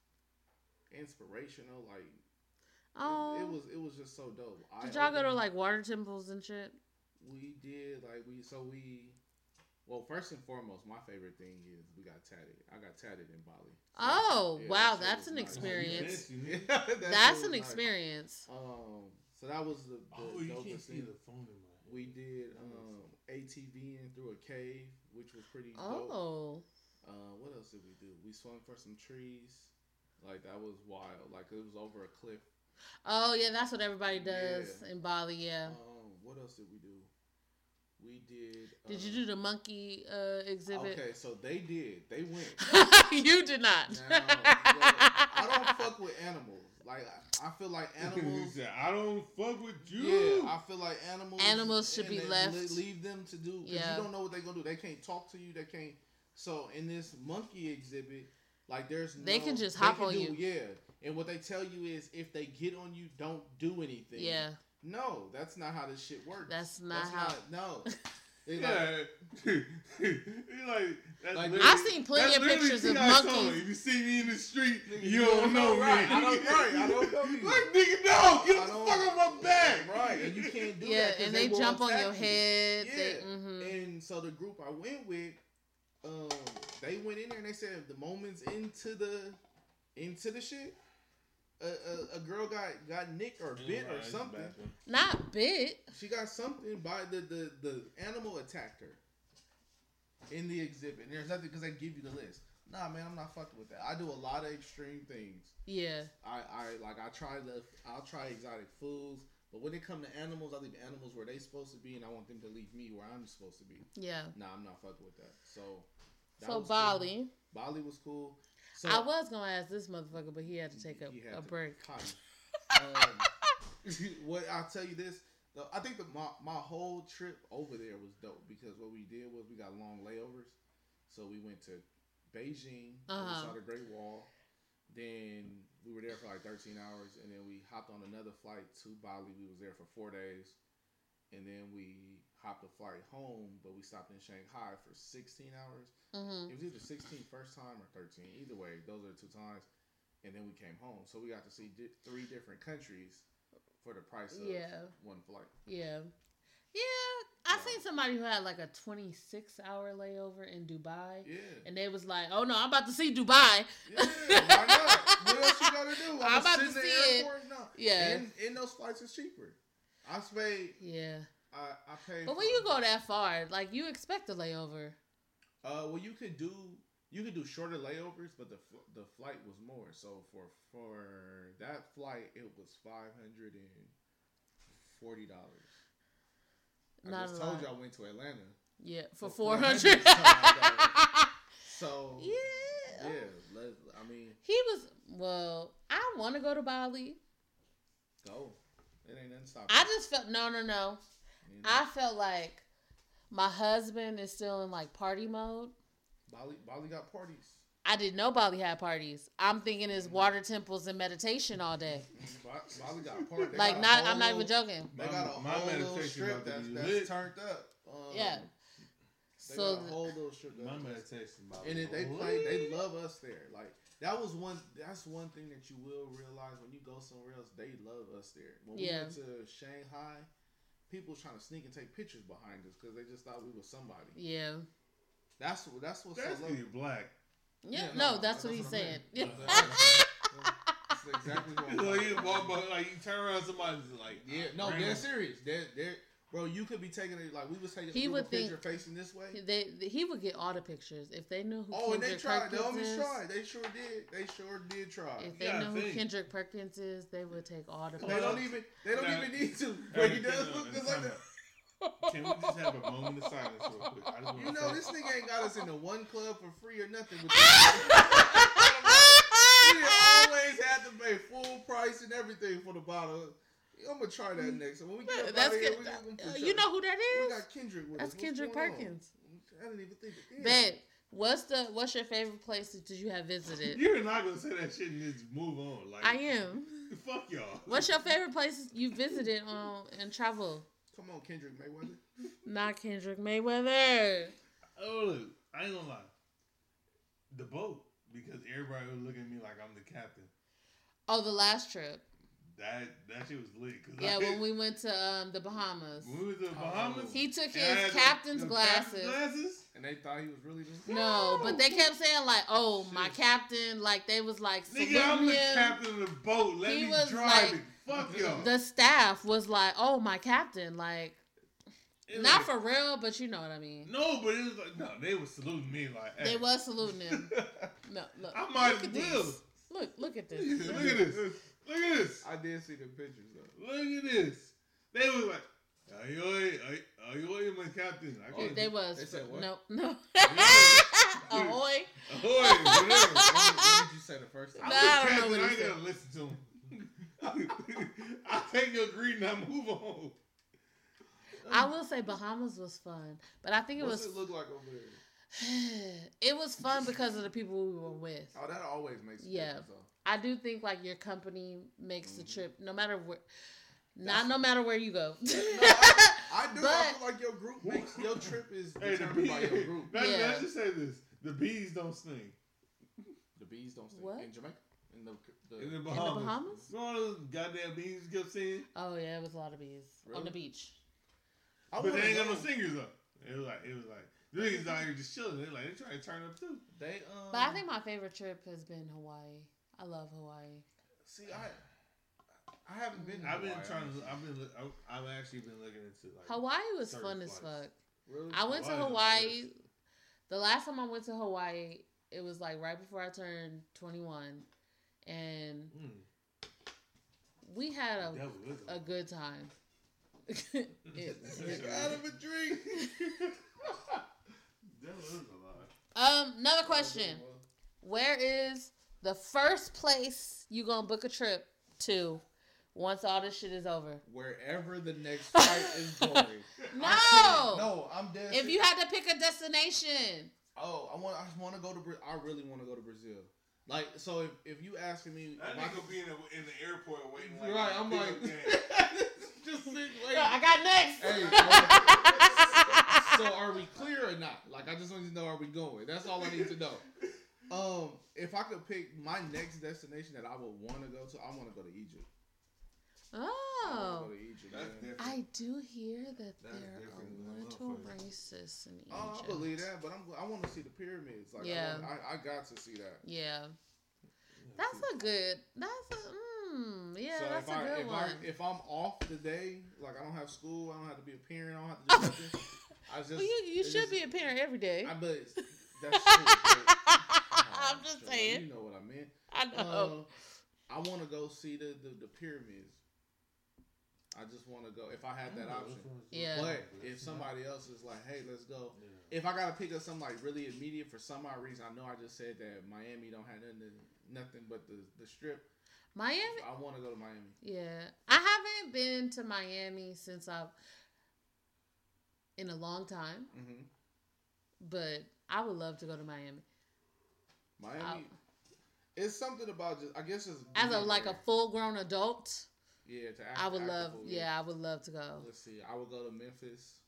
inspirational. Like Oh. it, it was, it was just so dope. Did y'all go to like water temples and shit? We did like we so we. Well, first and foremost, my favorite thing is we got tatted. I got tatted in Bali. So, Oh, yeah, wow, [LAUGHS] [LAUGHS] that that's an nice. experience. Yeah, that That's an nice. experience. Um, so that was the, the Oh, you can't see the phone in my head. We did um, ATVing through a cave, which was pretty dope. Oh. Uh, what else did we do? We swung for some trees. Like that was wild. Like it was over a cliff. Oh yeah, that's what everybody does Yeah. in Bali. Yeah. Um, what else did we do? We did. Did you uh, do the monkey uh, exhibit? Okay, so they did. They went. [LAUGHS] you did not. Now, I don't fuck with animals. Like I I feel like [LAUGHS] He animals. said, I don't fuck with you. Yeah, I feel like animals. Animals should be left. le- Leave them to do. Because Yeah. you don't know what they're gonna do. They can't talk to you. They can't. So in this monkey exhibit, like there's They can just hop can on do- you. Yeah, and what they tell you is if they get on you, don't do anything. yeah, No, that's not how this shit works. That's not how- no. [LAUGHS] They Yeah. you like, [LAUGHS] Like, I've seen plenty of pictures of monkeys. If you see me in the street, Nigga, you don't know right. me. I don't- [LAUGHS] right. I don't know you. Like, nigga, no. Get the fuck off my back. Right, and you can't do it. yeah, and they, will jump on your you. head. Yeah, They, hmm and so the group I went with, um, they went in there and they said the moments into the into the shit, a, a, a girl got got nicked or bit or something. Not bit. She got something by the the the animal attacked her in the exhibit. And there's nothing because they give you the list. Nah, man, I'm not fucking with that. I do a lot of extreme things. Yeah. I, I like I try the I'll try exotic foods. But when it come to animals, I leave animals where they supposed to be, and I want them to leave me where I'm supposed to be. Yeah. Nah, I'm not fucking with that. So. that So was cool. Bali. Bali was cool. So I was gonna ask this motherfucker, but he had to take a, a break. [LAUGHS] um, [LAUGHS] what I'll tell you this, though, I think the, my my whole trip over there was dope because what we did was we got long layovers. So we went to Beijing, where we Uh-huh. saw the Great Wall. Then we were there for like 13 hours, and then we hopped on another flight to Bali. We was there for four days, and then we hopped a flight home, but we stopped in Shanghai for 16 hours. hmm It was either 16 first time or 13. Either way, those are the two times. And then we came home. So we got to see di- three different countries for the price of Yeah. one flight. Yeah. Yeah. I Yeah. seen somebody who had like a 26 hour layover in Dubai. Yeah. And they was like, oh no, I'm about to see Dubai. Yeah, why not? what else you gotta do? [LAUGHS] I'm about sit to see it. No. Yeah. And, and those flights is cheaper. I paid, Yeah. I, I paid. But when you go that far, like you expect a layover. Uh, well, you could do you could do shorter layovers, but the the flight was more. So for for that flight, it was five hundred and forty dollars. I Not just told you I went to Atlanta. Yeah, for 400. 400 [LAUGHS] So yeah. yeah, I mean, He was, well, I want to go to Bali. go. It ain't nothing stopping. I just felt, no, no, no. You know. I felt like my husband is still in like party mode. Bali Bali got parties. I didn't know Bali had parties. I'm thinking it's water temples and meditation all day. [LAUGHS] Bali got parties. Like, got not, I'm not even joking. They got a My- my whole little meditation strip that's, that's lit. turned up. Um, Yeah. They So, got a whole little strip. My that's- meditation about and it, they play. They love us there. Like that was one. That's one thing that you will realize when you go somewhere else. They love us there. When Yeah. we went to Shanghai, people was trying to sneak and take pictures behind us because they just thought we was somebody. yeah. That's what. That's what's That's so because you're black. Yeah, Yeah, no, no, that's, what that's he's what I saying. meant. Yeah. [LAUGHS] That's exactly what. I'm [LAUGHS] So you about. walk by, like you turn around, somebody's like, Yeah, ah, no, random. they're serious. They're, they're, bro, you could be taking it like we was taking He would of picture think- facing this way. They, he would get all the pictures if they knew who Kendrick was. Oh, and they tried. The Perkins homies is. tried. They sure did. They sure did try. If they Yeah, know who. Kendrick Perkins is, they would take all the They pictures. don't even. They don't Nah. even need to. Hey, But he does look just like that. out. Can we just have a moment of silence real quick? I just wanna You know, this nigga ain't got us into one club for free or nothing. With [LAUGHS] we always had to pay full price and everything for the bottle. I'm gonna try that next. time. when we get up That's out of here, good. we gonna Uh, you know who that is? we got Kendrick with That's us. What's Kendrick going on? Perkins. I didn't even think. Of, Ben, what's the what's your favorite place that you have visited? [LAUGHS] You're not gonna say that shit and just move on. Like I am. [LAUGHS] Fuck y'all. What's your favorite places you visited on and travel? Come on, Kendrick Mayweather. [LAUGHS] Not Kendrick Mayweather. Oh, look, I ain't gonna lie. The boat because everybody was looking at me like I'm the captain. Oh, the last trip. That that shit was lit. 'cause Yeah, I, when [LAUGHS] we went to um, the Bahamas. when we went to the Bahamas, He took and his had the- captain's the glasses. glasses. And they thought he was really just. No, but they kept saying like, "Oh, my captain!" Like they was like Nigga, I'm saluting the him. captain of the boat. Let He me was drive like- it. Fuck [LAUGHS] y'all. The staff was like, "Oh, my captain!" Like It not like- for real, but you know what I mean. No, but it was like no. They was saluting me like. They was saluting him. [LAUGHS] No, look. I might look as well. this. Look, look at this. Look at this. Look at this. I did see the pictures though. Look at this. They was like, "Are you, are, are you my captain?" I They, can't. they was. They said what? No, no. [LAUGHS] Yeah. [LAUGHS] Ahoy. Ahoy, whatever. what, what did you say the first time? [LAUGHS] Nah. I'm I the don't know captain. what I ain't said. gotta listen to him. I take your greed and I move on. I will say Bahamas was fun, but I think it What's was it look like over there? [SIGHS] it was fun because of the people we were with. Oh, that always makes a Yeah. difference, though. I do think like your company makes the trip, no matter where, not no matter where you go. [LAUGHS] I do. I But- feel like your group makes your trip is Hey, the determined bees. by your group. Let, Yeah. Let's just say this: the bees don't sting The bees don't sting What? in Jamaica. In the, the in the In the Bahamas. Bahamas? You know all those goddamn bees you kept saying? Oh yeah, it was a lot of bees on the beach. I but they ain't got no go. singers up. It was like it was like the niggas out here just chilling. They like they trying to turn up too. They um. But I think my favorite trip has been Hawaii. I love Hawaii. see, I I haven't been. to I've been Hawaii, trying to. I've been. I've, I've actually been looking into like Hawaii was certain fun as fuck. Really? I went to Hawaii's on the Hawaii. The last time I went to Hawaii, it was like right before I turned 21. And Mm. we had a a a good time. [LAUGHS] It- it- Out of a drink. [LAUGHS] devil is a lie. um, another question: Where is the first place you gonna book a trip to once all this shit is over? Wherever the next fight is [LAUGHS] going. No, I can't- no, I'm dead. if you had to pick a destination, oh, I want, I just want to go to, Bra- I really want to go to Brazil. Like, so if, if you asking me, That if I nigga be in the, in the airport waiting. could- right, I'm pick like, up [LAUGHS] just sit, Yo, wait. I got next. Hey, so are we clear or not? Like, I just want to know, are we going? That's all I need to know. Um, if I could pick my next destination that I would want to go to, I want to go to Egypt. I oh, to go to Egypt. That's man. different. I do hear that That's they're a little motherfuckers. racist in Egypt. Oh, I believe that, but I'm I want to see the pyramids. Like, Yeah. I, want, I, I got to see that. Yeah, that's a good. That's a. Mm, yeah, so that's if a I good if one. I if I'm off today, like I don't have school, I don't have to be a parent, I don't have to do [LAUGHS] nothing. I just well, you you should just- be a parent every day. I but [LAUGHS] that's true. but- I'm just Joel, saying. You know what I meant. I know. Uh, I want to go see the, the the pyramids. I just want to go if I had that option. Yeah. But if somebody else is like, "Hey, let's go," if I gotta pick up something like really immediate for some odd reason, I know I just said that Miami don't have nothing, nothing but the the strip. Miami. I want to go to Miami. Yeah, I haven't been to Miami since I've in a long time, hmm but I would love to go to Miami Miami. I'll- it's something about just I guess it's as a being like a full grown adult. yeah. To act, I would act love. fool, Yeah, I would love to go. Let's see. I would go to Memphis.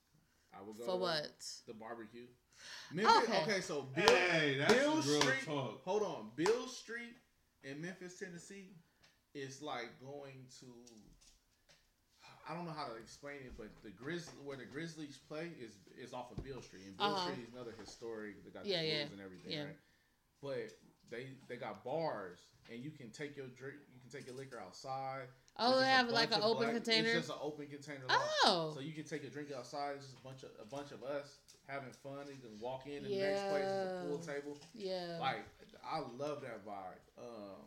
I would go For to what? The barbecue. Memphis. Okay. Okay, so Beale, Hey, that's Beale real Street. talk. Hold on, Beale Street in Memphis, Tennessee, is like going to. I don't know how to explain it, but the Grizz where the Grizzlies play is is off of Beale Street, and Beale Uh-huh. Street is another historic. They got Yeah, the yeah, and everything, yeah. right? But they they got bars, and you can take your drink, you can take your liquor outside. Oh, they have like an open black- container. It's just an open container. Oh, So you can take a drink outside. It's just a bunch of a bunch of us having fun. You can walk in, and the next place is a pool table. yeah. Like I love that vibe. Um,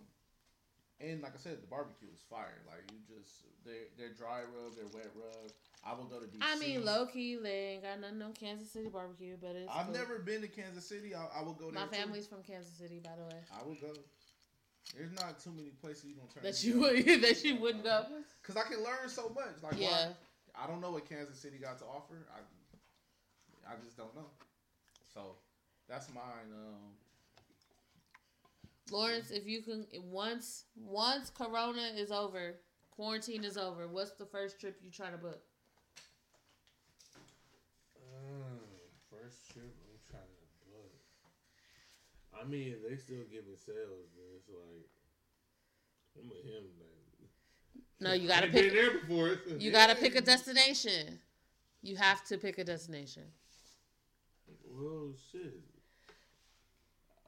and like I said, the barbecue is fire. Like you just they're they're dry rub, they're wet rub. I will go to DC. I mean, low key, ain't got nothing on Kansas City barbecue, but it's. I've cool. never been to Kansas City. I, I will go there. My too. family's from Kansas City, by the way. I will go. There's not too many places you gonna turn That you would [LAUGHS] that you wouldn't go. Cause I can learn so much. Like Yeah. why- I don't know what Kansas City got to offer. I I just don't know. So that's mine. Um, Lawrence, if you can once once Corona is over, quarantine is over, what's the first trip you try to book? Mm, first trip, I'm trying to book. I mean, they still giving sales, man. It's like I'm with him. Like, No, you gotta pick. been there before. You gotta pick a destination. You have to pick a destination. Well, shit.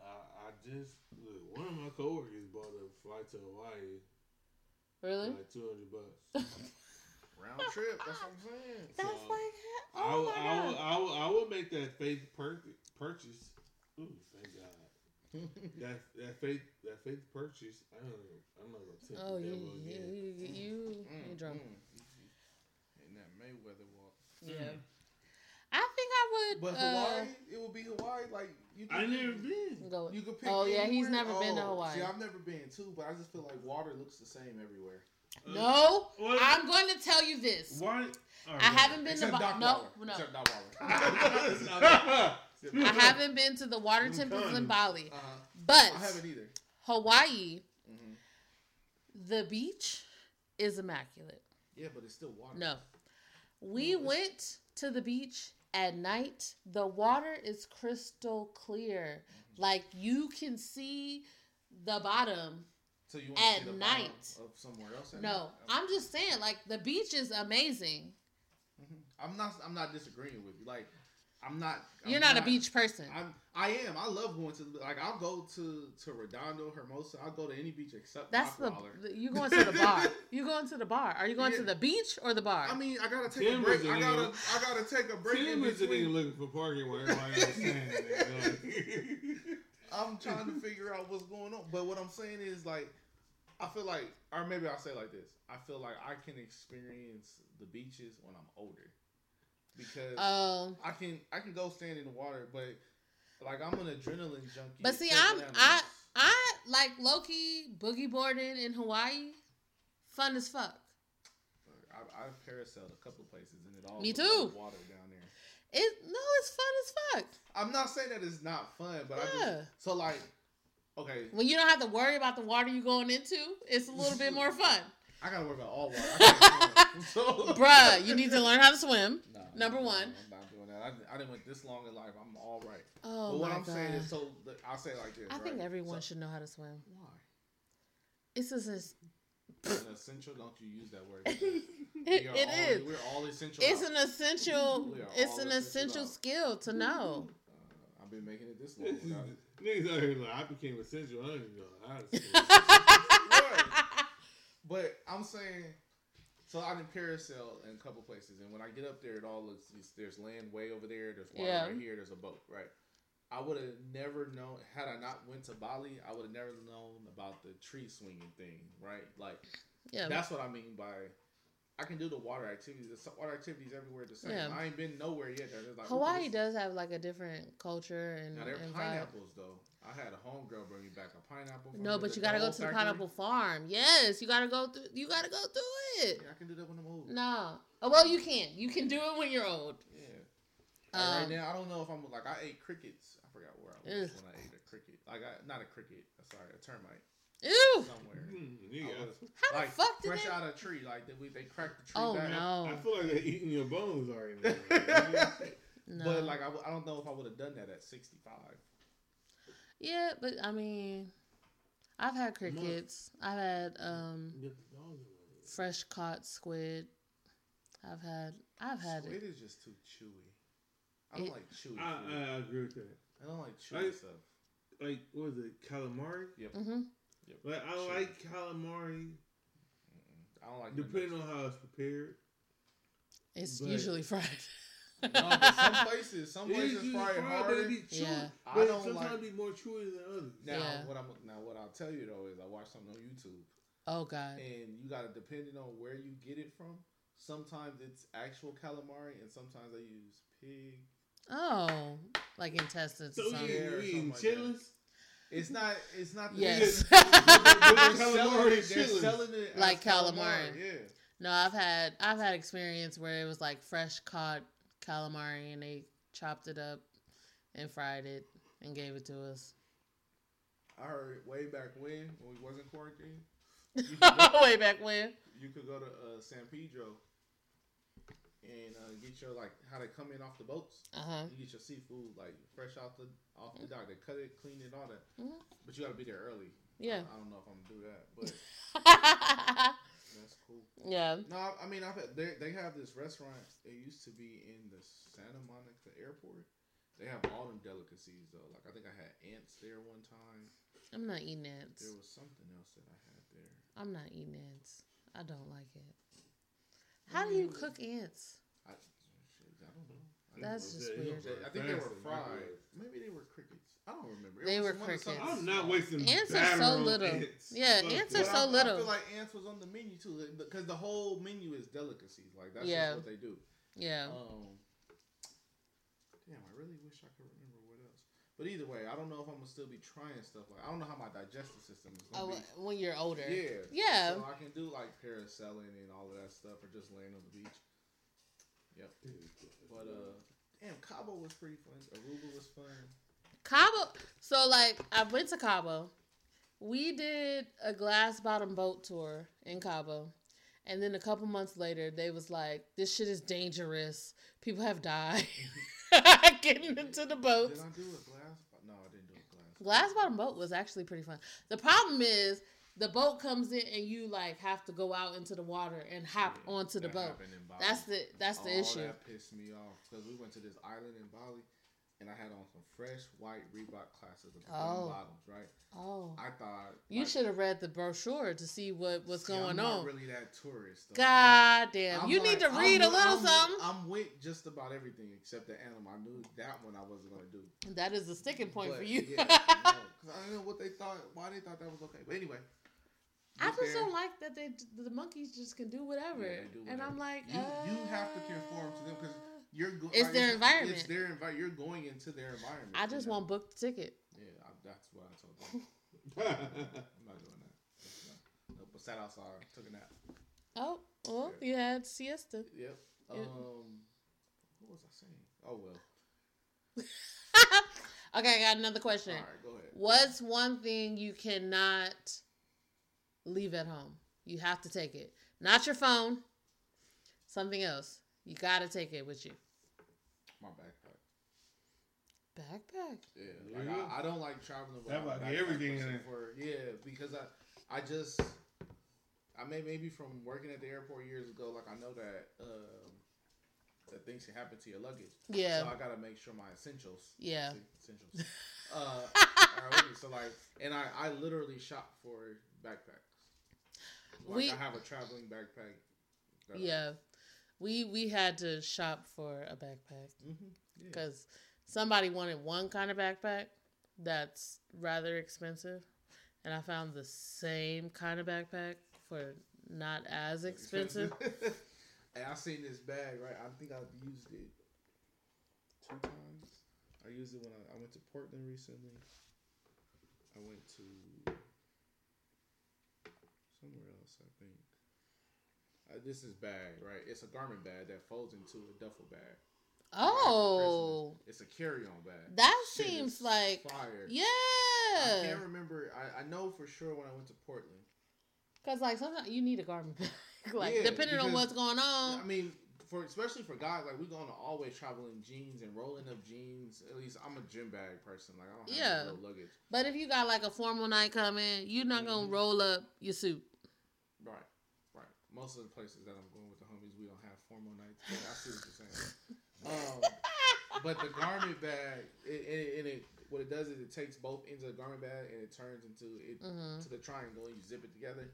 I, I just look. One of my coworkers bought a flight to Hawaii for Really? like two hundred bucks. [LAUGHS] round trip. That's what I'm saying. That's So, like I oh will, my I god. I will, I will make that faith pur- purchase. Ooh, thank God. [LAUGHS] that that faith that faith purchase. I don't know. I'm not gonna tip Oh, the you devil you again. you, you Mm, you're drunk. mm. In that Mayweather walk. Yeah. I think I would. But uh, Hawaii, it would be Hawaii. Like you. I never been. Go. You could pick. Oh, yeah, he's anywhere. never been to Oh, Hawaii. See, I've never been too, but I just feel like water looks the same everywhere. No, What? I'm going to tell you this. Why? I haven't been Except to Doc Ba- no, Waller. no. Except Doc Waller. [LAUGHS] [LAUGHS] I haven't been to the water Them temples in. Bali, Uh-huh. but I haven't either. Hawaii, hmm the beach is immaculate. Yeah, but it's still water. No, we No, it's- went to the beach at night. The water is crystal clear, Mm-hmm. like you can see the bottom. So you want At to see the night. of somewhere else? No, night? I'm just saying, like the beach is amazing. Mhm. I'm not. I'm not disagreeing with you. Like, I'm not. I'm You're not, a beach person. I'm. I am. I love going to. Like, I'll go to to Redondo, Hermosa. I'll go to any beach except That's Doc the, the you going to the bar. [LAUGHS] You going to the bar? Are you going to the beach or the bar? I mean, I gotta take Tim a break. I gotta. nigga. I gotta take a break Tim is a nigga looking for parking where everybody else standing. [LAUGHS] I'm trying to figure out what's going on. But what I'm saying is like, I feel like, or maybe I'll say it like this: I feel like I can experience the beaches when I'm older because Um, I can I can go stand in the water, but like I'm an adrenaline junkie. But see, I'm- I- I like lowkey boogie boarding in Hawaii. Fun as fuck. I, I've parasailed a couple places and it all Me too. water down there. It no, it's fun as fuck. I'm not saying that it's not fun, but I Yeah. just so like okay, When you don't have to worry about the water you're going into, it's a little bit [LAUGHS] more fun. I gotta work on all water. I so, [LAUGHS] Bruh, you need to learn how to swim. [LAUGHS] Nah, Number one. I'm not doing that. I, I didn't went this long in life. I'm all right. Oh but what my I'm god. saying is, so I'll say it like this. I think everyone So- should know how to swim. Why? It's just it's, An essential? Don't you use that word? [LAUGHS] it, We are it all- is. We're all essential. It's now. an essential. We are It's all an essential essential now. skill to know. Uh, I've been making it this long without it. [LAUGHS] Niggas out here like I became essential. I don't even know how to swim. But I'm saying, so I did parasail in a couple places, and when I get up there, it all looks. it's- There's land way over there. There's water Yeah. right here. There's a boat. Right. I would have never known had I not went to Bali. I would have never known about the tree swinging thing. Right. Like yeah. that's what I mean by. I can do the water activities. The water activities everywhere the same. Yeah. I ain't been nowhere yet. like, Hawaii does have like a different culture and, Now and vibe. pineapples though. I had a homegirl bring me back a pineapple. No, but you gotta go whole to the factory. pineapple farm. Yes, you gotta go through. You gotta go through it. Yeah, I can do that when I'm old. No. Oh well, you can. You can do it when you're old. Yeah. Like right Um, now, I don't know if I'm like I ate crickets. I forgot where I was Ugh. when I ate a cricket. Like I, not a cricket. Sorry, a termite Ew. somewhere. Mm, I nigga, was- How like the fuck did fresh they? out of a tree. Like they, we, they cracked the tree Oh back. I feel like they're eating your bones already. now. [LAUGHS] no. But like I, w- I don't know if I would have done that at 65. Yeah, but I mean, I've had crickets. I've had um Get the dogs away. fresh caught squid. I've had. I've had Squid it. is just too chewy. I don't It- like chewy. I, food. I agree with that. I don't like chewy I- stuff. Like, what is it, calamari? Yep. Mm-hmm. Like, I Sure. like calamari Mm-mm. I don't like it. depending on how it's prepared. It's usually fried. [LAUGHS] No, but some [LAUGHS] places, some places usually fry it fried, but it be chewy. Yeah. I But don't sometimes like- be more chewy than others. Now, Yeah. what I'm now what I'll tell you though is I watched something on YouTube, Oh god. and you gotta depending on where you get it from. Sometimes it's actual calamari, and sometimes they use pig. Oh, like intestines. So or you, something. Yeah, you or eating like chitlins? It's not. It's not. The Yes. [LAUGHS] [LAUGHS] They're Calamari selling it. They're selling it as Like calamari. Yeah. No, I've had I've had experience where it was like fresh caught calamari and they chopped it up and fried it and gave it to us. I heard way back when when we wasn't quarantined, you could go, [LAUGHS] Way back when. you could go to uh, San Pedro and uh, get your like how they come in off the boats. Uh huh. You get your seafood like fresh off the off the dock. They cut it, clean it, all that. Mhm. But you got to be there early. Yeah. I, I don't know if I'm gonna do that, but. [LAUGHS] that's cool. Yeah. No, I- mean I've had, they they have this restaurant. It used to be in the Santa Monica airport. They have all them delicacies though. Like I think I had ants there one time. I'm not eating ants. There was something else that I had there. I'm not eating ants. I don't like it. How do you cook ants? I, shit, I don't know. I That's just Yeah, you weird. know, know. I think they were fast fried. Maybe they were crickets. I don't remember. It They were one of crickets. I'm not small. wasting Ants are so little. ants. Yeah, Fuck ants are so I, I feel like ants was on the menu too, because the whole menu is delicacies. Like that's Yeah. just what they do. Yeah. Um, damn, I really wish I could remember what else. But either way, I don't know if I'm gonna still be trying stuff like I don't know how my digestive system is Oh, gonna be. when you're older. Yeah. Yeah. So I can do like parasailing and all of that stuff, or just laying on the beach. Yep. But uh, damn, Cabo was pretty fun. Aruba was fun. Cabo. So like, I went to Cabo. We did a glass bottom boat tour in Cabo, and then a couple months later, they was like, "This shit is dangerous. People have died [LAUGHS] getting into the boats." Did I do a glass? No, I didn't do a glass. Glass bottom boat was actually pretty fun. The problem is the boat comes in and you like have to go out into the water and hop Yeah, onto the boat. happened in Bali. That's the that's the All issue. That pissed me off because we went to this island in Bali, and I had on some fresh white Reebok classes, the Oh. bottoms, right? Oh, I thought you like, should have read the brochure to see what was see, going I'm not on. really that tourist. though. God damn, I'm you like- need to I'm read a little I'm, something. I'm with just about everything except the animal. I knew that one I wasn't gonna do. that is a sticking point But, for you. yeah, no, I don't know what they thought, why they thought that was okay. But anyway, I just there. don't like that they the monkeys just can do whatever, Yeah, do and I'm like, You- you have to uh, conform to them because You're go- It's their It's environment. It's their environment. You're going into their environment. I just want book the ticket. Yeah, I, that's what I told them. [LAUGHS] I'm not doing that. Not- Nope. But sat outside, took a nap. Oh, well, you had siesta. Yep. Yeah. Um, what was I saying? Oh well. [LAUGHS] okay, I got another question. All right, go ahead. What's one thing you cannot leave at home? You have to take it. Not your phone. Something else. You gotta take it with you. My backpack. Backpack. Yeah, like Yeah. I, I don't like traveling with Have my like backpack everything in except it. For, yeah, because I, I just, I may maybe from working at the airport years ago, like I know that, um, that things can happen to your luggage. Yeah. So I gotta make sure my essentials. Yeah. [LAUGHS] essentials. [LAUGHS] uh, are with me. So like, and I, I literally shop for backpacks. Like We- I have a traveling backpack. that Yeah. We we had to shop for a backpack Mhm, yeah. because somebody wanted one kind of backpack that's rather expensive, and I found the same kind of backpack for not as expensive. and [LAUGHS] I seen this bag, right? I think I've used it two times. I used it when I, I went to Portland recently. I went to somewhere else, I think. Uh, this is bag, right? It's a garment bag that folds into a duffel bag. Oh, It's a carry-on bag. that Shit seems like fire. Yeah, I can't remember. I, I know for sure when I went to Portland. Cause like sometimes you need a garment bag, [LAUGHS] like Yeah, depending on what's going on. I mean, for especially for guys, like we're gonna always travel in jeans and rolling up jeans. At least I'm a gym bag person. Like I don't have Yeah. no luggage. But if you got like a formal night coming, you're not gonna Mhm. roll up your suit. Most of the places that I'm going with the homies, we don't have formal nights. But I see what you're saying. [LAUGHS] Um, but the garment bag, it, it, and it what it does is it takes both ends of the garment bag and it turns into it hmm to the triangle. and You zip it together,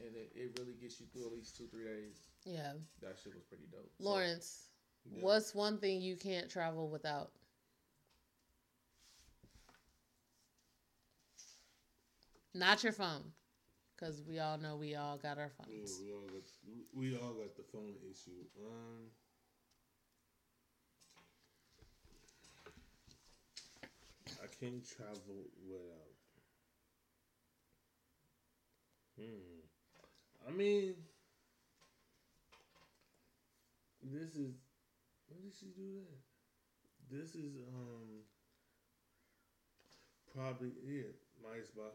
and it, it really gets you through at least two three days. Yeah, That shit was pretty dope. So, Lawrence, yeah. what's one thing you can't travel without? Not your phone, because we all know we all got our Yeah, phones. we all got we all got the phone issue. Um, I can't travel without. Hmm. I mean, this is. When did she do that? This is um. Probably yeah, my Xbox,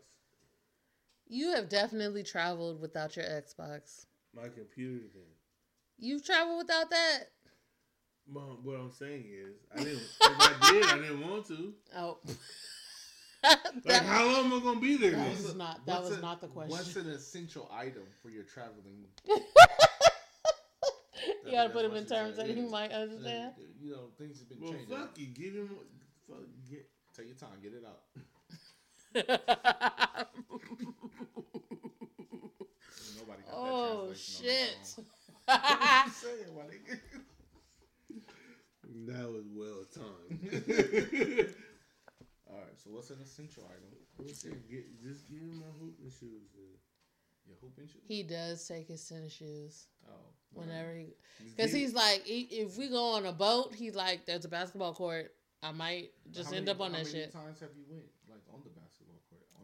You have definitely traveled without your Xbox. my computer. Then. You've traveled without that? Mom, what I'm saying is, I didn't. if I did, I didn't want to. Oh. [LAUGHS] Like, how long am I gonna be there? That then? was not- that What's was a- not the question. What's an essential item for your traveling? [LAUGHS] you gotta put That's him in terms that he might understand. You know, things have been Well, changing. fuck you. Give him. Fuck, get. Take your time, get it out. [LAUGHS] Nobody got oh that shit! on their phone. What you saying. [LAUGHS] That was well timed. [LAUGHS] All right, so what's an essential item? get, just give him my hooping shoes. Then. Your hooping shoes? he does take his tennis shoes Oh, whenever he, because he's like, if we go on a boat, he's like, there's a basketball court. I might just How end many- up on how that many shit. times have you went like on the basketball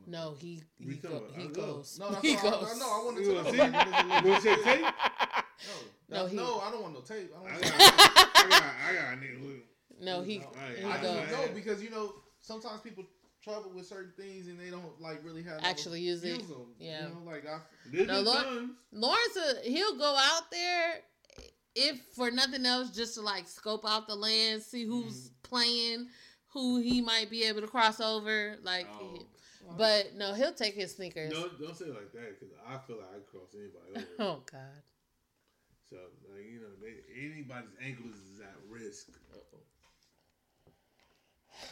court? No, he he, go, about- he I goes. No, [LAUGHS] he all I- goes. no, I wanted You wanna know. see? Like, what does it look You want to tape? [LAUGHS] No, No, no, he- no, I don't want no tape. I don't I want got. I got, I got a nigga. Look. no, he No, I- he I goes. just know because you know sometimes people travel with certain things and they don't like really have no- Actually use it. use them. Yeah. you know, like I, No, been Lord- times. Lawrence, uh, he'll go out there if for nothing else, just to like scope out the land, see who's playing, who he might be able to cross over. Like, Oh. But no, he'll take his sneakers. No, don't say it like that because I feel like I cross anybody over. [LAUGHS] Oh God. so, like, you know, they, anybody's ankles is at risk. Uh-oh.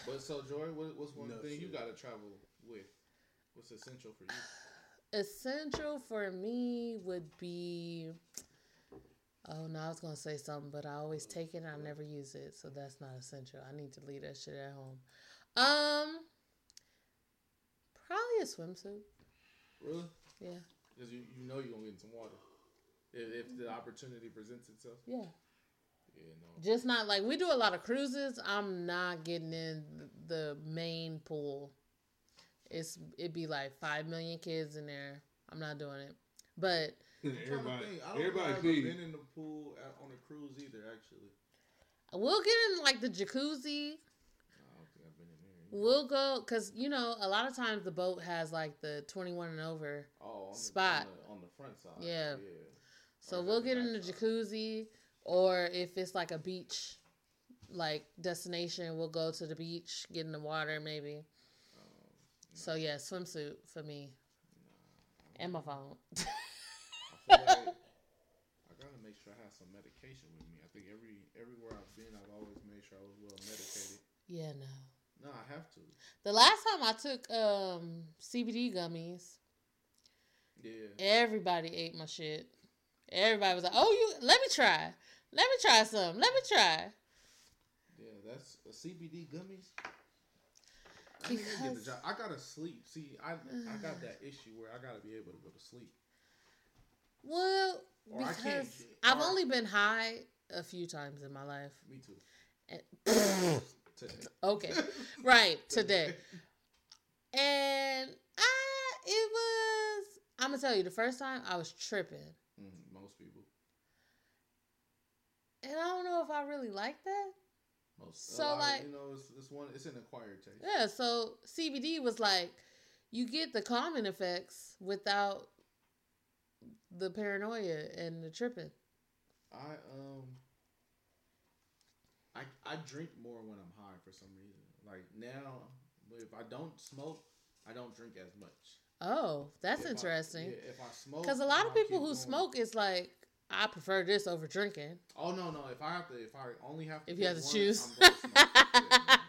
But so Joy, what, what's one No thing you got to travel with? What's essential for you? Essential for me would be. Oh no, I was gonna say something, but I always take it and I never use it, so that's not essential. I need to leave that shit at home. Um, probably a swimsuit. Really? Yeah, because you, you know you're gonna get in some water if, if the mm-hmm. opportunity presents itself. Yeah. Yeah, no. Just not like we do a lot of cruises. I'm not getting in the main pool. It's it'd be like five million kids in there. I'm not doing it. But I'm trying to everybody, think. I don't everybody think I've been in the pool at, on a cruise either. Actually, we'll get in like the jacuzzi. No, I don't think I've been in there. either. We'll go because you know a lot of times the boat has like the 21 and over. Oh, on the, Spot. on the, on the front side. Yeah. yeah. So Or we'll get in the jacuzzi, or if it's like a beach, like destination, we'll go to the beach, get in the water maybe. Um, So yeah, swimsuit for me and my phone. I [LAUGHS] like I gotta make sure I have some medication with me. I think every everywhere I've been, I've always made sure I was well medicated. yeah, no. No, I have to. The last time I took um CBD gummies, Yeah. everybody ate my shit. Everybody was like, "Oh, you let me try, let me try some, let me try." Yeah, that's a CBD gummies. I didn't even get the Because-. I gotta sleep. See, I I got that [SIGHS] issue where I gotta be able to go to sleep. Well, Or I can't because I've or- only been high a few times in my life. Me too. And- [LAUGHS] [LAUGHS] Today. [LAUGHS] okay, right [LAUGHS] today, and I it was. I'm gonna tell you, the first time I was tripping, Mm, most people. and I don't know if I really like that. Most. So, lot of- like- you know, it's, it's one. It's an acquired taste. Yeah, so CBD was like you get the calming effects without the paranoia and the tripping. I um. I I drink more when I'm high for some reason. Like now, if I don't smoke, I don't drink as much. Oh, that's If interesting. yeah, if I smoke, Because a lot of people who going. smoke is like, I prefer this over drinking. Oh no no! If I have to, if I only have to, If you have to one, choose. I'm [LAUGHS] I'm.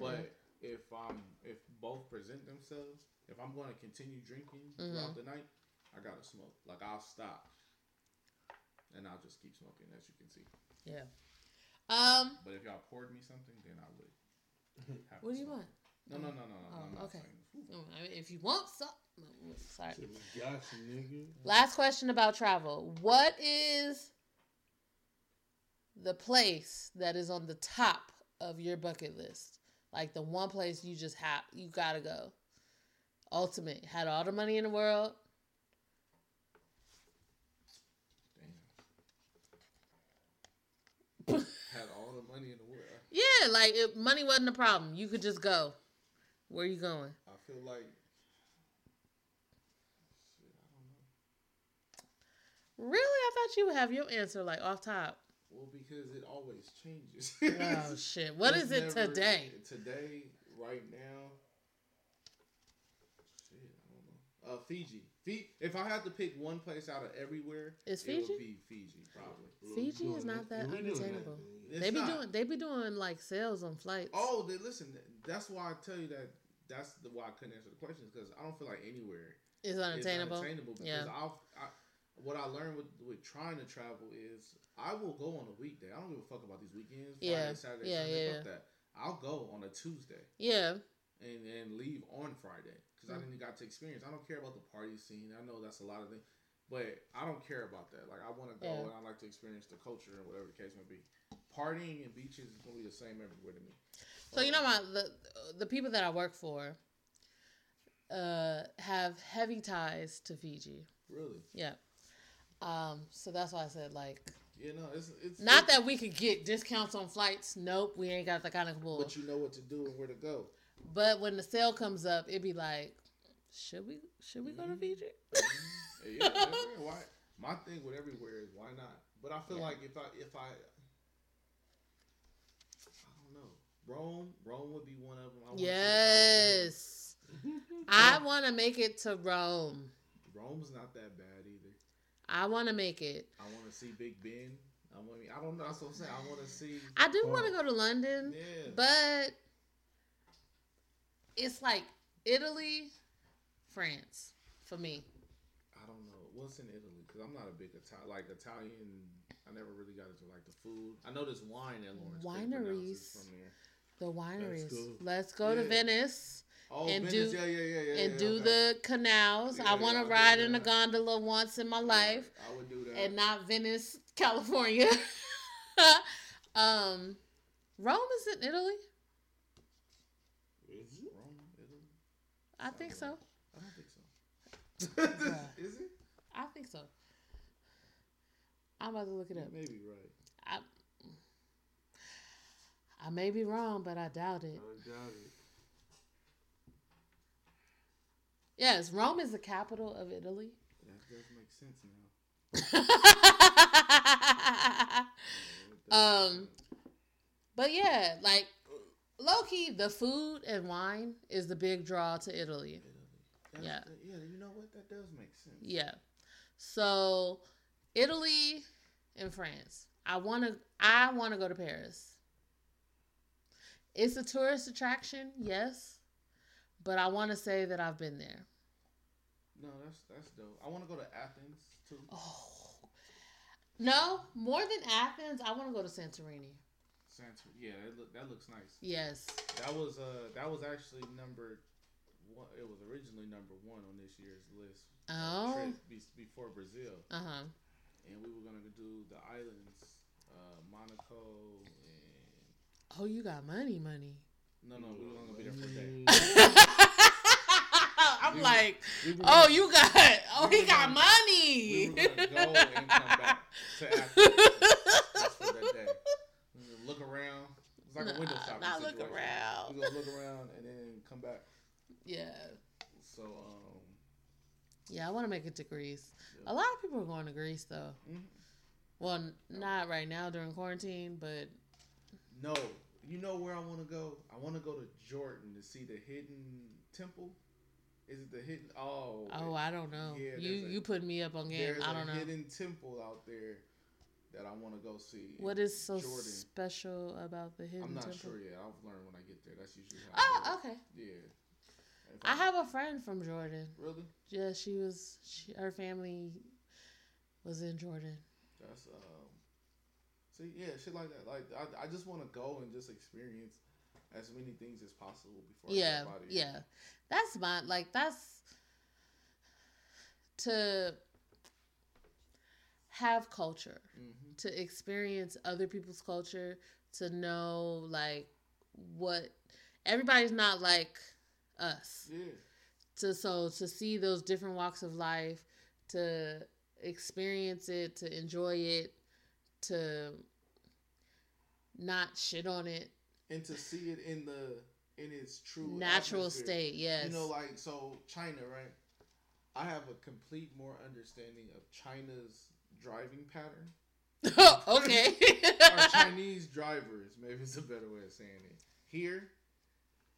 But if um if both present themselves, if I'm going to continue drinking Mm-hmm. throughout the night, I gotta smoke. Like I'll stop, and I'll just keep smoking, as you can see. Yeah. Um, But if y'all poured me something, then I would. [LAUGHS] Have what do you want? No no no no no. Oh, I'm okay. I mean, If you want some, sorry. Shit, we got you, nigga. Last question about travel. What is the place that is on the top of your bucket list? Like the one place you just have, you gotta go. Ultimate. Had all the money in the world. Damn. Had all the money in the world. Like if money wasn't a problem. You could just go. Where are you going? I feel like. Shit, I don't know. Really? I thought you would have your answer like off top. Well, because it always changes. Oh shit. What It's is it never- today? Today, right now. Shit, I don't know. Uh, Fiji. Fi- if I had to pick one place out of everywhere, Is it would be Fiji, probably. Fiji is not that unattainable. They be not. doing they be doing like sales on flights. Oh, they, listen. That's why I tell you that. That's the why I couldn't answer the questions because I don't feel like anywhere is unattainable. unattainable. Because Yeah. I'll, I, what I learned with with trying to travel is I will go on a weekday. I don't give a fuck about these weekends. Friday, Yeah. Saturday, Yeah, Sunday. yeah, Fuck that. I'll go on a Tuesday. Yeah. and and leave on Friday because I Mm. didn't got to experience. I don't care about the party scene. I know that's a lot of things, but I don't care about that. Like I want to go Yeah. and I like to experience the culture and whatever the case may be. Partying and beaches is gonna be the same everywhere to me. So you know my the the people that I work for uh have heavy ties to Fiji. really, Yeah. Um so that's why I said like you know, it's it's not that we could get discounts on flights. Nope, we ain't got that kind of bull. but you know what to do and where to go. But when the sale comes up, it'd be like, should we should we go to Mhm. Fiji? yeah, [LAUGHS] everywhere. why? My thing with everywhere is why not? But I feel Yeah. like if I if I I don't know Rome Rome would be one of them. I wanna yes. I want to make it to Rome. Rome's not that bad either. I want to make it. I want to see Big Ben. I want. I don't know. That's what I'm saying. I want to see. I do want to go to London. Yeah. But it's like Italy, France for me. I don't know what's in Italy because I'm not a big Italian. Like Italian, I never really got into like the food. I know there's wine in Florence. couldn't pronounce it Wineries. from there. The wineries. go. Let's go to Venice. Oh, and Venice, do- yeah, yeah, yeah, yeah, and yeah, do okay. the canals. Yeah, I want to ride in a gondola once in my life, I would do that. and not Venice, California. [LAUGHS] um, Rome is in Italy. Is it? Rome, Italy? I think so. I don't think so. Yeah. [LAUGHS] Is it? I think so. I'm about to look it You up. may be right. I, I may be wrong, but I doubt it. I doubt it. Yes, Rome is the capital of Italy. That does make sense now. [LAUGHS] Yeah, it does Um, but yeah, like low key, the food and wine is the big draw to Italy. Italy. Yeah. the- yeah, you know what? That does make sense. Yeah. So Italy and France. I want to I want to go to Paris. It's a tourist attraction, yes, but I want to say that I've been there. No, that's that's dope. I want to go to Athens too. Oh. No, more than Athens, I want to go to Santorini. Yeah, that, look, that looks nice. Yes. That was uh that was actually number one. It was originally number one on this year's list. uh, Oh. trip before Brazil, Uh-huh. and we were gonna do the islands, uh, Monaco, and Oh, you got money, money. no, no, we were gonna be there for a day. [LAUGHS] I'm We- like, We oh, you got, oh, we he got gonna- money. we were gonna go and come back to [LAUGHS] Athens just for that day. We were gonna Look around. It's like a window Nah, shopping not look around. We gonna look around and then come back. yeah, So um, yeah, I want to make it to Greece. Yeah. A lot of people are going to Greece though. mhm. Well, n- not right now during quarantine, but no, you know where I want to go? I want to go to Jordan to see the hidden temple. Is it the hidden? Oh, oh, I don't know. Yeah, you a- you put me up on game. there's I don't a know. hidden temple out there that I want to go see. What is so Jordan. special about the hidden I'm not temple? sure yet. I'll learn when I get there. That's usually how. I Oh, okay. Yeah. If I have a friend from Jordan. really. Yeah, she was. She, her family was in Jordan. That's um. See, yeah, shit like that. Like, I, I just want to go and just experience as many things as possible before. Yeah get up out of here. yeah that's my like that's to have culture Mhm. to experience other people's culture to know like what everybody's not like us Yeah. to so to see those different walks of life to experience it to enjoy it to not shit on it And to see it in the in its true natural atmosphere. state yes You know, like so China, right? I have a complete more understanding of China's driving pattern. [LAUGHS] okay our Chinese drivers, maybe it's a better way of saying it. Here,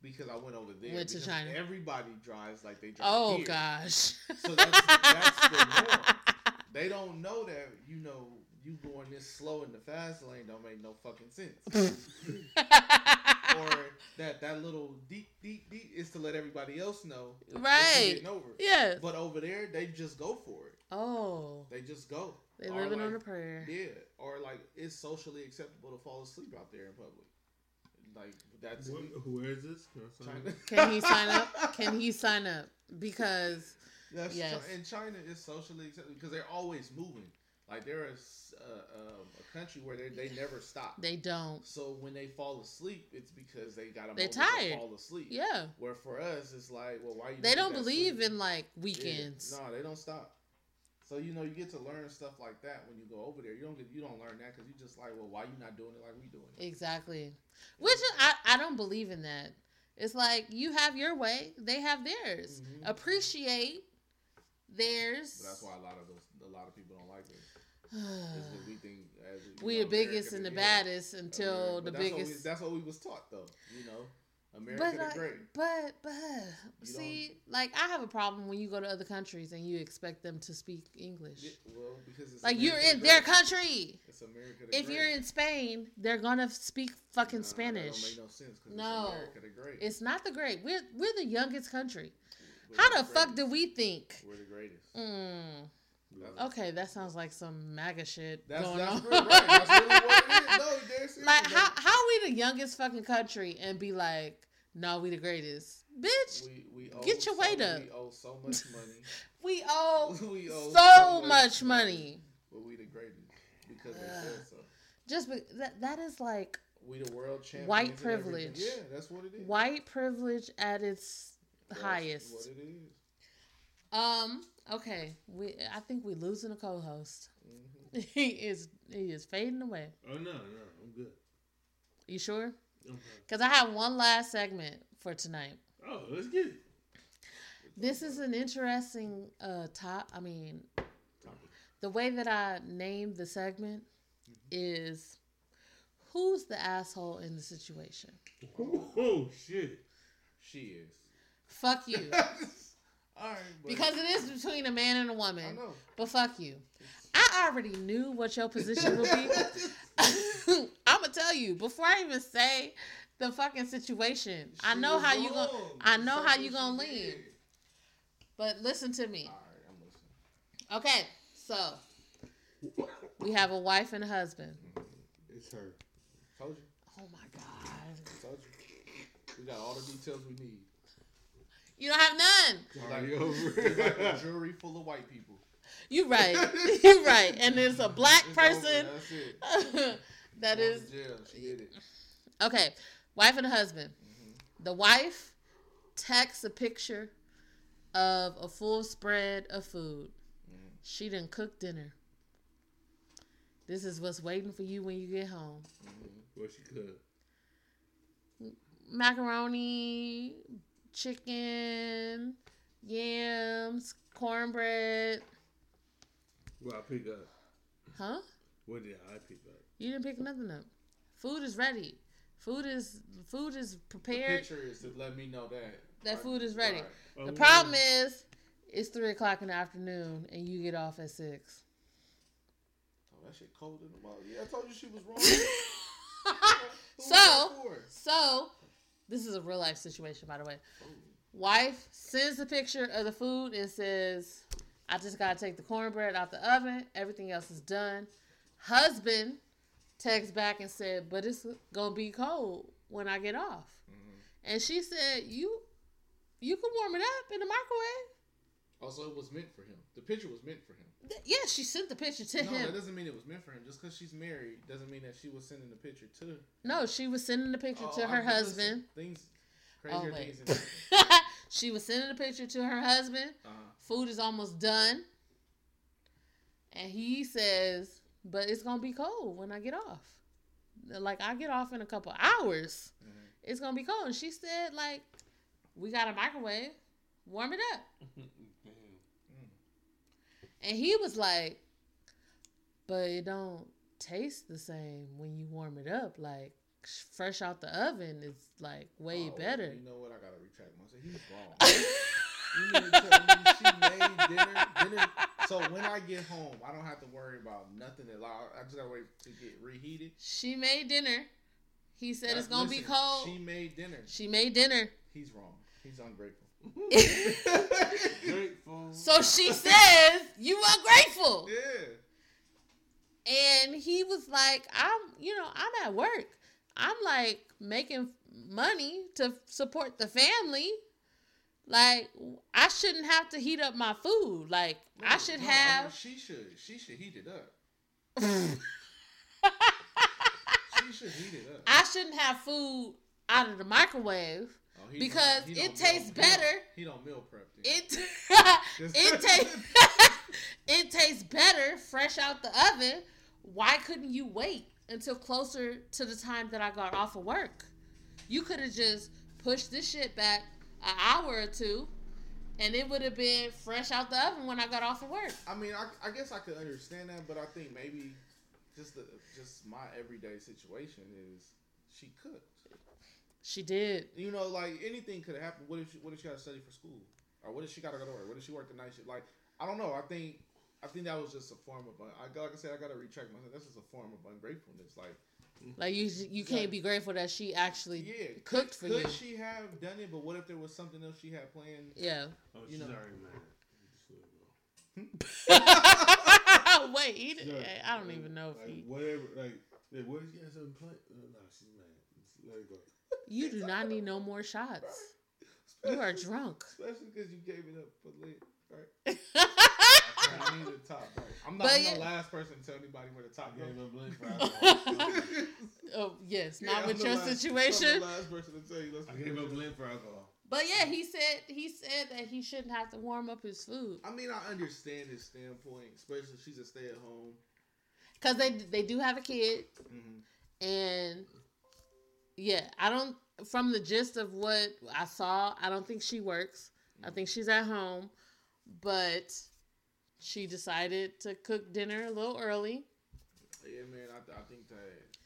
because I went over there. Went to China. Everybody drives like they drive oh here. gosh So that's- that's the norm. [LAUGHS] They don't know that you know you going this slow in the fast lane don't make no fucking sense. [LAUGHS] or that that little deep deep deep is to let everybody else know right getting over. yes But over there, they just go for it. oh They just go. They Or living on a prayer Yeah, or like it's socially acceptable to fall asleep out there in public. Like that's What, where is this? Can I sign up? can he sign up [LAUGHS] can he sign up because That's Yes. Chi- in China is socially acceptable because they're always moving. Like they're uh, um, a country where they they never stop. they don't So when they fall asleep, it's because they got a They moment to tired. fall asleep. yeah Where for us, it's like, well, why you? they don't believe sleep? in like Yeah. weekends No, they don't stop. So you know you get to learn stuff like that when you go over there. You don't get you don't learn that because you just like, well, why you not doing it like we doing it? exactly which I, I don't believe in that it's like you have your way they have theirs Mhm. appreciate theirs But that's why a lot of those a lot of people don't like it. [SIGHS] we think as we know, the biggest America and the yeah, baddest until America- the that's What we, biggest that's what we was taught though. You know, America but the like, great. but but You see, like I have a problem when you go to other countries and you expect them to speak English. Yeah, well, because it's Like you're in the their country. It's America the If great. you're in Spain, they're gonna speak fucking That Spanish. no sense No. it's America the. It's not the great. We're we're the youngest country. We're How the fuck do we think? We're the greatest. Mm, okay, that sounds like some MAGA shit That's going that's on. right. That's really [LAUGHS] it is. [LAUGHS] No, they're serious. like how how we the youngest fucking country and be like, no, we the greatest. bitch. We, we owe Get your so, weight up. We owe so much money. [LAUGHS] We owe [LAUGHS] we owe so much money. But we the greatest because they said so. Just be, that that is like We the world champions. White privilege. Yeah, that's what it is. white privilege at its That's highest. What it is. Um. Okay. We. I think we losing a co-host. Mhm. [LAUGHS] he is. He is fading away. Oh no, no, I'm good. You sure? Okay. Because I have one last segment for tonight. Oh, let's get it. This is an interesting uh top. I mean, the way that I named the segment is who's the asshole in the situation. [LAUGHS] Oh shit. She is. Fuck you. [LAUGHS] All right. Because it is between a man and a woman. know. But fuck you. I already knew what your position would be. [LAUGHS] I'm gonna tell you before I even say the fucking situation. I know was how you gonna. I know how Something you gonna she lean. did. But listen to me. All right, I'm listening. Okay, so we have a wife and a husband. Mm-hmm. It's her. Told you. Oh my god, Told you. We got all the details we need. you don't have none. Just like, over. like a jury full of white people. You right. [LAUGHS] [LAUGHS] You're right. And there's a black It's person Over. That's it. [LAUGHS] that Going is to jail. She did it. okay. Wife and husband. Mm-hmm. The wife texts a picture of a full spread of food. Mhm. She didn't cook dinner. This is what's waiting for you when you get home. Mhm. What she could. Macaroni, chicken, yams, cornbread. What I pick up. Huh? What did I pick up? You didn't pick nothing up. Food is ready. Food is food is The prepared. picture is to let me know that That food is ready. Right. Oh, the problem is, it's three o'clock in the afternoon and you get off at six. Oh, that shit cold in the mouth. Yeah, I told you she was [LAUGHS] wrong. [LAUGHS] Who was so, so this is a real life situation, by the way. Oh. Wife sends the picture of the food and says, "I just gotta take the cornbread out the oven. Everything else is done." Husband texts back and said, "But it's gonna be cold when I get off." Mhm. And she said, "You, you can warm it up in the microwave." Also, it was meant for him. The picture was meant for him. Th- Yeah, she sent the picture to no, him. that doesn't mean it was meant for him. Just because she's married doesn't mean that she was sending the picture to. No, she was sending the picture Oh, to her I'm- husband. Things, Oh crazier wait, things. [LAUGHS] she was sending a picture to her husband. Uh-huh. Food is almost done, and he says, "But it's gonna be cold when I get off. Like I get off in a couple hours. Mhm. It's gonna be cold." And she said, "Like we got a microwave. Warm it up." [LAUGHS] And he was like, "But it don't taste the same when you warm it up. Like fresh out the oven is like way Oh, better." You know what? I gotta retract myself. He's wrong. [LAUGHS] You mean to tell me she made dinner, dinner? So when I get home, I don't have to worry about nothing at all. I just gotta wait to get reheated. she made dinner. He said it's gonna be cold. She made dinner. she made dinner. He's wrong. He's ungrateful. [LAUGHS] Grateful. So she says, You ungrateful. yeah. And he was like, I'm, you know, I'm at work. I'm like making money to support the family. Like, I shouldn't have to heat up my food. Like, I should no, I have. mean, she should. She should heat it up. [LAUGHS] She should heat it up. I shouldn't have food out of the microwave. Oh, because it tastes better. He don't meal prep. It [LAUGHS] [LAUGHS] it tastes it tastes better fresh out the oven. Why couldn't you wait until closer to the time that I got off of work? You could have just pushed this shit back an hour or two, and it would have been fresh out the oven when I got off of work. I mean, I, I guess I could understand that, but I think maybe just the just my everyday situation is she cooked. She did. You know, like anything could have happened. What if she, what if she got to study for school, or what if she got to go to work? What if she worked the night shift? Like I don't know. I think I think that was just a form of I like I said I got to retract myself. That's just a form of ungratefulness. Like Like you, you can't be grateful that she actually yeah, cooked for could you. Could she have done it? But what if there was something else she had planned? Yeah. Oh, You she's know. already mad. Just let it go. Wait, he, did- Yeah, I don't even know if like, he. Whatever, like, like, what if she has something planned? Uh, no, she's mad. Let it go. You do not need no more shots. You are drunk. [LAUGHS] Especially because you gave it up for Lent, right? [LAUGHS] I need a top, right? I'm not But I'm yeah. the last person to tell anybody where the top I gave goes. up Blake for [LAUGHS] alcohol. oh yes, not I'm with your last- I'm situation. the last person to tell you. Let's I gave up Blake for alcohol. But yeah, he said he said that he shouldn't have to warm up his food I mean, I understand his standpoint, especially if she's a stay at home. because they they do have a kid, Mm-hmm. and yeah, I don't. From the gist of what I saw, I don't think she works. I think she's at home, but she decided to cook dinner a little early. Yeah, man. I, I think that,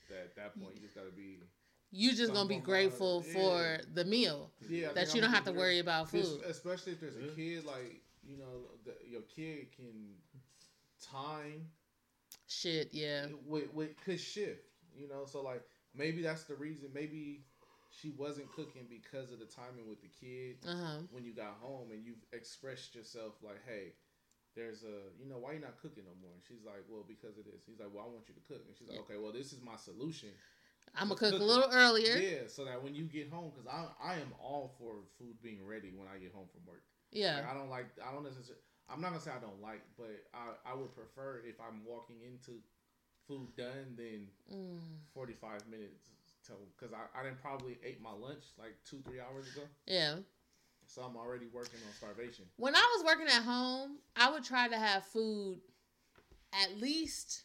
that at that point you just gotta be. You just gonna be grateful yeah. for the meal Yeah, that you I'm don't have to gonna worry about food. Especially if there's a kid, like you know, the, your kid can time Shit, yeah, with with could shift. You know, so like maybe that's the reason. Maybe she wasn't cooking because of the timing with the kid uh huh. when you got home and you've expressed yourself like, hey. There's a, you know, why you not cooking no more? And she's like, well, because of this. He's like, well, I want you to cook. And she's like, Yeah. okay, well, this is my solution. I'm gonna Cook cook a little earlier. Yeah, so that when you get home, because I, I am all for food being ready when I get home from work. Yeah, Like, I don't like. I don't necessarily. I'm not gonna say I don't like, but I I would prefer if I'm walking into food done than Mm. 45 minutes till because I I didn't probably ate my lunch like two three hours ago, yeah. So I'm already working on starvation. When I was working at home, I would try to have food at least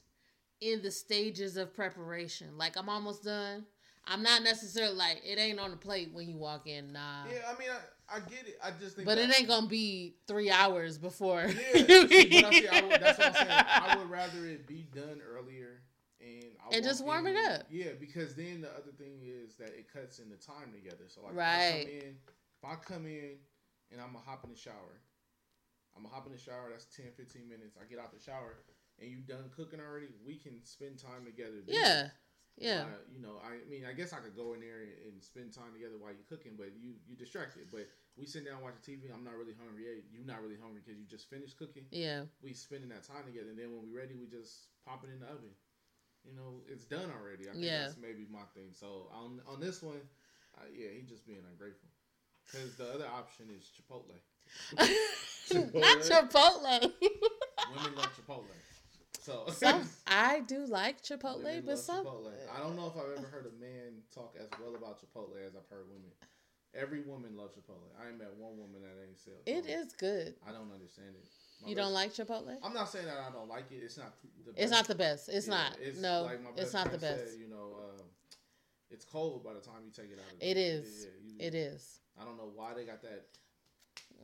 in the stages of preparation. Like I'm almost done. I'm not necessarily like it ain't on the plate when you walk in. Nah. Yeah, I mean I, I get it. I just think, But it ain't gonna be three hours before. Yeah, you [LAUGHS] see, I see, I would, that's what I'm saying. I would rather it be done earlier and I And just warm in- it up. Yeah, because then the other thing is that it cuts in the time together. So like, Right. I come in, if I come in and I'm gonna hop in the shower, I'm gonna hop in the shower. That's 10, 15 minutes. I get out the shower and you done cooking already. We can spend time together. then. Yeah. Yeah. Uh, you know, I mean, I guess I could go in there and, and spend time together while you're cooking, but you you distracted. But we sit down watching TV. I'm not really hungry. Yeah, you're not really hungry because you just finished cooking Yeah. we spending that time together, and then when we're ready, we just pop it in the oven. You know, it's done already. I think Yeah. that's maybe my thing. So on on this one, uh, yeah, he just being ungrateful. Because the other option is Chipotle. [LAUGHS] Not Chipotle. [LAUGHS] Women love Chipotle. So some [LAUGHS] I do like Chipotle, women but some Chipotle. I don't know if I've ever heard a man talk as well about Chipotle as I've heard women. Every woman loves Chipotle. I ain't met one woman that ain't said it Chipotle. good. I don't understand it. My You best- don't like Chipotle? I'm not saying that I don't like it. It's not. The It's not the best. It's Yeah, not. it's no, like my it's not the best. Said, you know, uh, it's cold by the time you take it out. Of the It is. you- It is. I don't know why they got that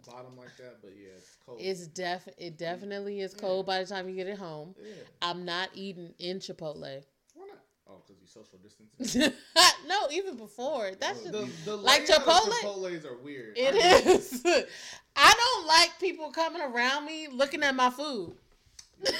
bottom like that, but yeah, it's cold. It's def. It definitely is Yeah. cold by the time you get it home. yeah. I'm not eating in Chipotle. Why not? Oh, because you social distancing. [LAUGHS] no, even before. That's the, just the like layout of Chipotle- Chipotle's are weird. it I mean, is. [LAUGHS] I don't like people coming around me looking at my food. [LAUGHS] I,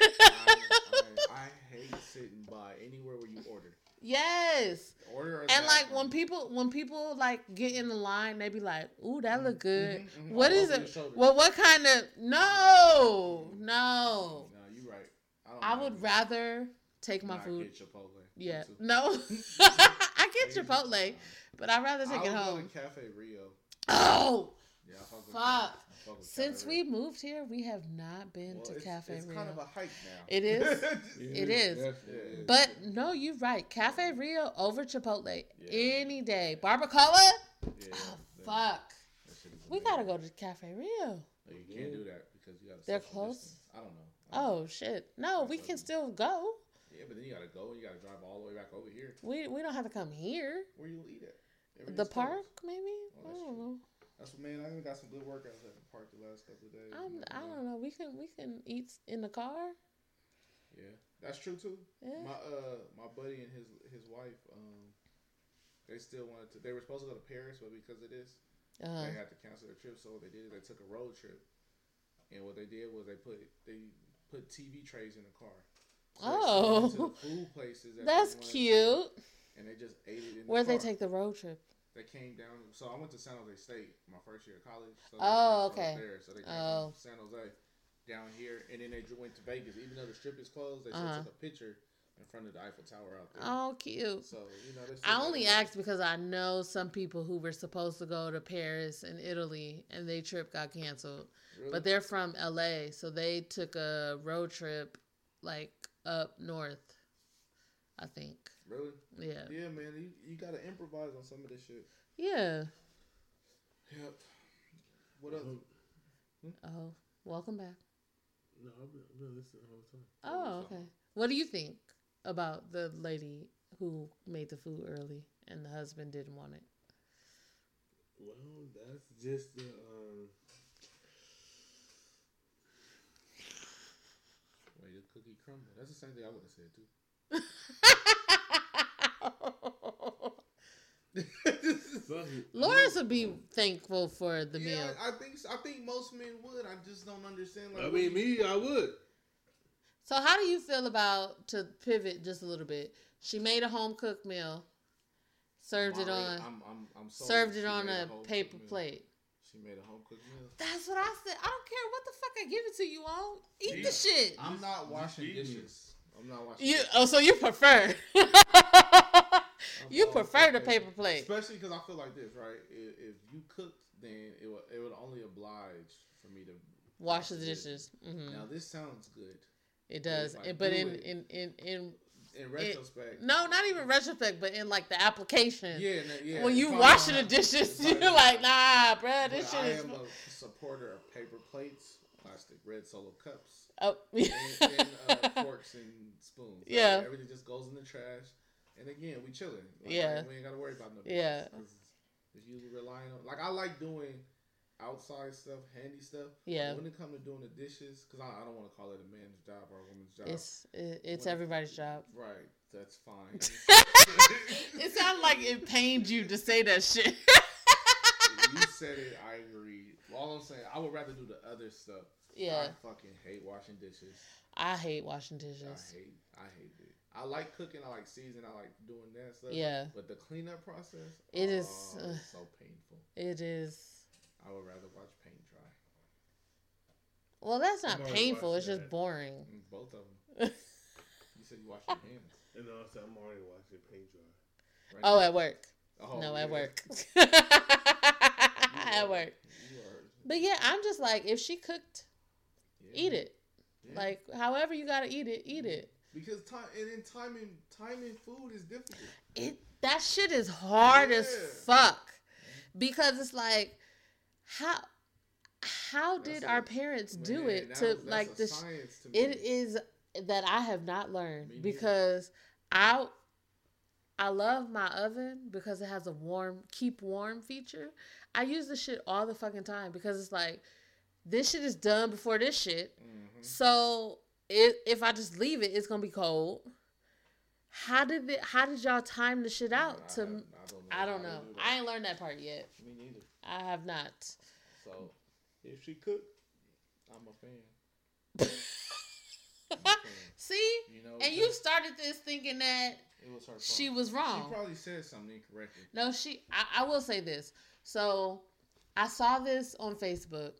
I, I hate sitting by anywhere where you order. yes. Order And like when people when people like get in the line, they be like, "Ooh, that look good." Mhm, mhm, What is it? Well, what kind of? No, no. No, you right. I, don't I would rather take my food. Get Chipotle. Yeah, no. [LAUGHS] I get Chipotle, but I'd rather take it home. Cafe Rio. Oh, Yeah, fuck with Fuck. I fuck with since we moved here, we have not been Well, to it's, Cafe it's Rio. kind of a hike now. It is. [LAUGHS] It is. definitely Yeah. but no, you're right. Cafe Rio over Chipotle Yeah. any day. Barbacoa. yeah, Oh fuck. that shit is We gotta go to Cafe Rio. No, you can't do that because you got. They're close? I don't know. I don't oh, know. Oh shit. No, we can still go. Yeah, but then you gotta go and you gotta drive all the way back over here. We we don't have to come here. Where you eat at? The Everything's closed. park, maybe. Oh, I don't true. know. That's what man. I even got some good workouts at the park the last couple of days. I'm, I don't know. We can we can eat in the car. Yeah, that's true too. Yeah. My uh, my buddy and his his wife, um, they still wanted to. They were supposed to go to Paris, but because of this, Uh, they had to cancel their trip. So what they did is they took a road trip, and what they did was they put they put TV trays in the car. So Oh. went to the food places. that that's wanted to, cute. and they just ate it in. Where'd the they take the road trip? They came down. So I went to San Jose State my first year of college. So Oh, they- so I was okay. There, so they came Oh. from San Jose down here, and then they went to Vegas. Even though the strip is closed, they Uh-huh. took a picture in front of the Eiffel Tower out there. Oh, cute. So you know, I only asked because I know some people who were supposed to go to Paris and Italy and their trip got canceled. Really? But they're from LA, so they took a road trip like up north. I think. Really, Yeah. yeah, man, you, you gotta improvise on some of this shit. Yeah. Yep. What else? Oh, welcome back. No, I've been, I've been listening the whole time. Oh, what's up? okay. What do you think about the lady who made the food early and the husband didn't want it? Well, that's just the. Um, Way the cookie crumble. That's the same thing I would have said too. [LAUGHS] fuck it. Lawrence would be thankful for the yeah, meal. I think I think most men would. I just don't understand. Like, I mean, me, I would. So how do you feel about to pivot just a little bit? She made a home cooked meal, served it on, I'm, I'm, I'm served it on made a paper plate. She made a home cooked meal. That's what I said. I don't care what the fuck I give it to you on. Eat Yeah. the shit. I'm not washing eating it. dishes. I'm not washing. You oh, so you prefer? [LAUGHS] You prefer the paper plate. Especially because I feel like this, right? If, if you cooked, then it would it would only oblige for me to Wash the dishes. hmm Now this sounds good. It does, It- but in, it. in in in In retrospect, no, not even retrospect, but in like the application. yeah, no, yeah. when you washing the dishes, [LAUGHS] you're like, nah, bruh, but this I shit is. I am a supporter of paper plates, plastic red solo cups, Oh, and, and uh, [LAUGHS] forks and spoons. Like, Yeah. everything just goes in the trash. And again, we chilling. Like, Yeah. we ain't gotta worry about nothing. Yeah. If you relying on, like, I like doing outside stuff, handy stuff. yeah. When it comes to doing the dishes, because I, I don't want to call it a man's job or a woman's job. It's it, it's When- everybody's job. right. That's fine. [LAUGHS] [LAUGHS] It sounds like it pained you to say that shit. you said it. I agree. All I'm saying, I would rather do the other stuff. Yeah, I fucking hate washing dishes. I hate washing dishes. I hate. I hate it. I like cooking. I like seasoning. I like doing that stuff. Yeah, But the cleanup process, It is, oh, uh, it's so painful. it is. I would rather watch paint dry. Well, that's not I've painful. watched It's just boring. Mm, Both of them. [LAUGHS] you said you wash your hands. And also, I'm already watching paint dry. Right Oh, now? at work. Oh, no, yeah. at work. [LAUGHS] [LAUGHS] You at work. But yeah, I'm just like, if she cooked, yeah. Eat it. Yeah. Like, however you gotta eat it, eat it. because time and then timing timing food is difficult. It that shit is hard as fuck because it's like, how how That's did a- our parents do it to was- like this? To. It is that I have not learned because I I love my oven because it has a warm keep warm feature. I use the shit all the fucking time because it's like this shit is done before this shit. Mhm. So it, if I just leave it, it's gonna be cold. How did it? How did y'all time the shit out? I, To I don't know. I don't know. do. I ain't learned that part yet. Me neither. I have not. So if she cooked, I'm a fan. [LAUGHS] I'm a fan. See, You know, and you started this thinking that it was she was wrong. She probably said something incorrectly. No, she. I, I will say this. So, I saw this on Facebook,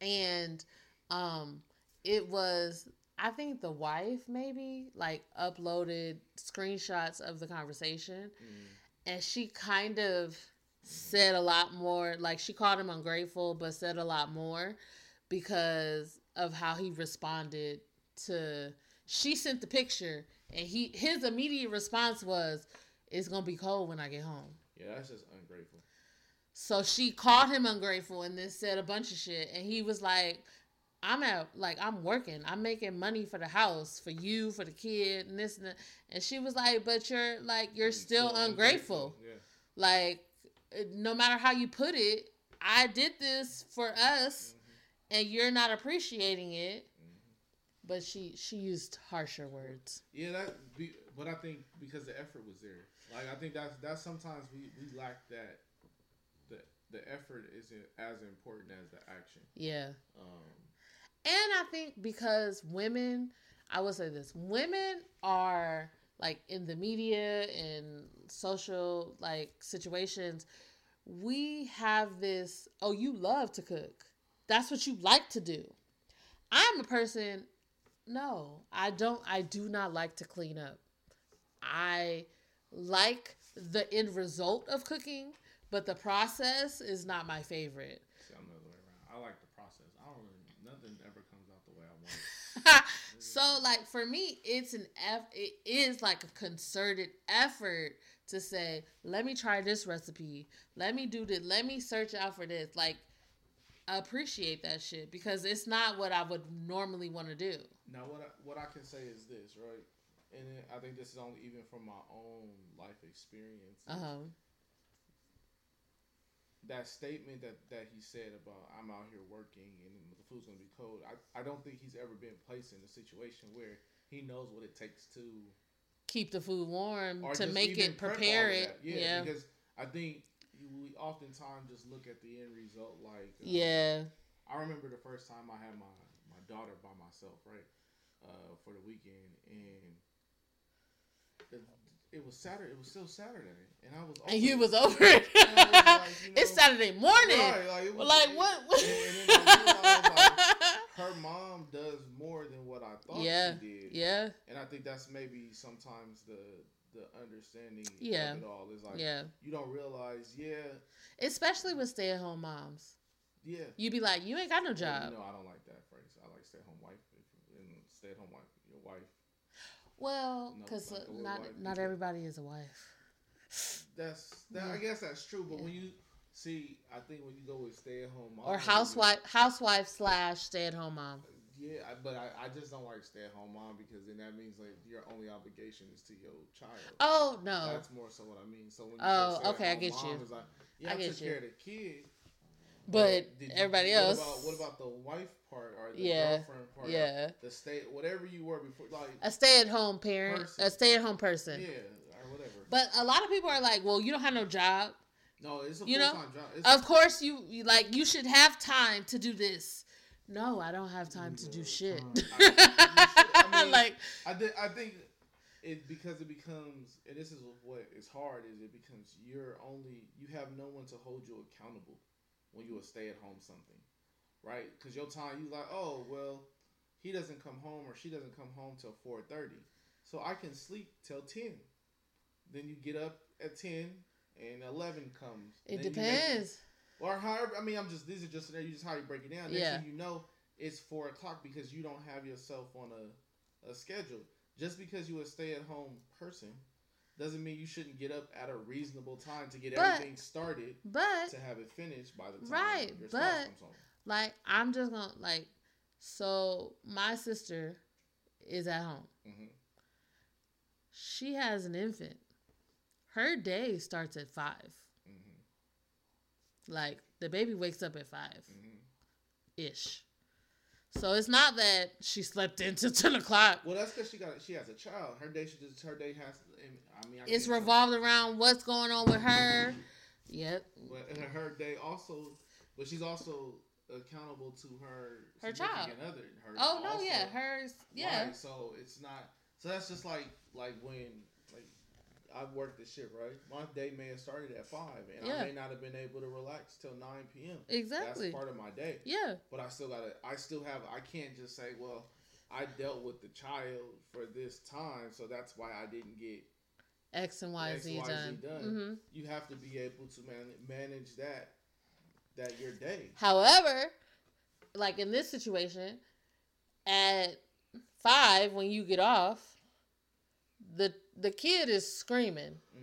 and um, it was I think the wife maybe like uploaded screenshots of the conversation, Mm. and she kind of said a lot more. Like she called him ungrateful, but said a lot more because of how he responded to. She sent the picture, and he his immediate response was, "It's gonna be cold when I get home." Yeah, that's just ungrateful. So she called him ungrateful and then said a bunch of shit. And he was like, I'm at, like, I'm working. I'm making money for the house, for you, for the kid, and this and that. And she was like, but you're, like, you're I'm still, ungrateful. Yeah. Like, no matter how you put it, I did this for us Mhm. and you're not appreciating it. Mhm. But she, she used harsher words. Yeah, that. Be, but I think because the effort was there, like I think that's that's sometimes we we lack that. The effort isn't as important as the action. Yeah. Um, And I think because women, I will say this, women are like in the media and social like situations, we have this, oh, you love to cook. That's what you like to do. I'm a person No, I don't. I do not like to clean up. I like the end result of cooking, but the process is not my favorite. See, I'm the other way around. I like the process. I don't really. Nothing ever comes out the way I want. [LAUGHS] so like for me it's an eff- it is like a concerted effort to say let me try this recipe let me do this let me search out for this like I appreciate that shit because it's not what i would normally want to do Now, what I, what I can say is this, right? And I think this is only even from my own life experience. uh-huh That statement that, that he said about I'm out here working and the food's gonna be cold. I, I don't think he's ever been placed in a situation where he knows what it takes to keep the food warm to make it prepare it. Yeah, yeah because I think we oftentimes just look at the end result. Like uh, yeah I remember the first time I had my my daughter by myself, right, uh, for the weekend, and it, it was Saturday. It was still Saturday, and I was. and you over was over it was like, you [LAUGHS] it's saturday morning Right, like, was, like what, what? And, and then I realized, like, her [LAUGHS] mom does more than what I thought Yeah, she did. yeah And I think that's maybe sometimes the the understanding Yeah. of it all is like yeah you don't realize, yeah, especially with stay-at-home moms yeah. You'd be like you ain't got no job know, I don't like that phrase. I like stay at home wife. And stay at home wife, your wife. Well, No, because like not not people. everybody is a wife. That's that. I guess that's true. But Yeah. when you see, I think when you go with stay at home mom Or housewife, housewife slash stay at home mom. Yeah, but I, I just don't like stay at home mom because then that means like your only obligation is to your child. Oh no, That's more so what I mean. So when you Oh, say stay at okay, I get mom, you. Like, yeah, I I, get took you. care of the kid. But you- everybody what else. About, what about the wife part or the Yeah, girlfriend part? yeah, The stay, whatever you were before, like a stay at home parent, Person. a stay at home person. yeah, or whatever. But a lot of people are like, well, you don't have no job. no, it's a you full know, time job. It's, Of course, you, you like you should have time to do this. No, I don't have time to do shit. I- [LAUGHS] I mean, like, I, did, I think it because it becomes and this is what is hard is it becomes you're only you have no one to hold you accountable when you a stay at home something, right? Because your time you like oh well he doesn't come home or she doesn't come home till four thirty, so I can sleep till ten. Then you get up at ten and eleven comes. it you make- depends. or however, I mean, I'm just these are just there, you just how you break it down. Next Yeah. you know, it's four o'clock because you don't have yourself on a, a schedule. Just because you a stay at home person doesn't mean you shouldn't get up at a reasonable time to get But- everything started But to have it finished by the time Right, your spouse but- comes home. like, I'm just gonna like, so my sister is at home. hmm She has an infant. Her day starts at five. hmm Like the baby wakes up at five hmm ish. So it's not that she slept until ten o'clock. Well, that's because she got she has a child. Her day she just her day has. I mean, I It's revolved around what's going on with her. Yep. But and her day also, but she's also accountable to her Her significant Other. Her Oh no, yeah, hers. Yeah. Right, so it's not. So that's just like like when like I worked this shit right. My day may have started at five, and Yeah. I may not have been able to relax till nine p.m. Exactly. That's part of my day. Yeah. But I still gotta. I still have. I can't just say, well, I dealt with the child for this time, so that's why I didn't get. X and Y X, Z Y, Z done. done. hmm You have to be able to man, manage that. That your day. However, like in this situation, at five when you get off, the the kid is screaming. hmm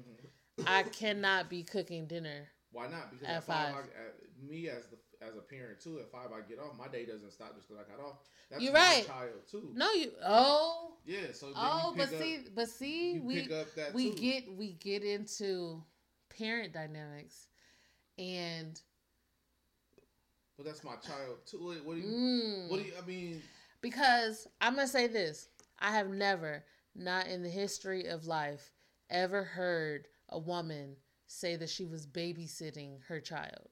I cannot be cooking dinner. Why not? Because At five, five. I, me as the as a parent too. At five, I get off. My day doesn't stop just because I got off. That's You're my right. child too. No, you. Oh, Yeah. So oh, but pick see, but see, we up we too. get we get into parent dynamics, and But that's my child too. What, what do you? mm, What do you? I mean, because I'm gonna say this: I have never, not in the history of life, ever heard a woman say that she was babysitting her child.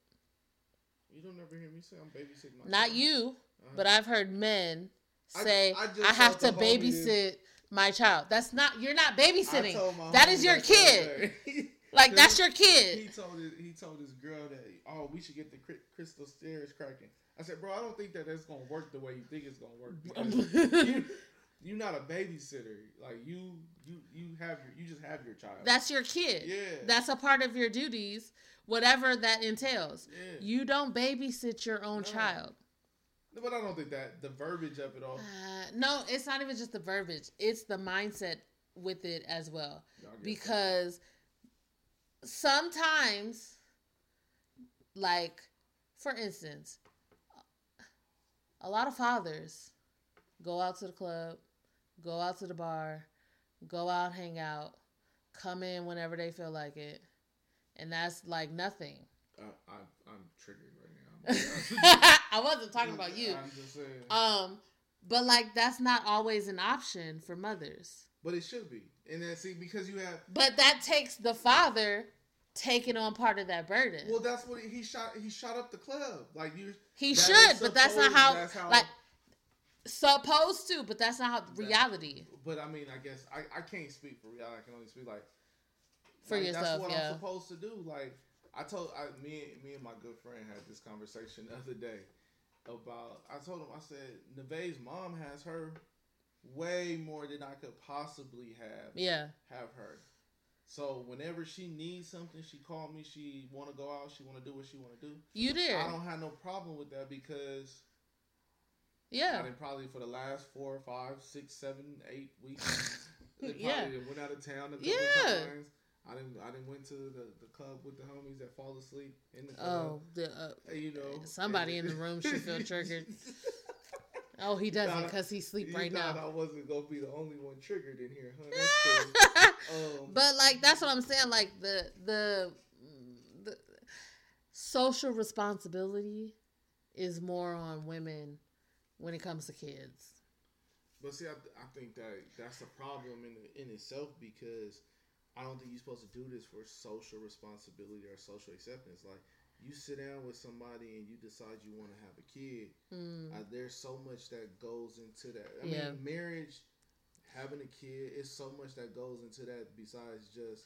you don't ever hear me say I'm babysitting my. Not child. you, Uh-huh. but I've heard men say, I I, just have to babysit my child." That's not. You're not babysitting. That is your that the other kid. [LAUGHS] [LAUGHS] Like that's your kid. he told his, he told his girl that oh we should get the crystal stairs cracking. I said, bro, I don't think that that's gonna work the way you think it's gonna work. [LAUGHS] You, you're not a babysitter. Like you, you, you have your, you just have your child. That's your kid. yeah. That's a part of your duties, whatever that entails. yeah. You don't babysit your own No. child. but I don't think that the verbiage of it all. Uh, no, it's not even just the verbiage; it's the mindset with it as well. Because sometimes, like for instance, a lot of fathers go out to the club, go out to the bar, go out, hang out, come in whenever they feel like it, and that's like nothing. I, I, I'm triggered right now. [LAUGHS] [LAUGHS] I wasn't talking about you. I'm just saying. Um, but like that's not always an option for mothers. but it should be. And then see because you have. But that takes the father taking on part of that burden. Well, that's what he, he shot. He shot up the club. Like you. he should, but that's not how, that's how- like supposed to, but that's not how That- reality But I mean, I guess I, I can't speak for reality. I can only speak like for like, yourself. That's what yeah. I'm supposed to do. Like I told I, me me and my good friend had this conversation the other day about. I told him I said Nevaeh's mom has her way more than I could possibly have yeah. have her. So whenever she needs something, she call me. She want to go out. She want to do what she want to do. You did. I don't have no problem with that because Yeah. I didn't probably for the last four, five, six, seven, eight weeks. [LAUGHS] they probably Yeah. went out of town a couple Yeah. times. I didn't. I didn't went to the, the club with the homies that fall asleep in the club. Oh, the, uh, you know, somebody in the room should feel [LAUGHS] triggered. oh, he doesn't because he's asleep you right now. I wasn't gonna be the only one triggered in here, huh? Cool. [LAUGHS] Um, but like that's what I'm saying. Like the the the social responsibility is more on women when it comes to kids. But see, I, I think that that's a problem in in itself because I don't think you're supposed to do this for social responsibility or social acceptance. Like you sit down with somebody and you decide you want to have a kid. Mm. Uh, there's so much that goes into that. I Yeah. mean, marriage, having a kid, it's so much that goes into that besides just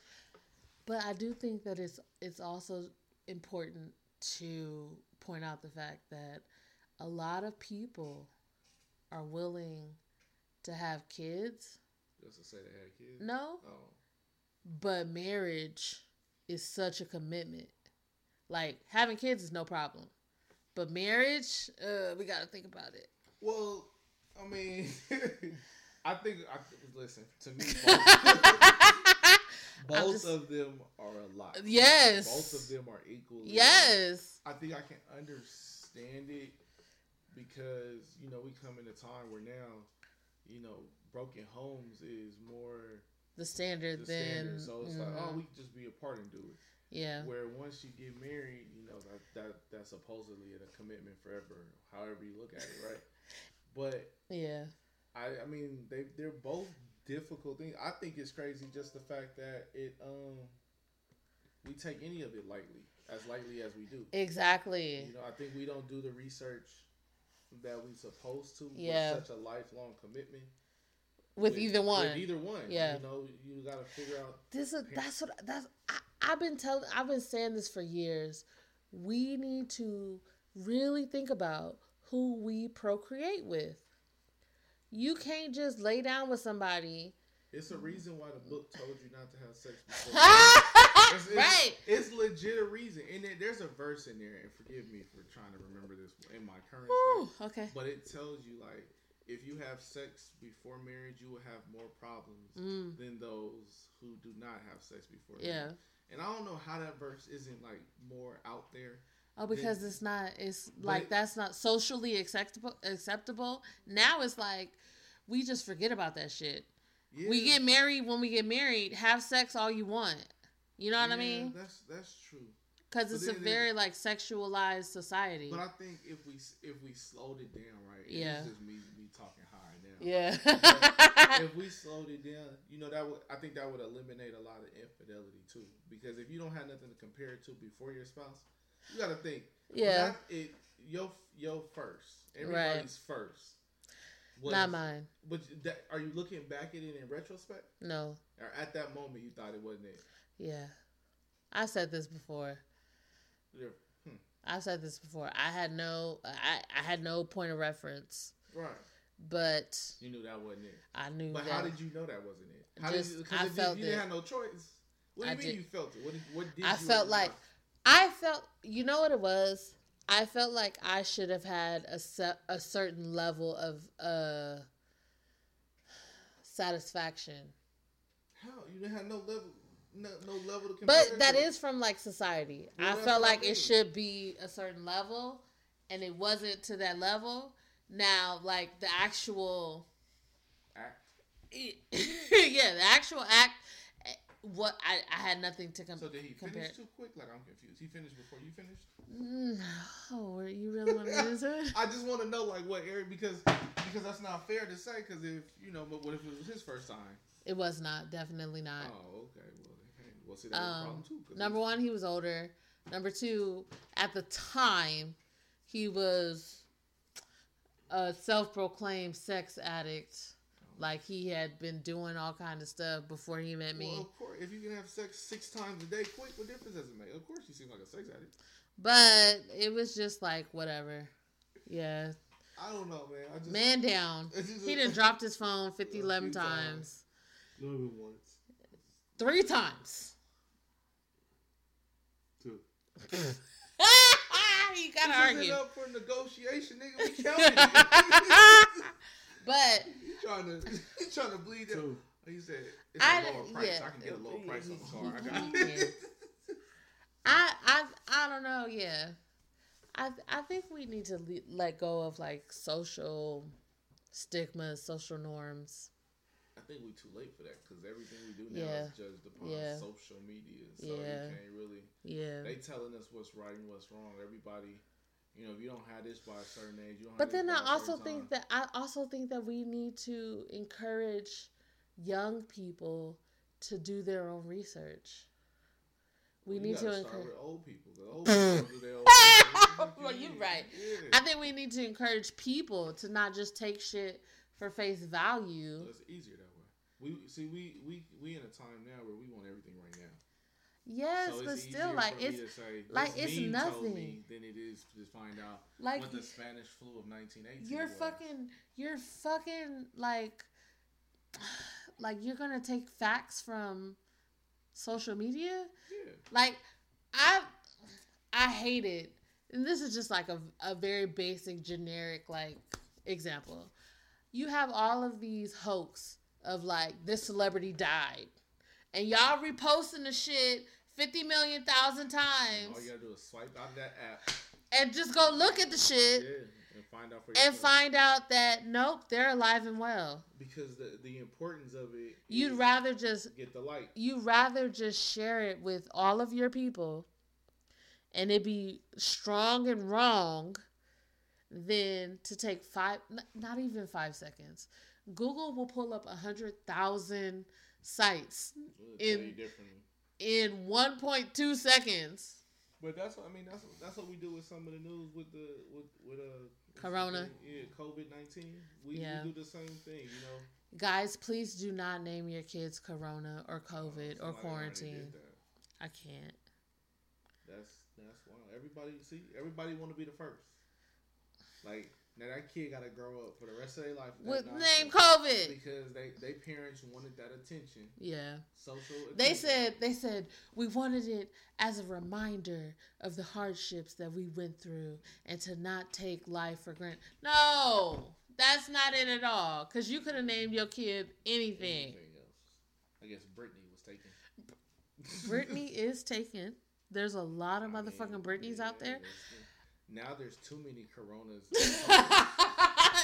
But I do think that it's it's also important to point out the fact that a lot of people are willing to have kids. just to say they had kids. No, Oh, but marriage is such a commitment. Like having kids is no problem, but marriage, uh, we got to think about it. well, I mean, [LAUGHS] I think I listen to me. [LAUGHS] Both, both just- of them are a lot. yes. Both of them are equally. Yes. I think I can understand it because you know we come in a time where now, you know, broken homes is more The standard the then. standard. So it's like, oh, mhm. we can just be apart and do it. yeah. Where once you get married, you know that that that's supposedly a commitment forever, however you look at it, right? [LAUGHS] But Yeah. I I mean they they're both difficult things. I think it's crazy just the fact that it um we take any of it lightly, as lightly as we do. Exactly. You know, I think we don't do the research that we're supposed to Yeah. with such a lifelong commitment. With, either one. With either one. Yeah. You know, you gotta figure out This is that's what that's I, I've been telling I've been saying this for years. We need to really think about who we procreate with. You can't just lay down with somebody. it's a reason why the book told you not to have sex [LAUGHS] before. It's, it's, right. It's legit a reason. And there, there's a verse in there, and forgive me for trying to remember this in my current Whew, state, okay. but it tells you like if you have sex before marriage, you will have more problems Mm, than those who do not have sex before. yeah. marriage. And I don't know how that verse isn't like more out there. Oh, because it's not. It's like it- that's not socially acceptable. Acceptable. Now it's like we just forget about that shit. Yeah, We get married when we get married. Have sex all you want. You know what I mean? That's that's true. Because it's a then it- very like sexualized society. But I think if we if we slowed it down, right? Yeah. It's just me me talking high now. yeah. [LAUGHS] if we slowed it down, you know that would I think that would eliminate a lot of infidelity too. Because if you don't have nothing to compare it to before your spouse, you got to think. yeah. it your your first, everybody's first. Was, Not mine. But that, are you looking back at it in retrospect, No. or at that moment you thought it wasn't it? Yeah. I said this before. Yeah. Hmm. I said this before. I had no I, I had no point of reference. Right. but You knew that wasn't it. I knew But how did you know that wasn't it? How Just- did you, cause I if you- felt you, didn't have no choice. What do I you mean did. you felt it? What did, what did I felt like I felt. You know what it was? I felt like I should have had a a certain level of uh satisfaction. how you didn't have no level, no, no level to compare. But that is from like society. Well, I felt like it should be a certain level, and it wasn't to that level. Now, like the actual, act. [LAUGHS] yeah, the actual act. What I, I had nothing to compare. So did he compare. finish too quick? Like I'm confused. He finished before you finished. Oh, you really want to [LAUGHS] it? I just want to know like what area because because that's not fair to say because if you know but what if it was his first time? It was not, definitely not. Oh okay well well see that was a problem Um, too. 'cause number one, he was older. Number two, at the time, he was a self-proclaimed sex addict. Like he had been doing all kind of stuff before he met me. Well, of course, if you can have sex six times a day, quick, what difference does it make? Of course, you seem like a sex addict. But it was just like whatever. Yeah, I don't know, man. I just man down. [LAUGHS] It's just- He done dropped his phone 50, 11 times. times. A little bit once, Three times. Two. [LAUGHS] you gotta This argue. isn't up for negotiation, nigga. We [LAUGHS] counted. it. But you trying to you trying to bleed it? He said it's a I- lower price. yeah. I can get a lower price on the car. I got he. I I I don't know. Yeah, I I think we need to le- let go of like social stigmas, social norms. I think we're too late for that because everything we do now Yeah. is judged upon Yeah. social media. So Yeah. you can't really. Yeah, They telling us what's right and what's wrong. Everybody, you know, if you don't have this by a certain age, you don't. but have then this I also think time. that I also think that we need to encourage young people to do their own research. We You need to encourage. old people. 'cause old [LAUGHS] people do their own. Well, you're right. Yeah. I think we need to encourage people to not just take shit for face value. So it's easier. We see we we we in a time now where we want everything right now. Yes, so but still, like it's say, like, it's nothing. Than it is to find out like what the Spanish flu of 1918. you're was. fucking you're fucking like [SIGHS] like you're gonna take facts from social media Yeah. like i i hate it and this is just like a, a very basic generic like example you have all of these hoax of like this celebrity died and y'all reposting the shit 50 million thousand times. All you gotta do is swipe out that app. and just go look at the shit. Yeah, and find out for and find out that nope they're alive and well because the the importance of it. you'd is rather just get the light. You'd rather just share it with all of your people and it be strong and wrong than to take five not even five seconds google will pull up a hundred thousand sites in- in 1.2 seconds But that's what I mean. That's what, that's what we do with some of the news with the with with uh the Corona. Yeah, COVID nineteen. We, Yeah. we do the same thing. You know. guys please do not name your kids corona or covid or quarantine i can't That's that's wild. Everybody see, everybody want to be the first. Like now, that kid got to grow up for the rest of their life with name covid because they they parents wanted that attention, yeah social. They said they said we wanted it as a reminder of the hardships that we went through and to not take life for granted. No, that's not it at all. Cause you could have named your kid anything. anything. I guess Brittany was taken. Brittany is taken. There's a lot of [LAUGHS] I motherfucking mean, Britneys out there. that's- Now there's too many Coronas. [LAUGHS]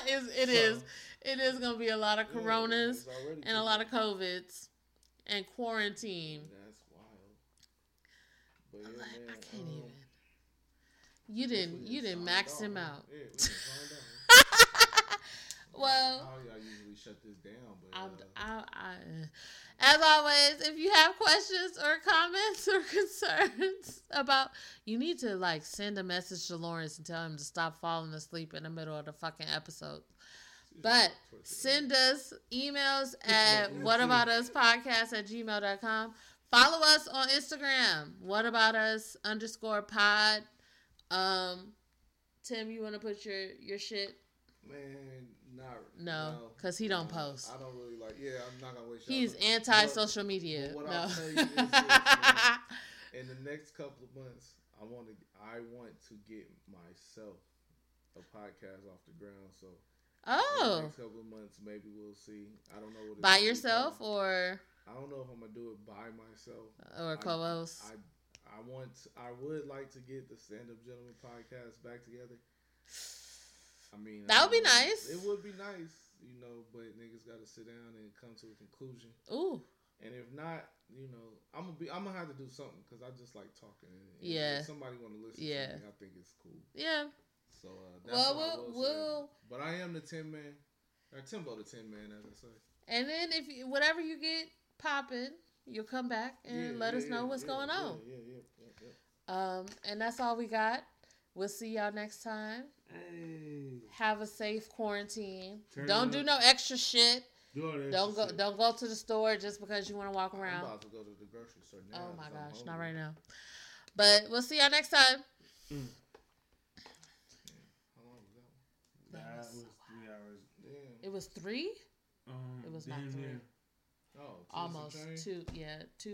It's- it is. So- It is gonna be a lot of coronas already and a lot of covids and quarantine. That's wild. But yeah, I'm like, man, I can't um, even. You didn't. You didn't max him out. Yeah, we [LAUGHS] just signed off. Well, y'all usually shut this down, but uh, I, I, as always, if you have questions or comments [LAUGHS] or concerns about, you need to like send a message to Lawrence and tell him to stop falling asleep in the middle of the fucking episode. But send us emails at whataboutuspodcast at gmail.com. Follow us on Instagram, what about us underscore pod. Um, Tim, you want to put your, your shit? man, Not No, 'cause he don't um, post. I don't really like. Yeah, I'm not gonna waste. He's anti social media. what No. I'll tell you is [LAUGHS] in the next couple of months, I want to. I want to get myself a podcast off the ground. So in the oh, next couple of months, maybe we'll see. I don't know what by gonna be yourself or I don't know if I'm gonna do it by myself. or co-host? I I want. I would like to get the Stand Up Gentleman podcast back together. I mean, That I would be nice. It would be nice, you know. But niggas got to sit down and come to a conclusion. Ooh, And if not, you know, I'm gonna be. I'm gonna have to do something because I just like talking. And, and Yeah. If somebody want to listen Yeah. to me, I think it's cool. yeah. So uh, that's Well, what I we'll- we'll- But I am the ten man. Or Timbo the ten man, as I say. And then if you, whatever you get popping, you'll come back and Yeah, let yeah, us know yeah, what's going on. Yeah, yeah, yeah, yeah. Um, and that's all we got. We'll see y'all next time. Hey. Have a safe quarantine. Turn don't up. do no extra shit. Do don't go. shit. Don't go to the store just because you want to walk I'm around. about to go to the grocery store now. Oh my I'm gosh, not right now. But we'll see y'all next time. How long was that one? That That was was three hours. Damn. It was three. Um, It was not three. near. Oh, two Almost two. Yeah, two